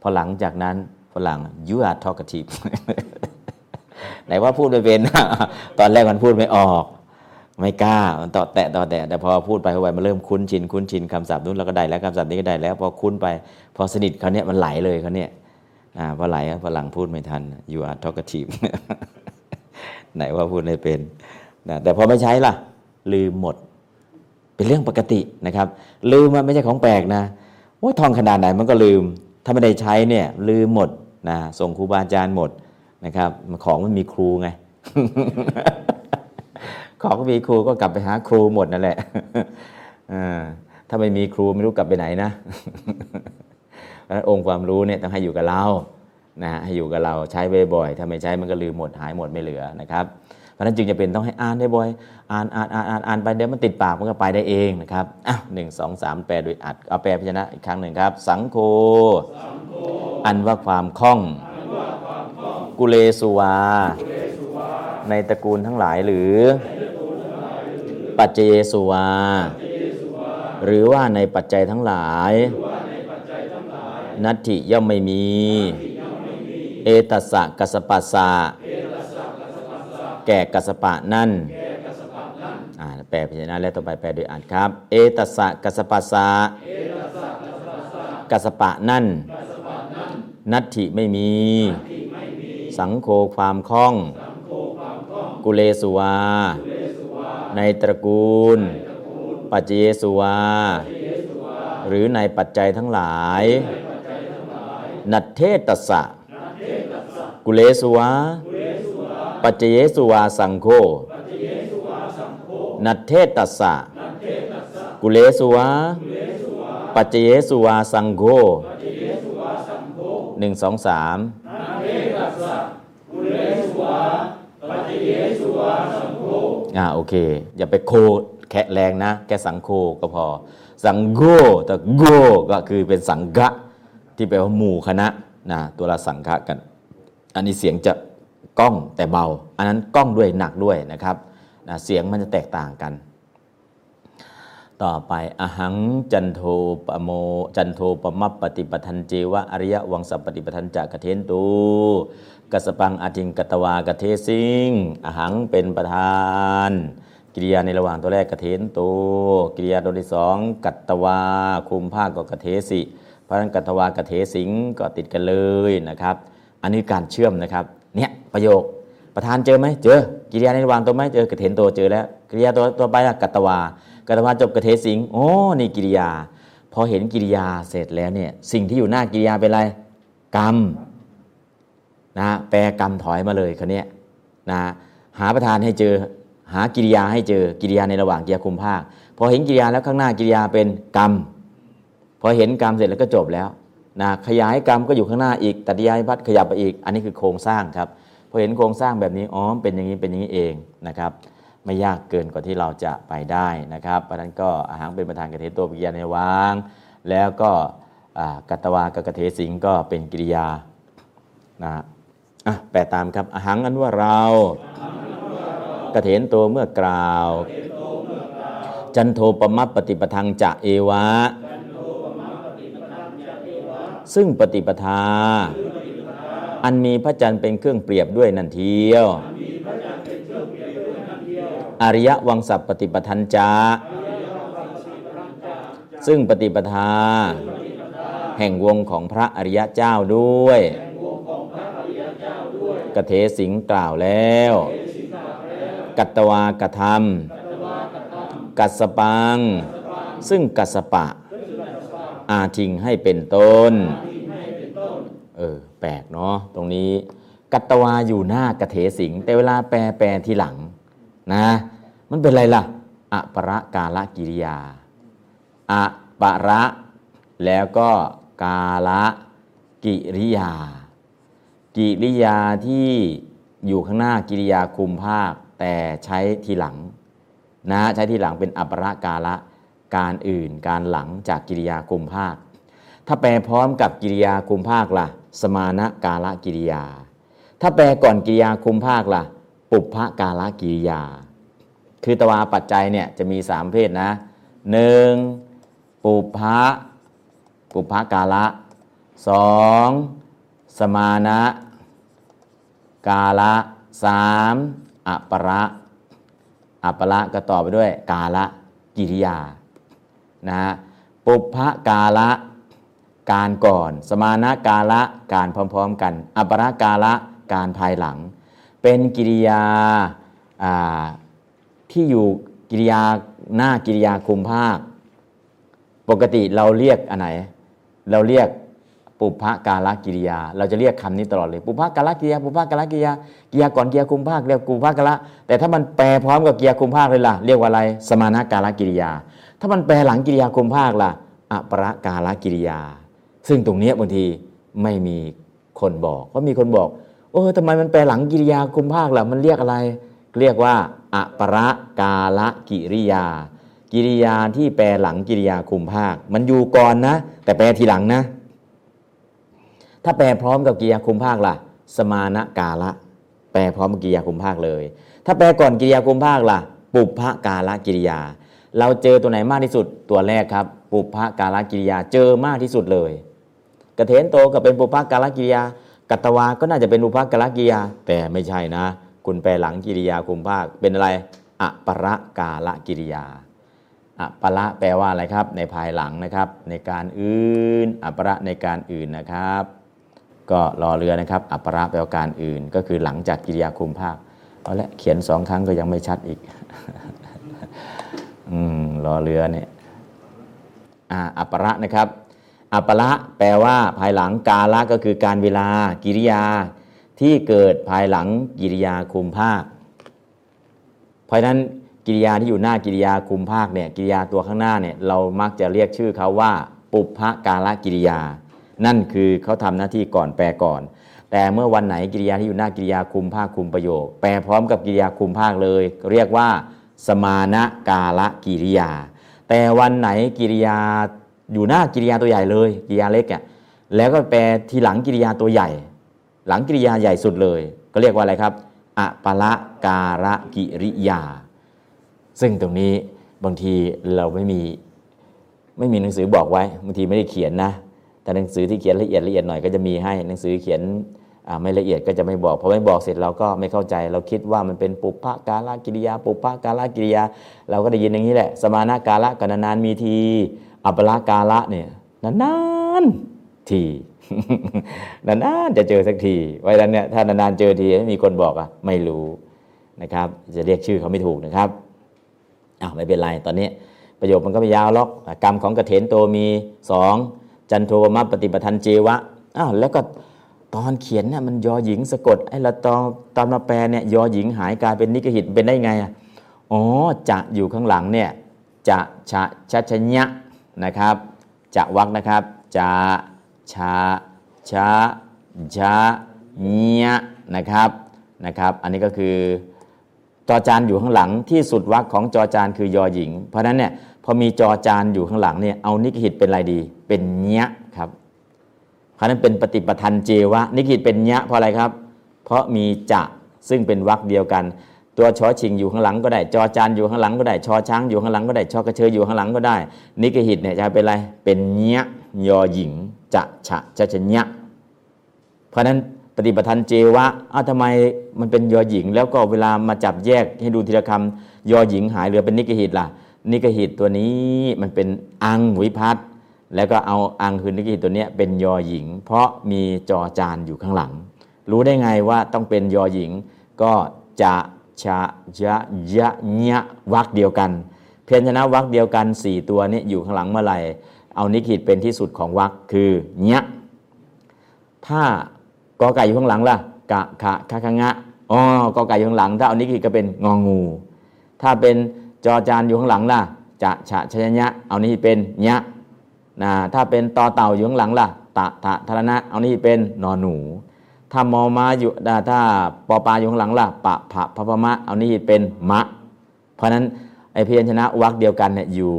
พอหลังจากนั้นฝรั่ง you are talkative ไหนว่าพูดไม่เป็นตอนแรกมันพูดไม่ออก ไม่กล้ามันต่อแตะต่อแตะแต่พอพูดไปเขาไปมันเริ่มคุ้นชินคุ้นชินคำศัพท์นู้นเราก็ได้แล้วคำศัพท์นี้ก็ได้แล้ว พอคุ้นไป พอสนิทเขาเนี้ยมันไหลเลยเขาเนี้ยอ่าพอไหลฝรั่งพูดไม่ทัน you are talkative ไหนว่าพูดไม่เป็น นะแต่พอไม่ใช้ล่ะ ลืมหมด เป็นเรื่องปกตินะครับ ลืมมันไม่ใช่ของแปลกนะว่าทองขนาดไหนมันก็ลืม ถ้าไม่ได้ใช้เนี่ยลืมหมดนะส่งครูบาอาจารย์หมดนะครับ ของมันมีครูไง ของมีครูก็กลับไปหาครูหมดนั่นแหละถ้าไม่มีครูไม่รู้กลับไปไหนนะองค์ความรู้เนี่ยต้องให้อยู่กับเรา นะฮะให้อยู่กับเราใช้บ่อยๆถ้าไม่ใช้มันก็ลืมหมดหายหมดไม่เหลือนะครับเพราะนั้นจึงจะเป็นต้องให้อ่านได้บ่อยอ่านอ่านอ่านอ่านอ่านไปเดี๋ยวมันติดปากมันก็ไปได้เองนะครับอะหนึ่งสองสามแปลโดยอัดเอาแปลพิจารณาอีกครั้งหนึ่งครับ สังโฆอันว่าความคล่อง กุเลสุวา ในตระกูลทั้งหลายหรือ ปัจเจสุวา หรือว่าในปัจจัยทั้งหลาย นัตถิย่อมไม่มี เอตัสสะกัสปัสสะแก่กัสปะนั่นแปลพิจารณาแล้วต่อไปแปลโดยอ่านครับ เอตัสสะกัสปัสสะกัสปะนั่น นัตถิไม่มี สังโฆความคล่อง กุเลสุวา ในตระกูล ปัจเจสุวา หรือในปัจจัยทั้งหลาย นัตเทตัสสะ กุเลสุวาปัจเจสุวาสังโฆนัตเทตัสสะกุเลสุวาปัจเจสุวาสังโฆหนึ่งสองสามอ่าโอเค อย่าไปโคแคะแรงนะ แค่สังโคก็พอ สังโกแต่โกก็คือเป็นสังกะ ที่แปลว่าหมู่คณะ นะตัวละสังฆะกัน อันนี้เสียงจะก้องแต่เบา อันนั้นก้องด้วยหนักด้วยนะครับนะเสียงมันจะแตกต่างกัน ต่อไปอหังจันโทปโมจันโทปมัปปฏิปทันเจวะอริยวังสัปปฏิปทันจากกเทนตูกัสปังอาจิงกตวากเทสิงอหังเป็นประธานกิริยาในระหว่างตัวแรกกเทนตูกิริยาตัวที่สองกัตวาคุมภาคก็กเทสิ ราะฉะนั้นกัตวากเทสิงก็ติดกันเลยนะครับ อันนี้การเชื่อมนะครับ เนี่ยประโยคประธานเจอไหมเจอ กิริยาในระหว่างตัวไหมเจอกระเทนตัวเจอแล้ว กิริยาตัวตัวไปละกัตวากัตวาจบกระเทสิงโอ้นี่กิริยา พอเห็นกิริยาเสร็จแล้วเนี่ยสิ่งที่อยู่หน้ากิริยาเป็นอะไรกรรมนะแปลกรรมถอยมาเลยคนนี้นะหาประธานให้เจอ หากิริยาให้เจอกิริยาในระหว่างกิริยาคุมภาคพอเห็นกิริยาแล้วข้างหน้ากิริยาเป็นกรรม พอเห็นกรรมเสร็จแล้วก็จบแล้วนะขยายกรรมก็อยู่ข้างหน้าอีกตัดยายพัดขยับไปอีก อันนี้คือโครงสร้างครับพอเห็นโครงสร้างแบบนี้อ๋อเป็นอย่างนี้เป็นอย่างนี้เองนะครับไม่ยากเกินกว่าที่เราจะไปได้นะครับเพราะนั้นก็อาหารเป็นประธานกเทตัวปิยาในวาง แล้วก็กัตวากับกเทสิงก็เป็นกิริยานะอะแปลตามครับอาหารอันว่าเรากเทนตัวเมื่อกล่าว จันโทปมัปปฏิปทังจะเอวะ ซึ่งปฏิปทา อันมีพระจันทร์เป็นเครื่องเปรียบด้วยนันเทียว อริยวังสัพปฏิปทันจาซึ่งปฏิปทา แห่งวงของพระอริยเจ้าด้วย กเทสิงกล่าวแล้ว กัตตวากธรรม กัสสปัง ซึ่งกัสปะ อาทิงให้เป็นต้น เออ แปลกเนาะ ตรงนี้ กัตวาอยู่หน้ากเถสิง แต่เวลาแปลแปลทีหลัง นะ มันเป็นอะไรล่ะอปรกาลกิริยาอปะระ แล้วก็กาละกิริยา กิริยาที่อยู่ข้างหน้ากิริยาคุมภาค แต่ใช้ทีหลัง นะ ใช้ทีหลังเป็นอัปรกาละ การอื่น การหลังจากกิริยาคุมภาค ถ้าแปลพร้อมกับกิริยาคุมภาคล่ะ สมานะกาลกิริยา ถ้าแปลก่อนกิริยาคุมภาคล่ะ ปุพพกาลกิริยา คือตวาปัจจัยเนี่ยจะมีสามเพศนะหนึ่งปุพพะปุพพกาละสองสมานะกาละสามอัประอัประก็ต่อไปด้วยกาละกิริยา นะฮะปุพพกาละการก่อน สมานะกาละการพร้อมๆ กัน อัประกาละการภายหลัง เป็นกิริยาาที่อยู่กิริยาหน้ากิริยาคุมภาค ปกติเราเรียกอันไหน เราเรียกปุพพกาลกิริยา เราจะเรียกคำนี้ตลอดเลย ปุพพกาลกิริยา ปุพพกาลกิริยากิริยาก่อนกิริยาคุมภาคเรียกปุพพกาละแต่ถ้ามันแปลพร้อมกับกิริยาคุมภาคเลยล่ะเรียกว่าอะไร สมานกาลกิริยา ถ้ามันแปลหลังกิริยาคุมภาคล่ะอปรกาลกิริยา ซึ่งตรงนี้บางทีไม่มีคนบอกเพราะมีคนบอกเออทำไมมันแปลหลังกิริยาคุมภาคล่ะมันเรียกอะไร เรียกว่าอปรกาลกิริยา กิริยาที่แปลหลังกิริยาคุมภาค มันอยู่ก่อนนะ แต่แปลทีหลังนะ ถ้าแปลพร้อมกับกิริยาคุมภาคล่ะ สมานกาละ แปลพร้อมกับกิริยาคุมภาคเลย ถ้าแปลก่อนกิริยาคุมภาคล่ะ ปุพพกาลกิริยา เราเจอตัวไหนมากที่สุดตัวแรกครับ ปุพพกาลกิริยาเจอมากที่สุดเลยกระเทนโตก็เป็นปุพพกาลกิริยา กัตตวาก็น่าจะเป็นปุพพกาลกิริยา แต่ไม่ใช่นะ คุณแปลหลังกิริยาคุมภาคเป็นอะไรอะปรกาลกิริยาอะปละแปลว่าอะไรครับ ในภายหลังนะครับ ในการอื่นอะประในการอื่นนะครับ ก็รอเรือนะครับอัประแปลว่าการอื่น ก็คือหลังจากกิริยาคุมภาคเอาละเขียนสองครั้งก็ยังไม่ชัดอีก อืมรอเรือเนี่ยอ่าอัประนะครับ อัปละแปลว่า ภายหลังกาละก็คือการเวลากิริยาที่เกิดภายหลังกิริยาคุมภาค เพราะฉะนั้นกิริยาที่อยู่หน้ากิริยาคุมภาคเนี่ยกิริยาตัวข้างหน้าเนี่ยเรามักจะเรียกชื่อเขาว่า ปุพพกาลกิริยา นั่นคือเขาทำหน้าที่ก่อนแปลก่อน แต่เมื่อวันไหนกิริยาที่อยู่หน้ากิริยาคุมภาคคุมประโยค แปลพร้อมกับกิริยาคุมภาคเลย เรียกว่า สมานะกาลกิริยา แต่วันไหนกิริยาอยู่หน้ากิริยาตัวใหญ่เลย กิริยาเล็กอะแล้วก็แปลทีหลังกิริยาตัวใหญ่ หลังกิริยาใหญ่สุดเลย ก็เรียกว่าอะไรครับอะปะละการะกิริยา ซึ่งตรงนี้บางทีเราไม่มีไม่มีหนังสือบอกไว้บางทีไม่ได้เขียนนะแต่หนังสือที่เขียนละเอียดละเอียดหน่อยก็จะมีให้หนังสือเขียน ไม่ละเอียดก็จะไม่บอกพอไม่บอกเสร็จเราก็ไม่เข้าใจ เราคิดว่ามันเป็นปุพพกาลกิริยา ปุพพกาลกิริยา เราก็ได้ยินอย่างนี้แหละ สมานกาละกันนานมีที อัปละกาละเนี่ยนานๆทีนานๆจะเจอสักทีไว้แล้วเนี่ยถ้านานๆเจอทีไม่มีคนบอกอะไม่รู้นะครับ จะเรียกชื่อเขาไม่ถูกนะครับอ้าวไม่เป็นไรตอนนี้ประโยคมันก็ไม่ยาวหรอกกรรมของกระเถนโตมีสองจันโทวมปฏิปทันเจวะอ้าวแล้วก็ ตอนเขียนเนี่ยมันยอหญิงสะกดไอ้ละตอนตอนมาแปลเนี่ยยอหญิงหายกลายเป็นนิกหิตเป็นได้ไงอะอ๋อจะอยู่ข้างหลังเนี่ยจะชะชะชะญะนะครับจะวักนะครับจะชาชะชะญะนะครับนะครับอันนี้ก็คือจอจานอยู่ข้างหลังที่สุดวรรคของจอจานคือยอหญิง เพราะฉะนั้นเนี่ยพอมีจอจานอยู่ข้างหลังเนี่ยเอานิกหิตเป็นอะไรดี เป็นเนี้ยครับ ราะนั้นเป็นปฏิปทันเจวะ นิกิตเป็นเนี้ยเพราะอะไรครับ เพราะมีจะซึ่งเป็นวรรคเดียวกัน ตัวชอชิงอยู่ข้างหลังก็ได้ จอจานอยู่ข้างหลังก็ได้ ชอช้างอยู่ข้างหลังก็ได้ ชอกระเชยอยู่ข้างหลังก็ได้ นิกหิตเนี่ยจะเป็นอะไร เป็นเนี้ยยอหญิง จะฉะจะชะเนี้ยเพราะนั้นปฏิปทันเจวะอ้าวทำไมมันเป็นยอหญิง แล้วก็เวลามาจับแยกให้ดูทีละคำยอหญิงหายเหลือเป็นนิกหิตล่ะ นิกหิตตัวนี้มันเป็นอังวิพัตน์ แล้วก็เอาอังคือนิกิตตัวนี้เป็นยอหญิง เพราะมีจอจานอยู่ข้างหลัง รู้ได้ไงว่าต้องเป็นยอหญิง ก็จะชะยะยะญะวักเดียวกัน เพียรชนะวักเดียวกัน 4 ตัวนี้อยู่ข้างหลังเมื่อไหร่เอานิกิตเป็นที่สุดของวักคือญะถ้ากอไก่อยู่ข้างหลังล่ะกะขะคะคะงะอ๋อกอไก่อยู่ข้างหลัง ถ้าเอานิกิตก็เป็นงองู ถ้าเป็นจอจานอยู่ข้างหลังล่ะจะฉะชะยะเอานี่เป็นญะ นะถ้าเป็นตอเต่าอยู่ข้างหลังล่ะ ตะทะทรณะเอานี่เป็นนอนหนู ถ้ามอมาอยู่ถ้าปอปลาอยู่ข้างหลังล่ะ ปะผะพะพะมะ เอานี่เป็นมะ เพราะฉะนั้นไอพยัญชนะวรรคเดียวกันเนี่ยอยู่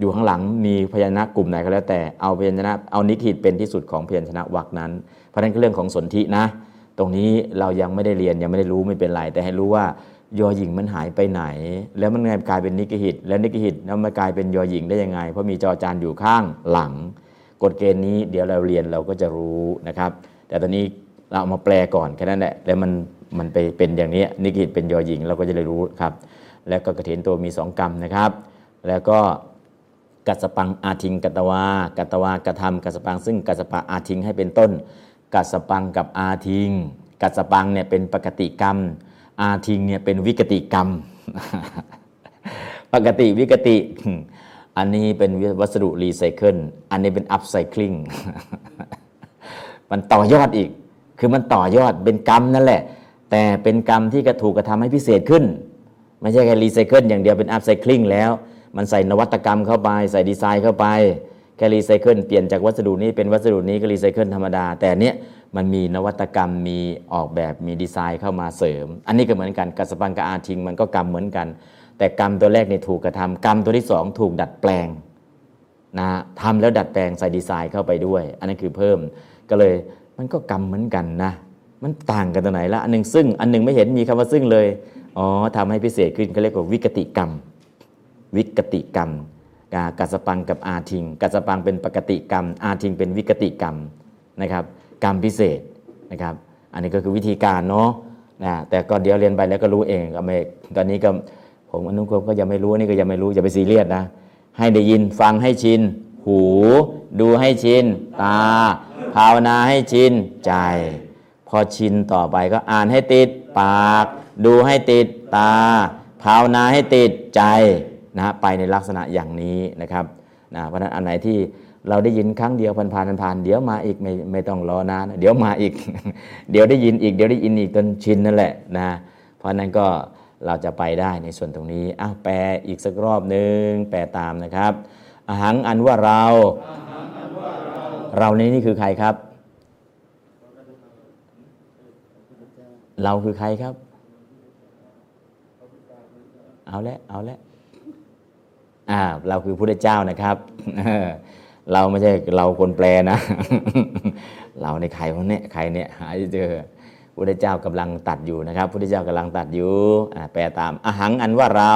อยู่ข้างหลังมีพยัญชนะกลุ่มไหนก็แล้วแต่เอาพยัญชนะเอานิกิตเป็นที่สุดของพยัญชนะวรรคนั้น เพราะฉะนั้นก็เรื่องของสนธินะ ตรงนี้เรายังไม่ได้เรียนยังไม่ได้รู้ไม่เป็นไรแต่ให้รู้ว่า ยอหญิงมันหายไปไหน แล้วมันกลายเป็นนิกหิต แล้วนิกหิตแล้วมันกลายเป็นยอหญิงได้ยังไง เพราะมีจอจานอยู่ข้างหลัง กฎเกณฑ์นี้เดี๋ยวเราเรียนเราก็จะรู้นะครับ แต่ตอนนี้เราเอามาแปลก่อนแค่นั้นแหละแล้วมันมันไปเป็นอย่างนี้นิกหิตเป็นยอหญิงเราก็จะได้รู้ครับ แล้วก็กระเถินตัวมีสองกรรมนะครับ แล้วก็กัสปังอาทิงกัตวา กัตวากระทำกัสปังซึ่งกัสปะอาทิงให้เป็นต้น กัสสปังกับอาทิง กัสสปังเนี่ยเป็นปกติกรรม อาทิงเนี่ยเป็นวิกติกรรม ปกติวิกติ อันนี้เป็นวัสดุรีไซเคิล อันนี้เป็น upcycling มันต่อยอดอีก คือมันต่อยอดเป็นกรรมนั่นแหละ แต่เป็นกรรมที่กระถูกกระทำให้พิเศษขึ้น ไม่ใช่แค่รีไซเคิลอย่างเดียวเป็น upcycling แล้ว มันใส่นวัตกรรมเข้าไป ใส่ดีไซน์เข้าไป แค่รีไซเคิลเปลี่ยนจากวัสดุนี้เป็นวัสดุนี้ก็รีไซเคิลธรรมดา แต่เนี้ย มันมีนวัตกรรมมีออกแบบมีดีไซน์เข้ามาเสริม อันนี้ก็เหมือนกันกัสสปังกับอาทิงมันก็กรรมเหมือนกัน แต่กรรมตัวแรกเนี่ยถูกกระทำกรรมตัวที่สองถูกดัดแปลงนะทำแล้วดัดแปลงใส่ดีไซน์เข้าไปด้วย อันนั้นคือเพิ่มก็เลยมันก็กรรมเหมือนกันนะ มันต่างกันตรงไหนละอันหนึ่งซึ่งอันหนึ่งไม่เห็นมีคำว่าซึ่งเลยอ๋อทำให้พิเศษขึ้นเขาเรียกว่าวิกติกรรม วิกติกรรมกากัสปังกับอาทิงกัสปังเป็นปกติกรรม อาทิงเป็นวิกติกรรมนะครับ รรมพิเศษนะครับ อันนี้ก็คือวิธีการเนาะนะแต่ก็เดี๋ยวเรียนไปแล้วก็รู้เองก็ไม่ตอนนี้ก็ผมอนุกรมก็ยังไม่รู้นี่ก็ยังไม่รู้อย่าไปซีเรียสนะ ให้ได้ยินฟังให้ชิน หู ดูให้ชิน ตา ภาวนาให้ชิน ใจ พอชินต่อไปก็อ่านให้ติดปาก ดูให้ติดตา ภาวนาให้ติดใจนะฮะไปในลักษณะอย่างนี้นะครับนะเพราะฉะนั้นอันไหนที่ เราได้ยินครั้งเดียวผ่านๆผ่านๆเดี๋ยวมาอีกไม่ไม่ต้องรอนานเดี๋ยวมาอีก เดี๋ยวได้ยินอีก เดี๋ยวได้ยินอีกจนชินนั่นแหละนะเพราะนั้นก็เราจะไปได้ในส่วนตรงนี้อ้าวแปลอีกสักรอบหนึ่งแปลตามนะครับอาหังอันว่าเรา เรานี้นี่คือใครครับ เราคือใครครับ เอาละเอาละอ่าเราคือพระเจ้านะครับ เราไม่ใช่เราคนแปลนะ เราในใครคนเนี้ยใครเนี่ยหาเจอพระเจ้ากำลังตัดอยู่นะครับพระเจ้ากำลังตัดอยู่แปลตามอหังอันว่าเรา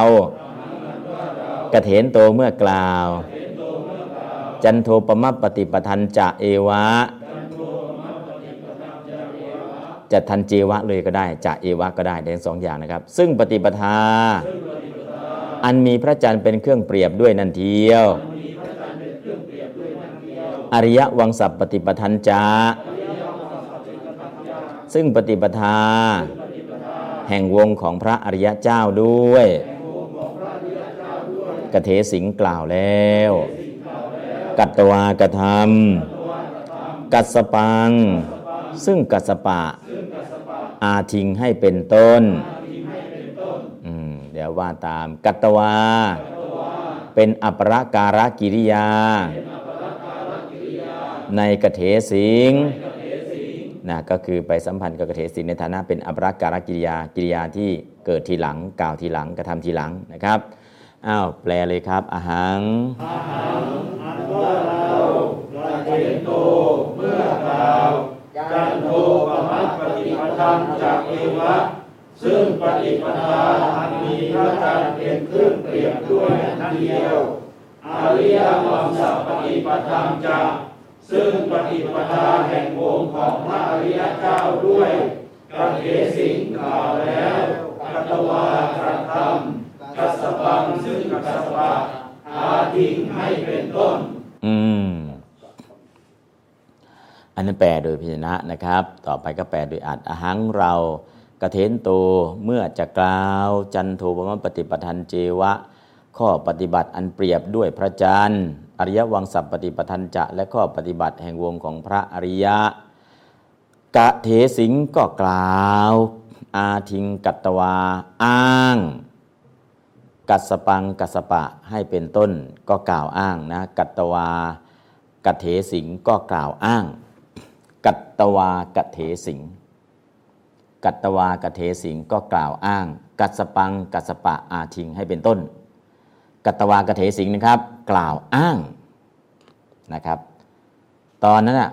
กระเถนโตเมื่อกล่าว จันโทปมะปฏิปทันจะเอวะจะทันเจวะเลยก็ได้จะเอวะก็ได้ทั้งสองอย่างนะครับ ซึ่งปฏิปทา อันมีพระจันทร์เป็นเครื่องเปรียบด้วยนันเทียว อริยวังสัพปฏิปทันจา ซึ่งปฏิปทา แห่งวงของพระอริยเจ้าด้วย กเทสิงกล่าวแล้ว กัตวากระทำกัสสปัง ซึ่งกัสสปะ อาทิงให้เป็นต้น เดี๋ยวว่าตาม กัตวา เป็นอัปรการกิริยา ในกเถสิงนะก็คือไปสัมพันธ์กับกเถสิงในฐานะเป็นอัปรการกิริยากิริยาที่เกิดทีหลังกล่าวทีหลังกระทำทีหลังนะครับอ้าวแปลเลยครับอาหังจันโทปมัตปฏิปทังจากเอวะซึ่งปฏิปทาอันมีพระจันทร์เป็นเครื่องเปรียบด้วยนันเดียวอริยวังสัพปฏิปทังจาก ซึ่งปฏิปทาแห่งวงของพระอริยเจ้าด้วยกัเหสิงกล่าวแล้วกัตวากระทมกัสปังซึ่งกัสปะหาทิ้งให้เป็นต้น อืม อันนั้นแปลโดยพิจนะนะครับ ต่อไปก็แปลโดยอัดอหังเรากระเทนโตเมื่อจะกล่าว จันโทปมปฏิปทันเจวะ ข้อปฏิบัติอันเปรียบด้วยพระจันทร์ อริยวังสัพปฏิปทันจะและข้อปฏิบัติแห่งวงของพระอริยะ กะเทสิงก็กล่าว อาทิงกัตตวา อ้าง กัสปังกัสปะให้เป็นต้นก็กล่าวอ้างนะกัตตวากัเถสิงก็กล่าวอ้าง กัตตวากะเถสิงกัตตวากะเถสิงก็กล่าวอ้าง กัสปังกัสปะอาทิงให้เป็นต้น กัตวากเถสิงนะครับ กล่าวอ้างนะครับ ตอนนั้นน่ะ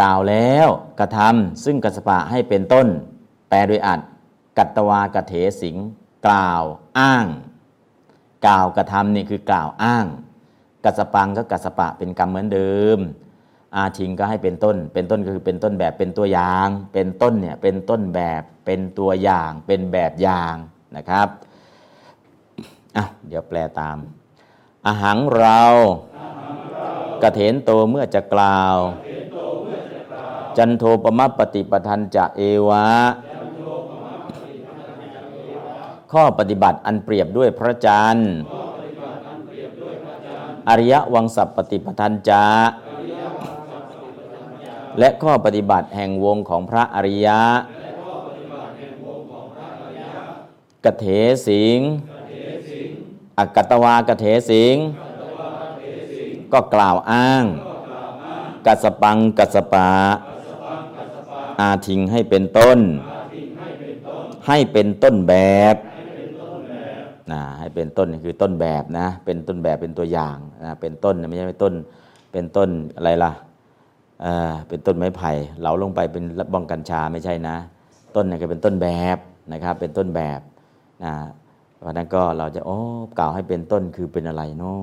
กล่าวแล้วกระทำซึ่งกัสปะให้เป็นต้น แปลโดยอัดกัตตวากเถสิง กล่าวอ้าง กล่าวกระทำนี่คือกล่าวอ้าง กัสปังก็กัสปะเป็นกรรมเหมือนเดิม อาทิงก็ให้เป็นต้น เป็นต้นก็คือเป็นต้นแบบเป็นตัวอย่าง เป็นต้นเนี่ยเป็นต้นแบบเป็นตัวอย่าง เป็นแบบอย่างนะครับ อะเดี๋ยวแปลตามอาหังเรากระเถนโตเมื่อจะกล่าว จันโทปมะปฏิปทันจะเอวะ ข้อปฏิบัติอันเปรียบด้วยพระจันทร์อริยวังสัพปฏิปทันจะและข้อปฏิบัติแห่งวงของพระอริยะกเถสิง อกกตวากเถสิง ก็กล่าวอ้าง กัสปังกัสปะอาทิงให้เป็นต้น ให้เป็นต้นแบบนะให้เป็นต้นคือต้นแบบนะ เป็นต้นแบบเป็นตัวอย่างนะเป็นต้นไม่ใช่เป็นต้นเป็นต้นอะไรล่ะเออเป็นต้นไม้ไผ่เหลาลงไปเป็นบ้องกัญชาไม่ใช่นะ ต้นเนี่ยก็เป็นต้นแบบนะครับ เป็นต้นแบบนะ เพราะนั้นก็เราจะโอ้กล่าวให้เป็นต้นคือเป็นอะไรเนาะ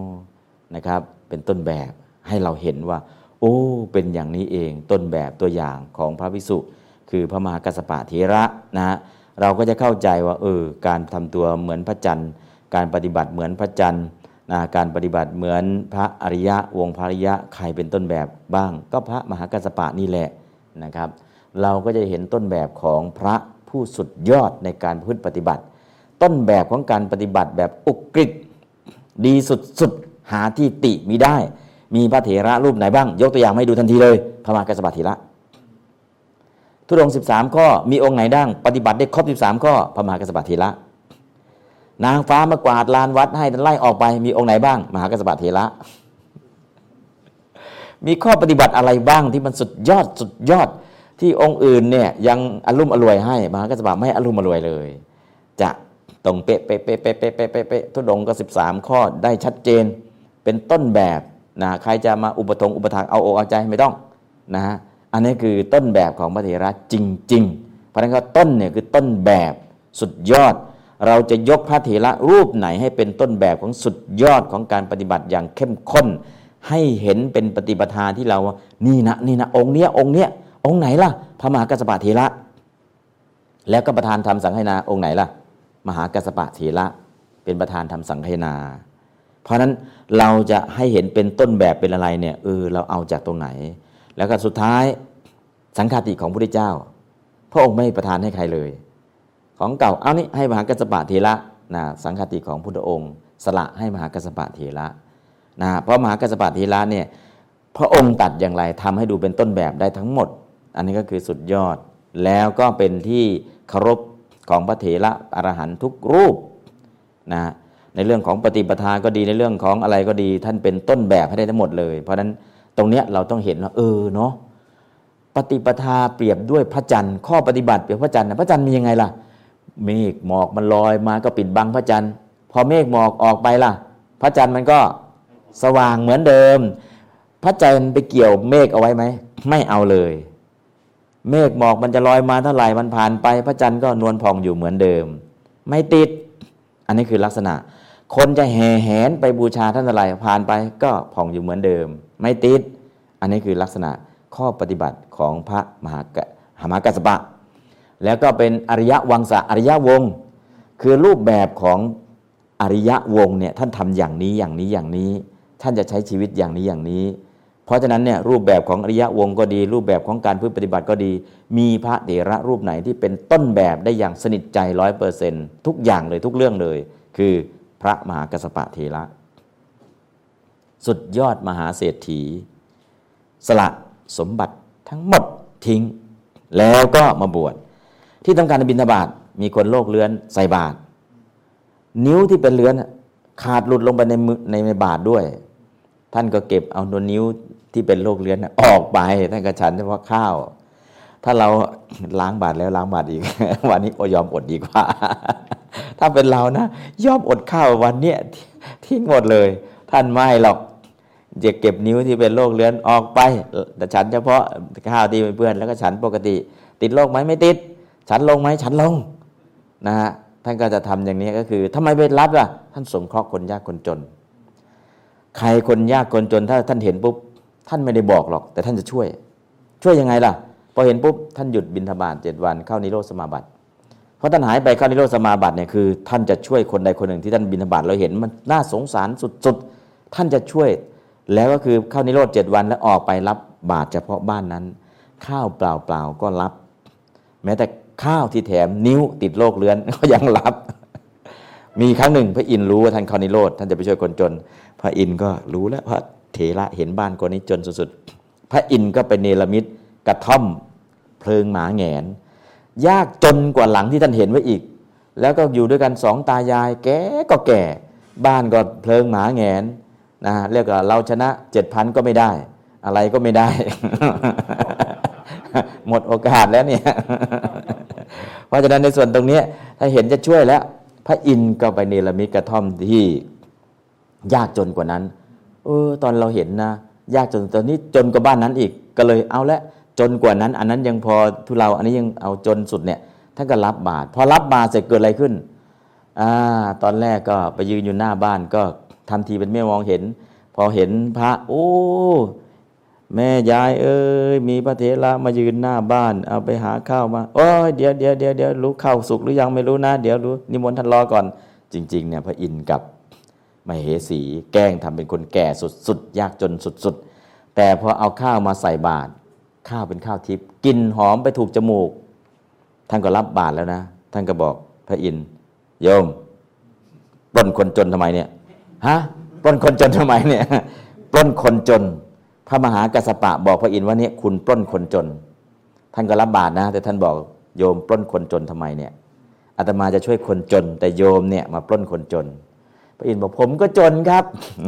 นะครับ เป็นต้นแบบให้เราเห็นว่า โอ้ เป็นอย่างนี้เองต้นแบบตัวอย่างของพระวิสุคือพระมหากัสสปะเถระนะฮะเราก็จะเข้าใจว่าเออการทำตัวเหมือนพระจันทร์ การปฏิบัติเหมือนพระจันทร์นะการปฏิบัติเหมือนพระอริยะวงพระอริยะใครเป็นต้นแบบบ้าง ก็พระมหากัสสปะนี่แหละนะครับ เราก็จะเห็นต้นแบบของพระผู้สุดยอดในการพฤติปฏิบัติ ต้นแบบของการปฏิบัติแบบอุกฤษดีสุดๆหาที่ติมีได้ มีพระเถระรูปไหนบ้าง ยกตัวอย่างให้ดูทันทีเลยพระมหากัสสปะเถระทุดงค์13ข้อมีองค์ไหนดั้งปฏิบัติได้ครบ13ข้อพระมหากัสสปะเถระนางฟ้ามากวาดลานวัดให้ไล่ออกไปมีองค์ไหนบ้าง มหากัสสปะเถระมีข้อปฏิบัติอะไรบ้างที่มันสุดยอดสุดยอดที่องค์อื่นเนี่ยยังอารมุ่มอรวยให้ มหากัสสปะไม่อารมุ่มอรวยเลย จะ ตรงเป๊ะเป๊ะเป๊ะเป๊ะเป๊ะเป๊ะเป๊ะเป๊ะทุดงก็ 13 ข้อได้ชัดเจน เป็นต้นแบบนะใครจะมาอุปทงอุปทานเอาอกเอาใจไม่ต้องนะฮะอันนี้คือต้นแบบของพระเถระจริง ๆ เพราะฉะนั้นก็ต้นเนี่ยคือต้นแบบสุดยอด เราจะยกพระเถระรูปไหนให้เป็นต้นแบบของสุดยอดของการปฏิบัติอย่างเข้มข้น ให้เห็นเป็นปฏิปทาที่เราว่านี่นะนี่นะองค์เนี้ยองค์เนี้ยองค์ไหนล่ะพระมหากัสสปะเถระแล้วก็ประธานทำสังฆนาองค์ไหนล่ะ มหากัสสปะเถระเป็นประธานทำสังฆนา เพราะนั้นเราจะให้เห็นเป็นต้นแบบเป็นอะไรเนี่ยเออเราเอาจากตรงไหน แล้วก็สุดท้ายสังฆาติของพระพุทธเจ้า พระองค์ไม่ประทานให้ใครเลย ของเก่าเอานี่ให้มหากัสสปะเถระนะสังฆาติของพุทธองค์ สละให้มหากัสสปะเถระนะเพราะมหากัสสปะเถระเนี่ยพระองค์ตัดอย่างไรทำให้ดูเป็นต้นแบบได้ทั้งหมด อันนี้ก็คือสุดยอดแล้วก็เป็นที่เคารพ ของพระเถระอรหันตุกรูปนะในเรื่องของปฏิปทาก็ดีในเรื่องของอะไรก็ดี ท่านเป็นต้นแบบให้ได้ทั้งหมดเลย เพราะฉะนั้นตรงเนี้ยเราต้องเห็นว่าเออเนาะปฏิปทาเปรียบด้วยพระจันทร์ข้อปฏิบัติเปรียบพระจันทร์พระจันทร์มียังไงล่ะ เมฆหมอกมันลอยมาก็ปิดบังพระจันทร์พอเมฆหมอกออกไปล่ะ พระจันทร์มันก็สว่างเหมือนเดิม พระจันทร์ไปเกี่ยวเมฆเอาไว้ไหมไม่เอาเลย เมฆหมอกมันจะลอยมาเท่าไหร่มันผ่านไป พระจันทร์ก็นวลพองอยู่เหมือนเดิม ไม่ติด อันนี้คือลักษณะ คนจะแห่แหนไปบูชาท่านอะไรผ่านไปก็ผ่องอยู่เหมือนเดิม ไม่ติด อันนี้คือลักษณะข้อปฏิบัติของพระมหากะมหากัสสปะ แล้วก็เป็นอริยวังสะอริยวงคือรูปแบบของอริยวงเนี่ยท่านทำอย่างนี้อย่างนี้อย่างนี้ ท่านจะใช้ชีวิตอย่างนี้อย่างนี้ เพราะฉะนั้นเนี่ยรูปแบบของอริยวงก็ดี รูปแบบของการพึ่ปฏิบัติก็ดี มีพระเถระรูปไหนที่เป็นต้นแบบได้อย่างสนิทใจร้อยเปอร์เซนทุกอย่างเลยทุกเรื่องเลย คือพระมหากัสสปะเถระ สุดยอดมหาเศรษฐี สละสมบัติทั้งหมดทิ้ง แล้วก็มาบวชที่ต้องการบิณฑบาตมีคนโรคเลื้อนใส่บาตรนิ้วที่เป็นเลื้อนขาดหลุดลงไปในในในบาตรด้วย ท่านก็เก็บเอานนิ้วที่เป็นโรคเลื้อนออกไปท่านก็ฉันเฉพาะข้าว ถ้าเราล้างบาตรแล้วล้างบาตรอีก วันนี้โอยอมอดดีกว่า ถ้าเป็นเรานะยอมอดข้าววันเนี้ยทิ้งหมดเลย ท่านไม่หรอกจะเก็บนิ้วที่เป็นโรคเลื้อนออกไปแต่ฉันเฉพาะข้าวที่เป็นเพื่อนแล้วก็ฉันปกติ ติดโรคไหมไม่ติด ฉันลงไหมฉันลงนะฮะท่านก็จะทำอย่างนี้ก็คือทำไมไปรับล่ะ ท่านสงเคราะห์คนยากคนจน ใครคนยากคนจนถ้าท่านเห็นปุ๊บท่านไม่ได้บอกหรอก แต่ท่านจะช่วย ช่วยยังไงล่ะพอเห็นปุ๊บท่านหยุดบินทบาทเจ็ดวันเข้านิโรธสมาบัติเพราะท่านหายไปเข้านิโรธสมาบัติเนี่ยคือท่านจะช่วยคนใดคนหนึ่งที่ท่านบินทบาทเราเห็นมันน่าสงสารสุดๆท่านจะช่วย แล้วก็คือเข้านิโรธเจ็ดวันแล้วออกไปรับบาตรเฉพาะบ้านนั้น ข้าวเปล่าๆก็รับ แม้แต่ข้าวที่แถมนิ้วติดโรคเรื้อนก็ยังรับ มีครั้งหนึ่งพระอินทร์รู้ว่าท่านเข้านิโรธท่านจะไปช่วยคนจน พระอินทร์ก็รู้แล้วพระเถระเห็นบ้านคนนี้จนสุดๆพระอินทร์ก็ไปเนรมิตกระท่อมเพลิงหมาแงน ยากจนกว่าหลังที่ท่านเห็นไว้อีก แล้วก็อยู่ด้วยกันสองตายาย แก่ก็แก่ บ้านก็เพลิงหมาแงนนะเรียกว่าเราชนะเจ็ดพันก็ไม่ได้ อะไรก็ไม่ได้ หมดโอกาสแล้วเนี่ย เพราะฉะนั้นในส่วนตรงนี้ถ้าเห็นจะช่วยแล้ว พระอินทร์ก็ไปเนรมิตกระท่อมที่ยากจนกว่านั้น เออ ตอนเราเห็นนะ ยากจนตอนนี้จนกว่าบ้านนั้นอีกก็เลยเอาละจนกว่านั้น อันนั้นยังพอทุเราอันนี้ยังเอาจนสุดเนี่ยท่านก็รับบาตรพอรับบาตรเสร็จเกิดอะไรขึ้นอ่าตอนแรกก็ไปยืนอยู่หน้าบ้านก็ทำทีเป็นไม่มองเห็น พอเห็นพระโอ้ แม่ยายเอ้ยมีพระเถระมายืนหน้าบ้าน เอาไปหาข้าวมาโอ้ยเดี๋ยวเดี๋ยวเดี๋ยวเดี๋ยวรู้ข้าวสุกหรือยังไม่รู้นะ เดี๋ยวรู้นิมนต์ท่านรอก่อน จริง ๆ เนี่ยพระอินทร์กับมเหสีแกล้งทำเป็นคนแก่สุดๆยากจนสุดๆ แต่พอเอาข้าวมาใส่บาตรข้าวเป็นข้าวทิพย์กลิ่นหอมไปถูกจมูก ท่านก็รับบาตรแล้วนะ ท่านก็บอกพระอินทร์โยมปล้นคนจนทำไมเนี่ยฮะปล้นคนจนทำไมเนี่ยปล้นคนจน พระมหากัสสปะบอกพระอินทร์ว่าเนี่ยคุณปล้นคนจน ท่านก็รับบาตรนะ แต่ท่านบอกโยมปล้นคนจนทำไมเนี่ยอาตมาจะช่วยคนจน แต่โยมเนี่ยมาปล้นคนจน พระอินทร์บอกผมก็จนครับ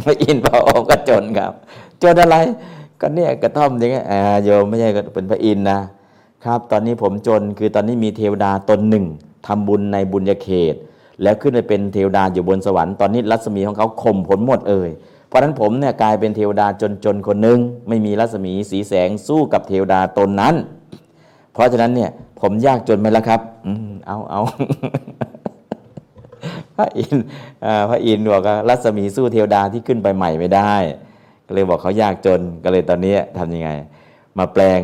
พระอินทร์บอกผมก็จนครับ จนอะไรก็เนี่ยกระท่อมอย่างเงี้ยโยมไม่ใช่เป็นพระอินทร์นะครับ ตอนนี้ผมจนคือตอนนี้มีเทวดาตนหนึ่งทำบุญในบุญญาเขต แล้วขึ้นไปเป็นเทวดาอยู่บนสวรรค์ตอนนี้รัศมีของเขาข่มผลหมดเอ่ย ราะฉะนั้นผมเนี่ยกลายเป็นเทวดาจนๆคนหนึ่งไม่มีรัศมีสีแสงสู้กับเทวดาตนนั้น เพราะฉะนั้นเนี่ยผมยากจนไหมล่ะครับอืมเอาเอาพระอินทร์พระอินทร์บอกว่ารัศมีสู้เทวดาที่ขึ้นไปใหม่ไม่ได้ ก็เลยบอกเขายากจนก็เลยตอนนี้ทำยังไง มาแปลง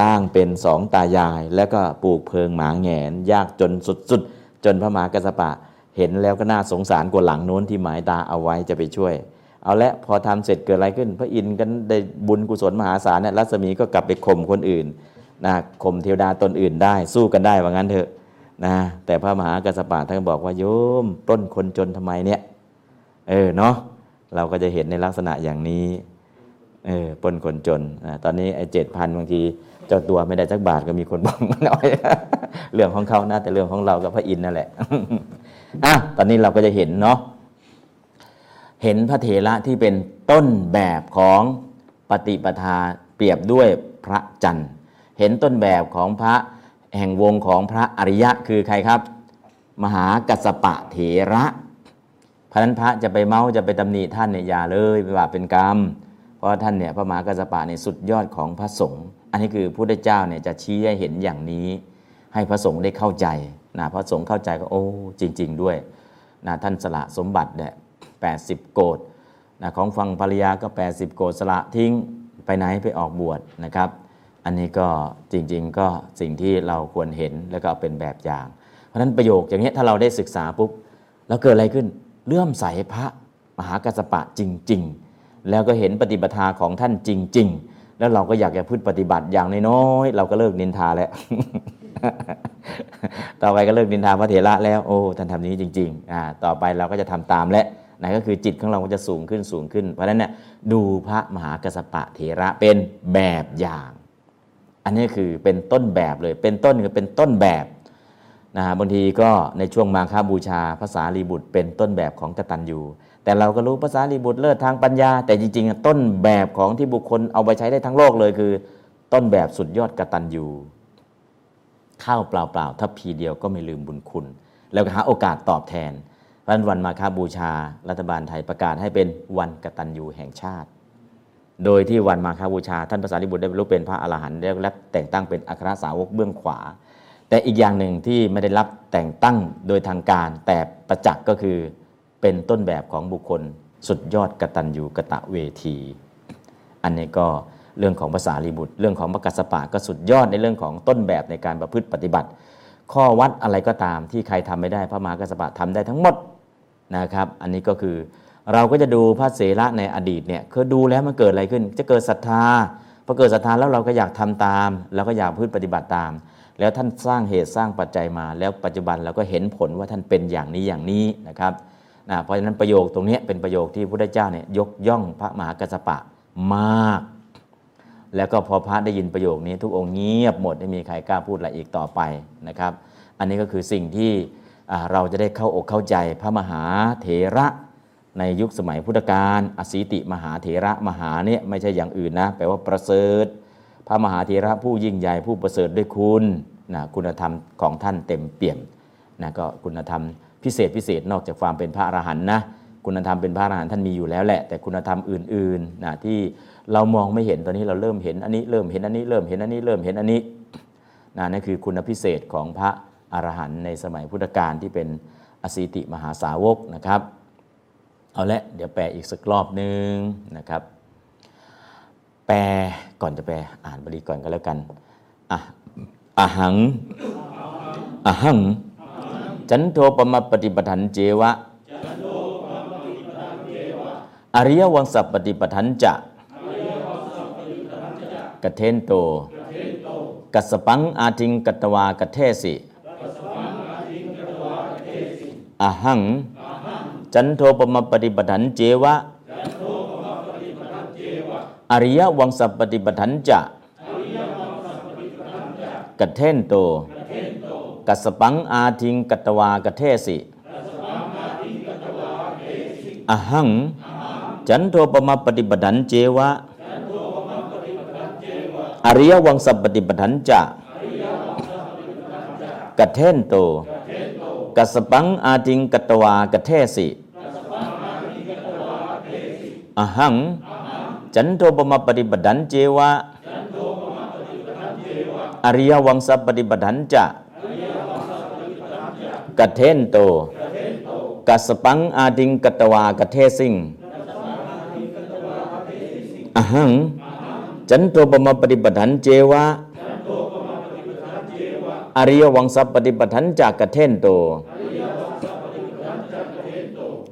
ร่างเป็นสองตายาย แล้วก็ปลูกเพิงหมาแงน ยากจนสุดๆจนพระมหากัสสปะ เห็นแล้วก็น่าสงสารกว่าหลังโน้นที่หมายตาเอาไว้จะไปช่วย เอาละพอทำเสร็จเกิดอะไรขึ้น พระอินทร์ก็ได้บุญกุศลมหาศาลเนี่ยรัศมีก็กลับไปข่มคนอื่นนะข่มเทวดาตนอื่นได้สู้กันได้ว่างั้นเถอะนะแต่พระมหากัสสปะท่านบอกว่าโยมปล้นคนจนทำไมเนี่ยเออเนาะเราก็จะเห็นในลักษณะอย่างนี้เออปนคนจนนะตอนนี้ไอ้เจ็ดพันบางทีเจ้าตัวไม่ได้จักบาทก็มีคนบอกมาหน่อยเรื่องของเขานะแต่เรื่องของเรากับพระอินทร์นั่นแหละอะตอนนี้เราก็จะเห็นเนาะ เห็นพระเถระที่เป็นต้นแบบของปฏิปทาเปรียบด้วยพระจันทร์ เห็นต้นแบบของพระแห่งวงของพระอริยะคือใครครับ มหากัสปะเถระพระนั้นพระจะไปเมาจะไปตำหนิท่านเนี่ยอย่าเลยไปว่าเป็นกรรม เพราะท่านเนี่ยพระมหากัสสปะเนี่ยสุดยอดของพระสงฆ์อันนี้คือพระพุทธเจ้าเนี่ยจะชี้ให้เห็นอย่างนี้ให้พระสงฆ์ได้เข้าใจนะพระสงฆ์เข้าใจก็โอ้จริง ๆ ด้วยนะท่านสละสมบัติเนี่ย แปดสิบโกดนะของฟังภรรยาก็ 80 โกดสละทิ้งไปไหนไปออกบวชนะครับ อันนี้ก็จริงๆก็สิ่งที่เราควรเห็นแล้วก็เป็นแบบอย่าง เพราะฉะนั้นประโยคอย่างนี้ถ้าเราได้ศึกษาปุ๊บแล้วเกิดอะไรขึ้นเลื่อมใสพระมหากัสปะจริง ๆ แล้วก็เห็นปฏิปทาของท่านจริง ๆ แล้วเราก็อยากจะพึ่งปฏิบัติอย่างน้อยๆเราก็เลิกนินทาแล้วต่อไปก็เลิกนินทาพระเถระแล้วโอ้ท่านทำนี้จริงๆอ่าต่อไปเราก็จะทำตามและ นั่นก็คือจิตของเราก็จะสูงขึ้นสูงขึ้น เพราะฉะนั้นเนี่ยดูพระมหากัสสปะเถระเป็นแบบอย่าง อันนี้คือเป็นต้นแบบเลย เป็นต้นคือเป็นต้นแบบนะฮะบางทีก็ในช่วงมาคาบูชาภาษาลีบุตร เป็นต้นแบบของกตัญญูแต่เราก็รู้ภาษาลีบุตรเลิศทางปัญญา แต่จริงๆต้นแบบของที่บุคคลเอาไปใช้ได้ทั้งโลกเลยคือ ต้นแบบสุดยอดกตัญญูข้าวเปล่าๆถ้าพีเดียวก็ไม่ลืมบุญคุณ แล้วก็หาโอกาสตอบแทน วันวันมาคาบูชา รัฐบาลไทยประกาศให้เป็นวันกตัญญูแห่งชาติ โดยที่วันมาคาบูชา ท่านภาษาลิบุตรได้บรรลุเป็นพระอรหันต์ได้รับแต่งตั้งเป็นอัครสาวกเบื้องขวา แต่อีกอย่างหนึ่งที่ไม่ได้รับแต่งตั้งโดยทางการ แต่ประจักษ์ก็คือเป็นต้นแบบของบุคคล สุดยอดกตัญญูกะตะเวที อันนี้ก็เรื่องของภาษาลีบุตร เรื่องของพระกัสสปะก็สุดยอดในเรื่องของต้นแบบในการประพฤติปฏิบัติ ข้อวัดอะไรก็ตามที่ใครทำไม่ได้พระมหากัสสปะทำได้ทั้งหมด นะครับ อันนี้ก็คือเราก็จะดูพระเสระในอดีตเนี่ยคือดูแล้วมันเกิดอะไรขึ้น จะเกิดศรัทธาพอเกิดศรัทธาแล้วเราก็อยากทำตาม แล้วก็อยากพืชปฏิบัติตาม แล้วท่านสร้างเหตุสร้างปัจจัยมา แล้วปัจจุบันเราก็เห็นผลว่าท่านเป็นอย่างนี้อย่างนี้นะครับนะเพราะฉะนั้นประโยคตรงนี้เป็นประโยคที่พระพุทธเจ้าเนี่ยยกย่องพระมหากัสปะมาก แล้วก็พอพระได้ยินประโยคนี้ทุกองค์เงียบหมดไม่มีใครกล้าพูดอะไรอีกต่อไปนะครับ อันนี้ก็คือสิ่งที่ เราจะได้เข้าอกเข้าใจพระมหาเถระในยุคสมัยพุทธกาลอสีติมหาเถระมหาเนี่ยไม่ใช่อย่างอื่นนะแปลว่าประเสริฐ พระมหาเถระผู้ยิ่งใหญ่ผู้ประเสริฐด้วยคุณนะคุณธรรมของท่านเต็มเปี่ยมนะก็คุณธรรมพิเศษพิเศษนอกจากความเป็นพระอรหันต์นะคุณธรรมเป็นพระอรหันต์ท่านมีอยู่แล้วแหละ แต่คุณธรรมอื่นๆนะที่เรามองไม่เห็นตอนนี้เราเริ่มเห็นอันนี้เริ่มเห็นอันนี้เริ่มเห็นอันนี้เริ่มเห็นอันนี้นะนั่นคือคุณพิเศษของพระ อรหันต์ในสมัยพุทธกาลที่เป็นอสีติมหาสาวกนะครับ เอาละเดี๋ยวแปลอีกสักรอบหนึ่งนะครับ แปลก่อนจะแปลอ่านบาลีก่อนก็แล้วกันอะอะหังอะหัง จันโทปมปฏิปทันเจวะ อริยวังสัพปฏิปทันจะกเทนโตกัสปังอาทิงกัตวากเทสิ อะหัง จันโทปมปฏิปทันเจวะ อริยวังสัปฏิปทันจะกัเทนโต กัสปังอาทิงกัตวากเทสิอะหัง จันโทปมปฏิปทันเจวะ อริยวังสัปฏิปทันจะกัเทนโต กัสปังอาทิงกัตวากเทสิอหัง จันโทปมปฏิปทันเจวะ อริยวังสัพปฏิปทันจะกเทนโตกัสปังอาทิงกัตวากเทสิงอหัง จันโทปมปฏิปทันเจวะ อริยวังสัพปฏิปทันจากกเทนโต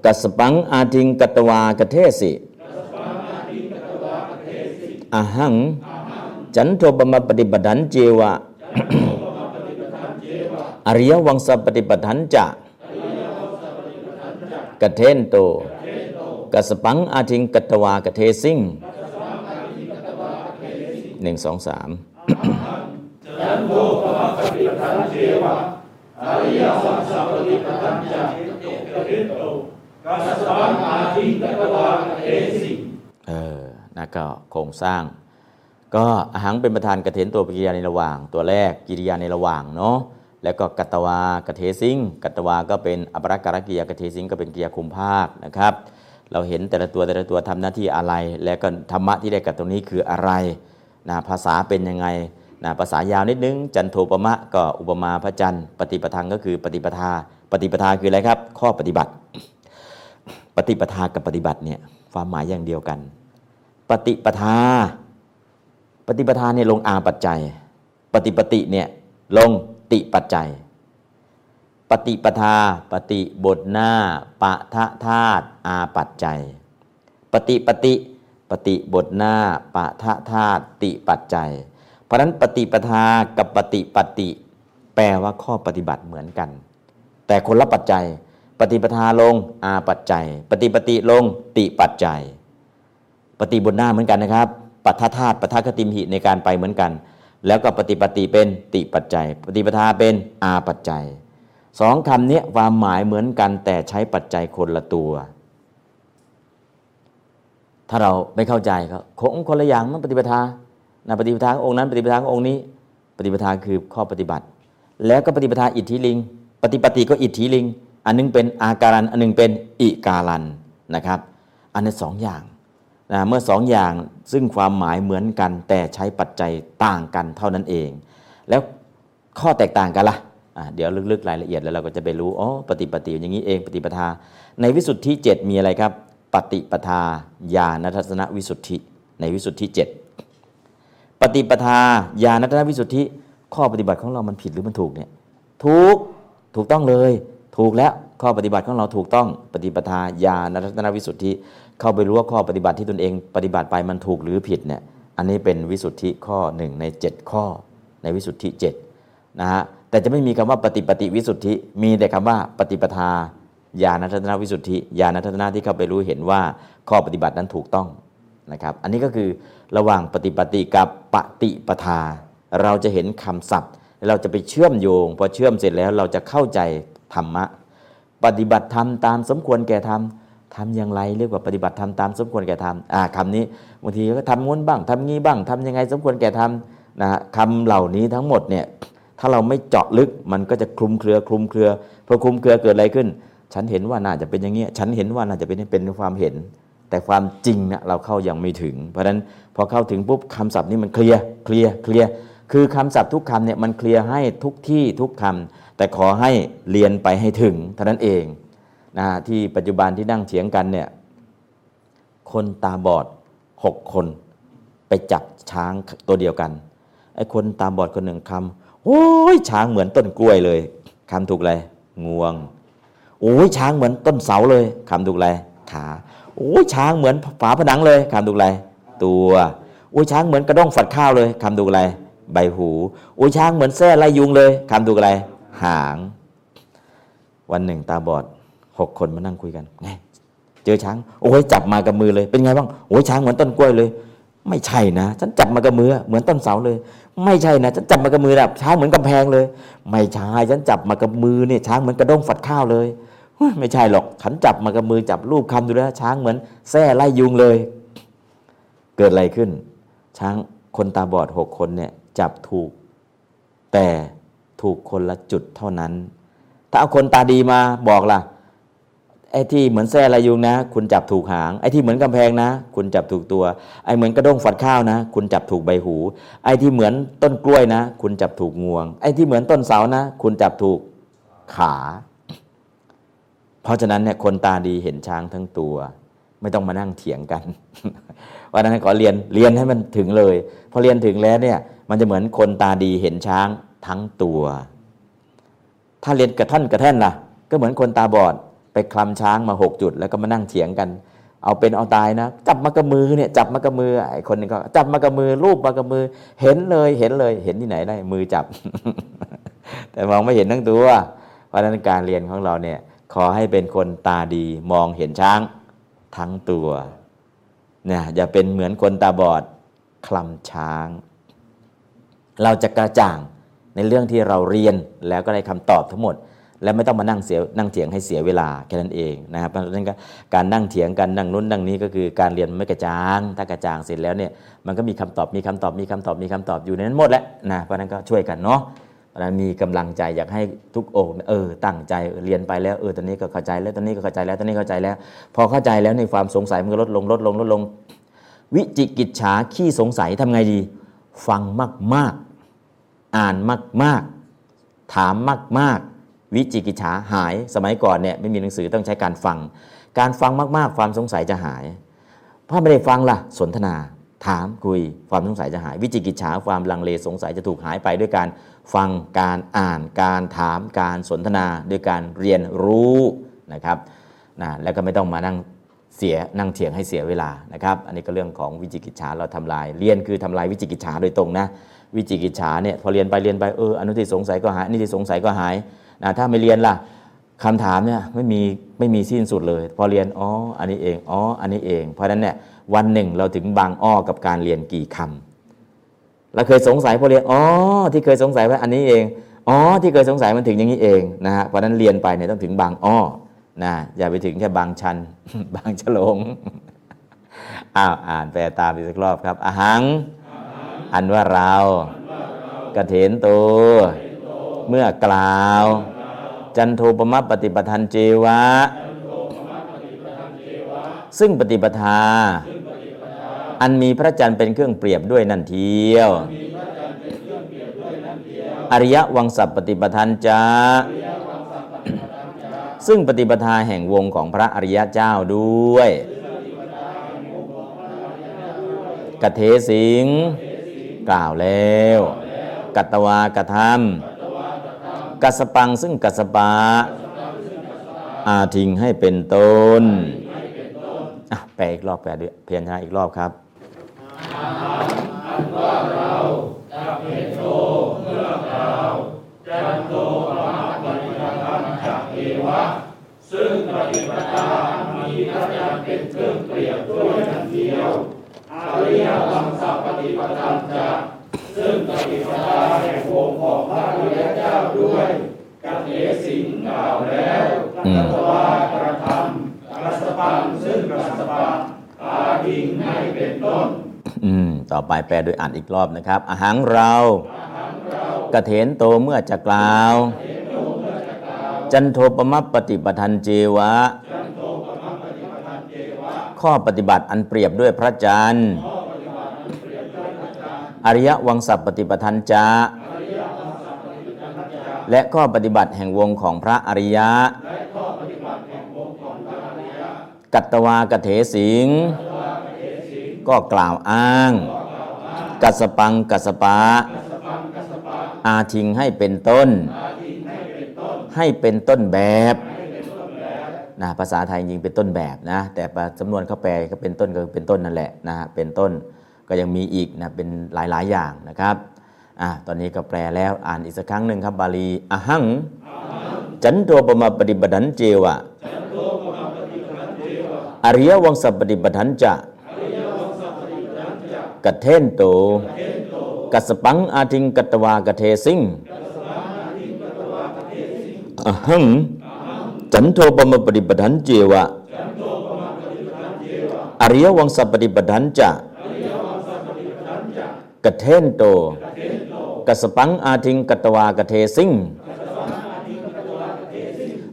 กัสปังอาทิงกัตวากเทสิอะหัง จันโทปมปฏิปทันเจวะอริยวังสัพปฏิปทันจะกเทนโตกัสปังอาทิงกัตวากเทสิงหนึ่งสองสามจันโท ปฏิปทันเจวะอริยสัพปฏิปทันจะกเทนโตกัสสังอาทิงกัตวากเทสิเออนะก็โครงสร้าง ก็อาหังเป็นประธานกระเทนตัวกิริยาในระหว่าง ตัวแรกกิริยาในระหว่างเนาะแล้วก็กัตวากระเทสิงกัตวาก็เป็นอปรการกิริยากระเทสิงก็เป็นกิยาคุมภาคนะครับ เราเห็นแต่ละตัวแต่ละตัวทำหน้าที่อะไร แล้วก็ธรรมะที่ได้กับตรงนี้คืออะไรนะภาษาเป็นยังไง นะภาษายาวนิดนึง จันโทปมะก็อุปมาพระจันทร์ปฏิปทางก็คือปฏิปทา ปฏิปทาคืออะไรครับ ข้อปฏิบัติ ปฏิปทากับปฏิบัติเนี่ยความหมายอย่างเดียวกัน ปฏิปทา ปฏิปทาเนี่ยลงอาปัจจัย ปฏิปติเนี่ยลงติปัจจัย ปฏิปทา ปฏิบทหน้าปะทะธาตุอาปัจจัย ปฏิปติ ปฏิบทหน้าปะทะธาตุติปัจจัย ราะนั้นปฏิปทากับปฏิปฏิ แปลว่าข้อปฏิบัติเหมือนกัน แต่คนละปัจจัย ปฏิปทาลงอาปัจจัย ปฏิปฏิลงติปัจจัย ปฏิบทหน้าเหมือนกันนะครับปัทธาตุปัทธกติมหิในการไปเหมือนกัน แล้วก็ปฏิปฏิเป็นติปัจจัย ปฏิปทาเป็นอาปัจจัยสองคำนี้ความหมายเหมือนกันแต่ใช้ปัจจัยคนละตัว ถ้าเราไม่เข้าใจก็คงคนละอย่างมันปฏิปทา นะปฏิปทาองค์นั้น ปฏิปทาองค์นี้ ปฏิปทาคือข้อปฏิบัติ แล้วก็ปฏิปทาอิทธิลิง ปฏิปฏิก็อิทธิลิง อันนึงเป็นอาการันอันนึงเป็นอิการันนะครับ อันนี้สองอย่างนะเมื่อสองอย่างซึ่งความหมายเหมือนกัน แต่ใช้ปัจจัยต่างกันเท่านั้นเอง แล้วข้อแตกต่างกันละ่ะเดี๋ยวลึกๆรายละเอียดแล้วเราก็จะไปรู้อ๋อปฏิปฏิอย่างนี้เอง ปฏิปทา ในวิสุทธิ7มีอะไรครับ ปฏิปทาญาณทัศนวิสุทธิในวิสุทธิ7 ปฏิปทาญาณทัศนวิสุทธิ ข้อปฏิบัติของเรามันผิดหรือมันถูกเนี่ยถูกถูกต้องเลย ถูกแล้วข้อปฏิบัติของเราถูกต้องปฏิปทาญาณทัศนวิสุทธิ เข้าไปรู้ว่าข้อปฏิบัติที่ตนเองปฏิบัติไปมันถูกหรือผิดเนี่ยอันนี้เป็นวิสุทธิข้อหนึ่งใน 7 ข้อในวิสุทธิ7นะฮะแต่จะไม่มีคำว่าปฏิปฏิวิสุทธิ มีแต่คำว่าปฏิปทาญาณทัศนวิสุทธิญาณทัศนะที่เข้าไปรู้เห็นว่าข้อปฏิบัตินั้นถูกต้องนะครับ อันนี้ก็คือ ระหว่างปฏิปฏิกับปฏิปทา เราจะเห็นคำศัพท์ เราจะไปเชื่อมโยง พอเชื่อมเสร็จแล้วเราจะเข้าใจธรรมะ ปฏิบัติธรรมตามสมควรแก่ธรรมทำอย่างไรเรียกว่าปฏิบัติธรรมตามสมควรแก่ธรรมอ่าคำนี้บางทีก็ทำงุ้นบ้างทำงี้บ้างทำยังไงสมควรแก่ธรรมนะคำเหล่านี้ทั้งหมดเนี่ยถ้าเราไม่เจาะลึกมันก็จะคลุมเครือคลุมเครือพอคลุมเครือเกิดอะไรขึ้น ฉันเห็นว่าน่าจะเป็นอย่างนี้ฉันเห็นว่าน่าจะเป็นเป็นความเห็น แต่ความจริงนะเราเข้ายังไม่ถึง เพราะฉะนั้นพอเข้าถึงปุ๊บคำศัพท์นี้มันเคลียร์เคลียร์เคลียร์คือคำศัพท์ทุกคำเนี่ยมันเคลียร์ให้ทุกที่ทุกคำแต่ขอให้เรียนไปให้ถึงเท่านั้นเองนะที่ปัจจุบันที่นั่งเถียงกันเนี่ยคนตาบอดหกคน ไปจับช้างตัวเดียวกันไอ้คนตาบอดคนหนึ่งคำโอ้ยช้างเหมือนต้นกล้วยเลยคำถูกเลยงวงโอ้ยช้างเหมือนต้นเสาเลยคำถูกเลยขา อ้ยช้างเหมือนฝาผนังเลยคำถูกเลยตัวโอ้ยช้างเหมือนกระด้งฝัดข้าวเลยคำถูกเลยใบหูโอ้ยช้างเหมือนแส้ไรยุงเลยคำถูกเลยหาง วันหนึ่งตาบอดหกคนมานั่งคุยกันไงเจอช้าง โอ้ยจับมากับมือเลย เป็นไงบ้างโอ้ยช้างเหมือนต้นกล้วยเลย ไม่ใช่นะ ฉันจับมากับมือเหมือนต้นเสาเลย ไม่ใช่นะ ฉันจับมากับมือแบบช้างเหมือนกำแพงเลย ไม่ใช่ฉันจับมากับมือเนี่ยช้างเหมือนกระด้งฝัดข้าวเลย ไม่ใช่หรอกฉันจับมากับมือจับรูปคำดูแล้วช้างเหมือนแส้ไล่ยุงเลย เกิดอะไรขึ้น ช้างคนตาบอดหกคนเนี่ยจับถูก แต่ถูกคนละจุดเท่านั้น ถ้าเอาคนตาดีมาบอกล่ะไอ้ที่เหมือนแส้ลายุงนะ คุณจับถูกหาง ไอ้ที่เหมือนกำแพงนะ คุณจับถูกตัว ไอ้เหมือนกระด้งฝัดข้าวนะ คุณจับถูกใบหู ไอ้ที่เหมือนต้นกล้วยนะ คุณจับถูกงวง ไอ้ที่เหมือนต้นเสานะ คุณจับถูกขา เพราะฉะนั้นเนี่ยคนตาดีเห็นช้างทั้งตัว ไม่ต้องมานั่งเถียงกันวันนั้นขอเรียนเรียนให้มันถึงเลยพอเรียนถึงแล้วเนี่ยมันจะเหมือนคนตาดีเห็นช้างทั้งตัว ถ้าเรียนกระท่อนกระแท่นล่ะ ก็เหมือนคนตาบอดไปคลำช้างมาหกจุด แล้วก็มานั่งเถียงกัน เอาเป็นเอาตายนะ จับมากระมือเนี่ยจับมากระมือไอ้คนนึงก็จับมากระมือรูปมากระมือ เห็นเลยเห็นเลยเห็นที่ไหนได้มือจับ แต่มองไม่เห็นทั้งตัวเพราะนั้นการเรียนของเราเนี่ย ขอให้เป็นคนตาดีมองเห็นช้างทั้งตัวเนี่ยอย่าเป็นเหมือนคนตาบอดคลำช้าง เราจะกระจ่างในเรื่องที่เราเรียนแล้วก็ได้คำตอบทั้งหมด และไม่ต้องมานั่งเสียนั่งเถียงให้เสียเวลาแค่นั้นเองนะครับเพราะฉะนั้นการนั่งเถียงกันนั่งนู้นนั่งนี้ก็คือการเรียนไม่กระจ่าง ถ้ากระจ่างเสร็จแล้วเนี่ยมันก็มีคำตอบมีคำตอบมีคำตอบมีคำตอบอยู่ในนั้นหมดแล้วนะเพราะนั้นก็ช่วยกันเนาะ เพราะนั้นมีกำลังใจอยากให้ทุกองเออตั้งใจเรียนไปแล้วเออตอนนี้ก็เข้าใจแล้วตอนนี้ก็เข้าใจแล้วตอนนี้เข้าใจแล้ว พอเข้าใจแล้วในความสงสัยมันก็ลดลงลดลงลดลง วิจิกิจฉาขี้สงสัยทำไงดี ฟังมากๆ อ่านมากๆ ถามมาก ๆ วิจิกิจฉาหายสมัยก่อนเนี่ยไม่มีหนังสือต้องใช้การฟัง การฟังมากๆ ความสงสัยจะหาย ถ้าไม่ได้ฟังล่ะสนทนา ถามคุยความสงสัยจะหาย วิจิกิจฉาความลังเลสงสัยจะถูกหายไปด้วยการฟังการอ่านการถามการสนทนาด้วยการเรียนรู้นะครับนะแล้วก็ไม่ต้องมานั่งเสียนั่งเถียงให้เสียเวลานะครับ อันนี้ก็เรื่องของวิจิกิจฉาเราทำลาย เรียนคือทำลายวิจิกิจฉาโดยตรงนะวิจิกิจฉาเนี่ยพอเรียนไปเรียนไปเอออนุที่สงสัยก็หายอนุที่สงสัยก็หายนะถ้าไม่เรียนล่ะ คำถามเนี่ยไม่มีไม่มีสิ้นสุดเลย พอเรียนอ๋ออันนี้เองอ๋ออันนี้เอง เพราะฉะนั้นเนี่ยวันหนึ่งเราถึงบางอ้อกับการเรียนกี่คำเราเคยสงสัยพอเรียนอ๋อที่เคยสงสัยว่าอันนี้เองอ๋อที่เคยสงสัยมันถึงอย่างนี้เองนะฮะเพราะนั้นเรียนไปเนี่ยต้องถึงบางอ้อนะอย่าไปถึงแค่บางชัน บางฉลงอ้าวอ่านแปลตามอีกสักรอบครับอาหัง อันว่าเรากระเถนตัวเมื่อกล่าว จันโทปมะปฏิปทันเจวะ ซึ่งปฏิปทา อันมีพระจันทร์เป็นเครื่องเปรียบด้วยนั่นเทียว อริยวังสัพปฏิปทันจาซึ่งปฏิปทาแห่งวงของพระอริยเจ้าด้วยกเทสิง กล่าวแล้ว กัตวากระทำ กัสปังซึ่งกัสปะอาทิงให้เป็นต้นแปลอีกรอบแปลด้วยเพียรชนะอีกรอบครับว่าเราจะเพียโตเพื่อเราจันโตปะปฏิปทานจากเอวะ ซึ่งปฏิปทามีพระญาณเป็นเครื่องเปรียบด้วยกันเดียวอริยสัมสัพปฏิปทานจาก ซึ่งปฏิปทาแห่งวงของพระอริยเจ้าด้วยกัเถสิงกล่าวแล้วอืมกัตวากระทำกระสปังซึ่งกระสปังอาทิงให้เป็นต้น อืม ต่อไปแปลโดยอ่านอีกรอบนะครับอาหังเรากระเถนโตเมื่อจะกล่าว จันโทปมะปฏิปทันเจวะ ข้อปฏิบัติอันเปรียบด้วยพระจันทร์ อริยวังสัพปฏิปทันจาและข้อปฏิบัติแห่งวงของพระอริยะ กัตตวากเถสิง ก็กล่าวอ้าง กัสปังกัสปะ อาทิงให้เป็นต้น ให้เป็นต้นแบบนะภาษาไทยจริงเป็นต้นแบบนะ แต่สำนวนเขาแปลก็เป็นต้นก็เป็นต้นนั่นแหละนะฮะเป็นต้น ก็ยังมีอีกนะเป็นหลาย ๆ อย่างนะครับอะตอนนี้ก็แปลแล้วอ่านอีกสักครั้งหนึ่งครับบาลีอะหัง จันโทปมาปฏิบัติเจวะอริยวังสัปฏิปทันจะกัเทนโตกัสปังอาทิงกัตวากเทสิงอหัง จันโทปมปฏิปทันเจวะ อริยวังสัปฏิปทันจะ กเทนโตกัสปังอาทิงกัตวากเทสิง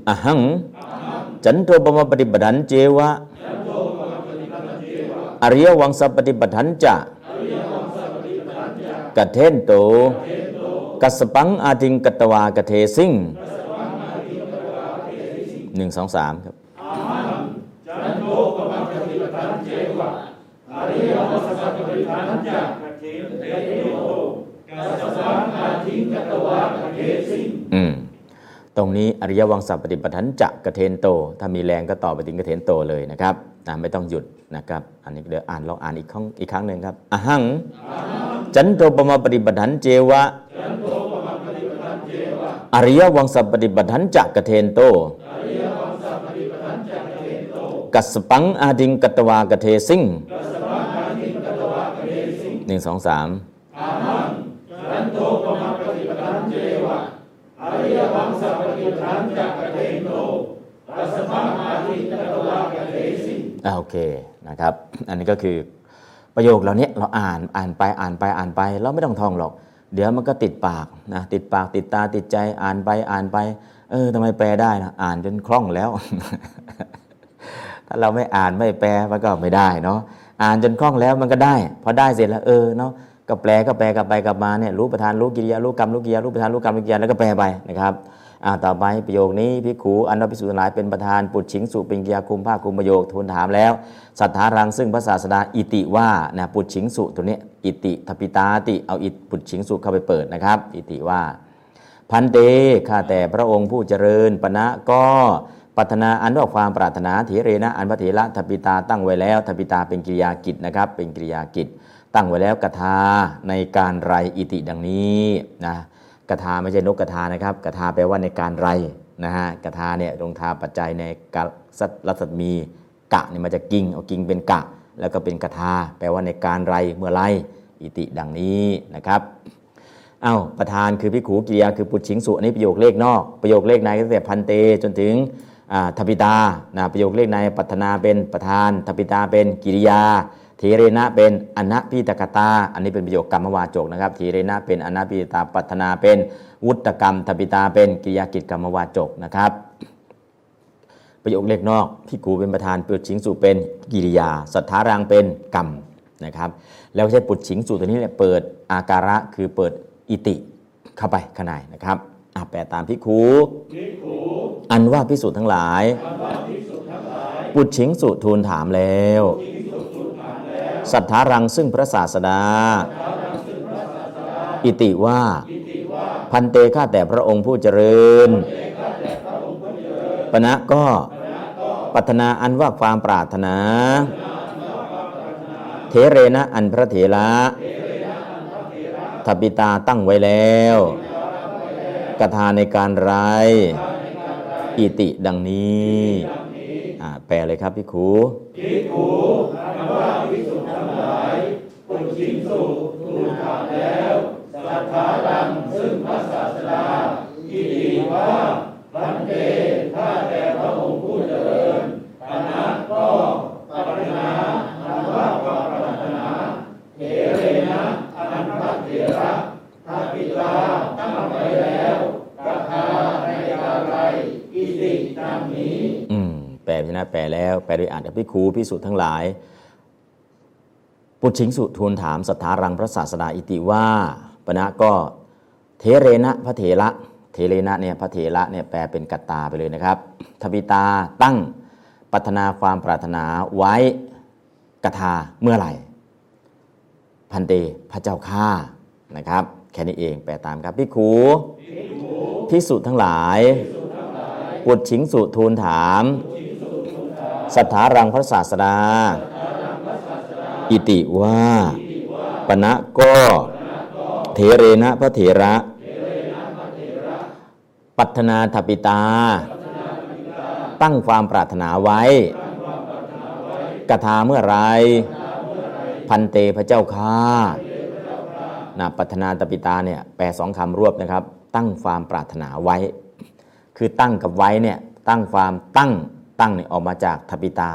อหัง จันโทปมปฏิปทันเจวะ อริยวังสัพปฏิปทันจะกเทนโตกัสปังอาทิงกัตวากเทสิงหนึ่งสองสามครับจันโทปมัปฏิปทันเจวะอริยวังสัพปฏิปทันจะกัเถนเตโตกั สสังอาทิงกัตวากเทสิงอืมตรงนี้อริยวังสัพปฏิปทันจะกระเทนโต ถ้ามีแรงก็ต่อไปถึงกระเทนโตเลยนะครับนะไม่ต้องหยุดนะครับอันนี้เดี๋ยวอ่านลองอ่านอีกครั้งอีกครั้งหนึ่งครับอหัง จันโทปมาปฏิปทันเจวะอริยวังสัพปฏิปทันจะกระเทนโตกัสปังอาดิงกัตวากเทสิงหนึ่งสองสาม จันโทปมัปฏิปทันเจวะอริยวัง สัพปฏิทันจะกัเถนโตกัสสังอาทิงกัตวากเทสิอ่าโอเคนะครับ อันนี้ก็คือประโยคเหล่านี้เราอ่านอ่านไปอ่านไปอ่านไป เราไม่ต้องท่องหรอก เดี๋ยวมันก็ติดปากนะติดปากติดตาติดใจอ่านไปอ่านไป เออทำไมแปลได้นะอ่านจนคล่องแล้ว ถ้าเราไม่อ่านไม่แปลมันก็ไม่ได้เนาะอ่านจนคล่องแล้วมันก็ได้ พอได้เสร็จแล้วเออเนาะก็แปลก็แปลกลับไปกลับมาเนี่ยรู้ประธานรู้กิริยารู้กรรมรู้กิริยารู้ประธานรู้กรรมรู้กิริยาแล้วก็แปลไปนะครับ ต่อไปประโยคนี้พิขูอันว่าพิสุทธิ์หลายเป็นประธานปุจฉิงสุเป็นกิยาคุมภาคคุมประโยคทูลถามแล้ว สัทธารังซึ่งพระศาสดาอิติว่านะปุจฉิงสุตัวเนี้ยอิติทปิตาติเอาอิปุจฉิงสุเข้าไปเปิดนะครับ อิติว่า พันเตข้าแต่พระองค์ผู้เจริญปณะก็ปปัตนาอันว่าความปรารถนาเถเรนะอันพระเถระทปิตาตั้งไว้แล้วทปิตาเป็นกิริยากิจนะครับ เป็นกิริยากิจ ตั้งไว้แล้วกถาในการไรอิติดังนี้นะ กถาไม่ใช่นกกถานะครับกถาแปลว่าในการไรนะฮะกถาเนี่ยลงทาปัจจัยในกะสัตรัศมีกะเนี่ยมาจากกิ่งเอากิ่งเป็นกะ แล้วก็เป็นกถาแปลว่าในการไรเมื่อไรอิติดังนี้นะครับเอาประธานคือพิขูกิริยาคือปุจฉิงสุอันนี้ประโยคเลขนอกประโยคเลขในก็ตั้งแต่พันเตจนถึงอ่าทปิตานะประโยคเลขในปัฒนาเป็นประธานทปิตาเป็นกิริยา ทเรนะเป็นอนัพิตกตา อันนี้เป็นประโยคกรรมวาจกนะครับเทเรนะเป็นอนัพิตาปัฒนาเป็นวุตกรรมทปิตาเป็นกิริยากิจกรรมวาจกนะครับ ประโยคเลขนอกพิกูเป็นประธานปุจฉิงสุเป็นกิริยา สัทธารังเป็นกรรมนะครับแล้วใช้ปุจฉิงสุตัวนี้เนี่ยเปิดอาการะคือเปิดอิติเข้าไปข้างในนะครับอะแปลตามพิคูภิกขุอันว่าพิสุทั้งหลายอันว่าภิกษุทั้งหลาย ปุจฉิงสุทูลถามแล้ว สัทธารังซึ่งพระศาสดา อิติว่า พันเตข้าแต่พระองค์ผู้เจริญ ปณะก็ปัฒนาอันว่าความปรารถนา เทเรนะอันพระเถระทปิตาตั้งไว้แล้วกถาในการไรอิติดังนี้ แปลเลยครับพี่ครูภิกขุอันว่าภิกษุทั้งหลายปุจิงสุทูลถามแล้วสัทธารังซึ่งพระศาสดาอิติว่าพันเตข้าแต่พระองค์ผู้เจริญอนัตก็ปัตนาอันว่าความปรารถนาเถเรนะอันพระเถระทัพปิตาตั้งไว้แล้วกถาในอะไรอิติดังนี้ ปลพินะแปลแล้ว แปลโดยอ่านกับพี่ครูพิสุทั้งหลาย ปุจฉิงสุทูลถามสัทธารังพระศาสดาอิติว่าปณะก็เทเรนะพระเถระเทเรนะเนี่ยพระเถระเนี่ยแปลเป็นกัตตาไปเลยนะครับทวิตาตั้งปัฒนาความปรารถนาไว้กถาเมื่อไหร่ พันเตพระเจ้าข้านะครับ แค่นี้เองแปลตามครับพี่ครูพิสุทั้งหลายปุจฉิงสุทูลถาม สัทธารังพระศาสดา อิติว่าปณะก็เทเรนะพระเถระ ปัฒนาทปิตา ตั้งความปรารถนาไว้กถาเมื่อไร พันเตพระเจ้าข้านะปัฒนาตปิตาเนี่ยแปลสองคำรวบนะครับ ตั้งความปรารถนาไว้ คือตั้งกับไว้เนี่ยตั้งความตั้ง ตั้งเนี่ยออกมาจากทปิตา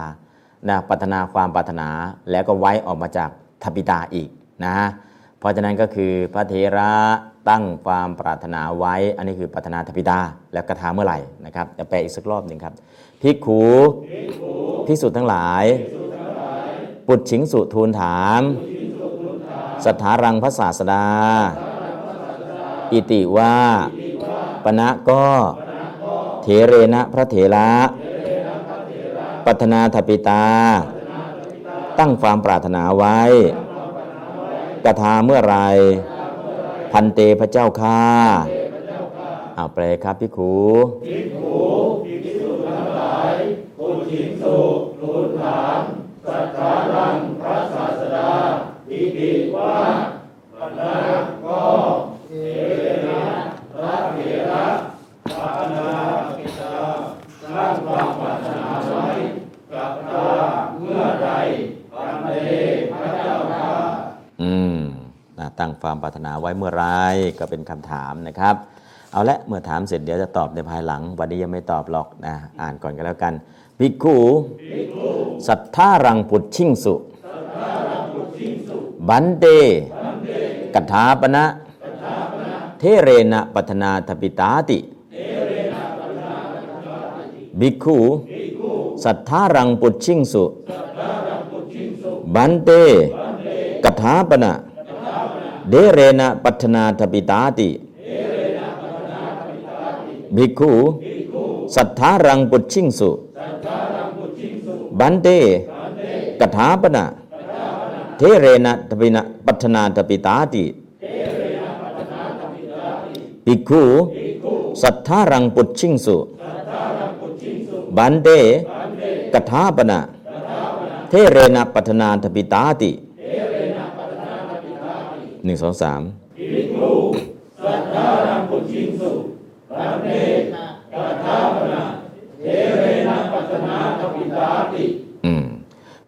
นะปัฒนาความปรารถนาแล้วก็ไว้ออกมาจากทปิตาอีกนะเพราะฉะนั้นก็คือพระเทระตั้งความปรารถนาไว้ อันนี้คือปัฒนาทปิตาแล้วกระทาเมื่อไหร่นะครับจะแปลอีกสักรอบหนึ่งครับพิกขูพิสุทั้งหลาย ปุจฉิงสุทูลถามสัทธารังพระศาสดา อิติว่าปณะก็ เถเรนะพระเถระ ปัฒนาทปิตา ตั้งความปรารถนาไว้ กระทาเมื่อไร พันเตพระเจ้าข้าเอาแปลครับพี่ครูภิกขุภิสุทั้งหลายปุจฉิงสุทูลถามสัทธารังพระศาสดาอิติว่าปณะก็เทเรนะพระเถระปัตนาปิตาสร้างความปรารถนาไว้กับตาเมื่อใดปันเตพระเจ้าข้า อืมนะตั้งความ ปรารถนาไว้เมื่อไรก็เป็นคำถามนะครับ เอาละเมื่อถามเสร็จเดี๋ยวจะตอบในภายหลัง วันนี้ยังไม่ตอบหรอกนะอ่านก่อนก็แล้วกันภิกขุสัทธารังปุชิงสุ บันเตกัถาปณะเทเรนะปัฒนาทปิตาติภิกขุสัทธารังปุชิงสุ บันเตกัถาปณะ เดเรนะปัฒนาทปิตาติภิกขุสัทธารังปุชิงสุบันเตกถาปณะเทเรนะทปินะปัฒนาทปิตาติภิกขุสัทธารังปุชิงสุบันเดกถาปนะเทเรนะปัฒนาทปิตาติ หนึ่งสองสามภิกขุสัทธารังปุชิงสุรันเนกถาปนะเทเรนะปัตนาทปิตาติอืม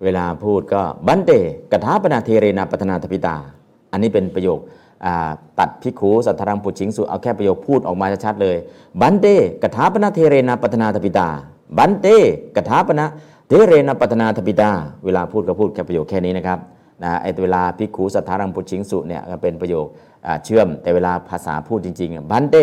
เวลาพูดก็บันเดกถาปนาเทเรนะปัฒนาทปิตา อันนี้เป็นประโยคอ่าตัดพิกขูสัทธารังปุชิงสุเอาแค่ประโยคพูดออกมาชัดๆเลย บันเดกถาปนาเทเรนะปัฒนาทปิตา บันเตกถาปนะเทเรนะปัฒนาทปิตา เวลาพูดก็พูดแค่ประโยคแค่นี้นะครับ นะไอ้เวลาพิกูสัทธารังปุชิงสุเนี่ยก็เป็นประโยคเชื่อมแต่เวลาภาษาพูดจริงๆบันเต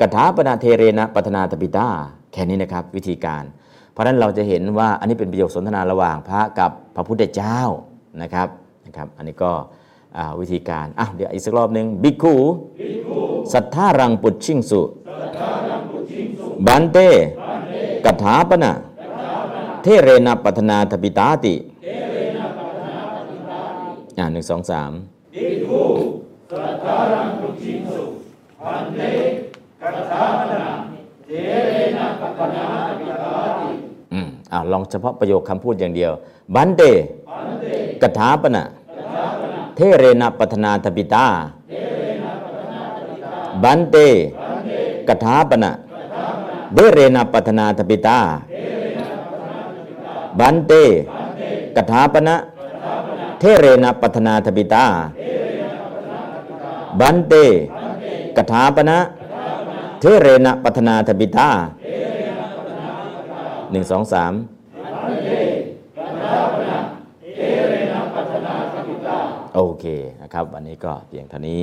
กถาปนาเทเรนะปัฒนาทปิตาแค่นี้นะครับวิธีการ เพราะนั้นเราจะเห็นว่าอันนี้เป็นประโยคสนทนาระหว่างพระกับพระพุทธเจ้านะครับนะครับ อันนี้ก็วิธีการอะเดี๋ยวอีกสักรอบหนึ่งบิกูสัทธารังปุชิงสุบันเตกถาปนะเทเรนะปัฒนาทปิตาติ อ่าหนึ่งสองสามภิกขุสัทธารังปุชิงสุรันเนกถาปนะเทเรนะปัตนาทปิตาติอืมอ่าลองเฉพาะประโยคคำพูดอย่างเดียว บันเตกถาปนะเทเรนะปัฒนาทปิตา บันเตกถาปนะเดเรนะปัฒนาทปิตา บันเตกถาปนะ เทเรนะปัฒนาทปิตา บันเตกถาปนะเทเรนะปัฒนาทปิตาหนึ่งสองสามโอเคนะครับ วันนี้ก็เพียงเท่านี้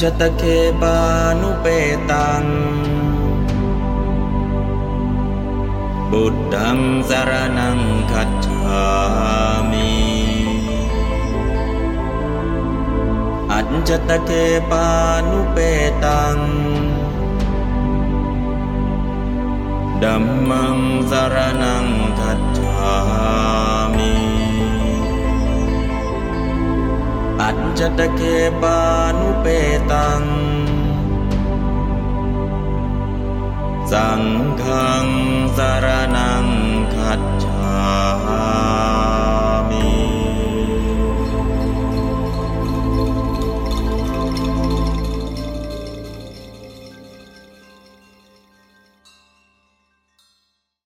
อัจจตเคปานุเจจตเคปานุเปตัง สังฆสารนังขัดฉา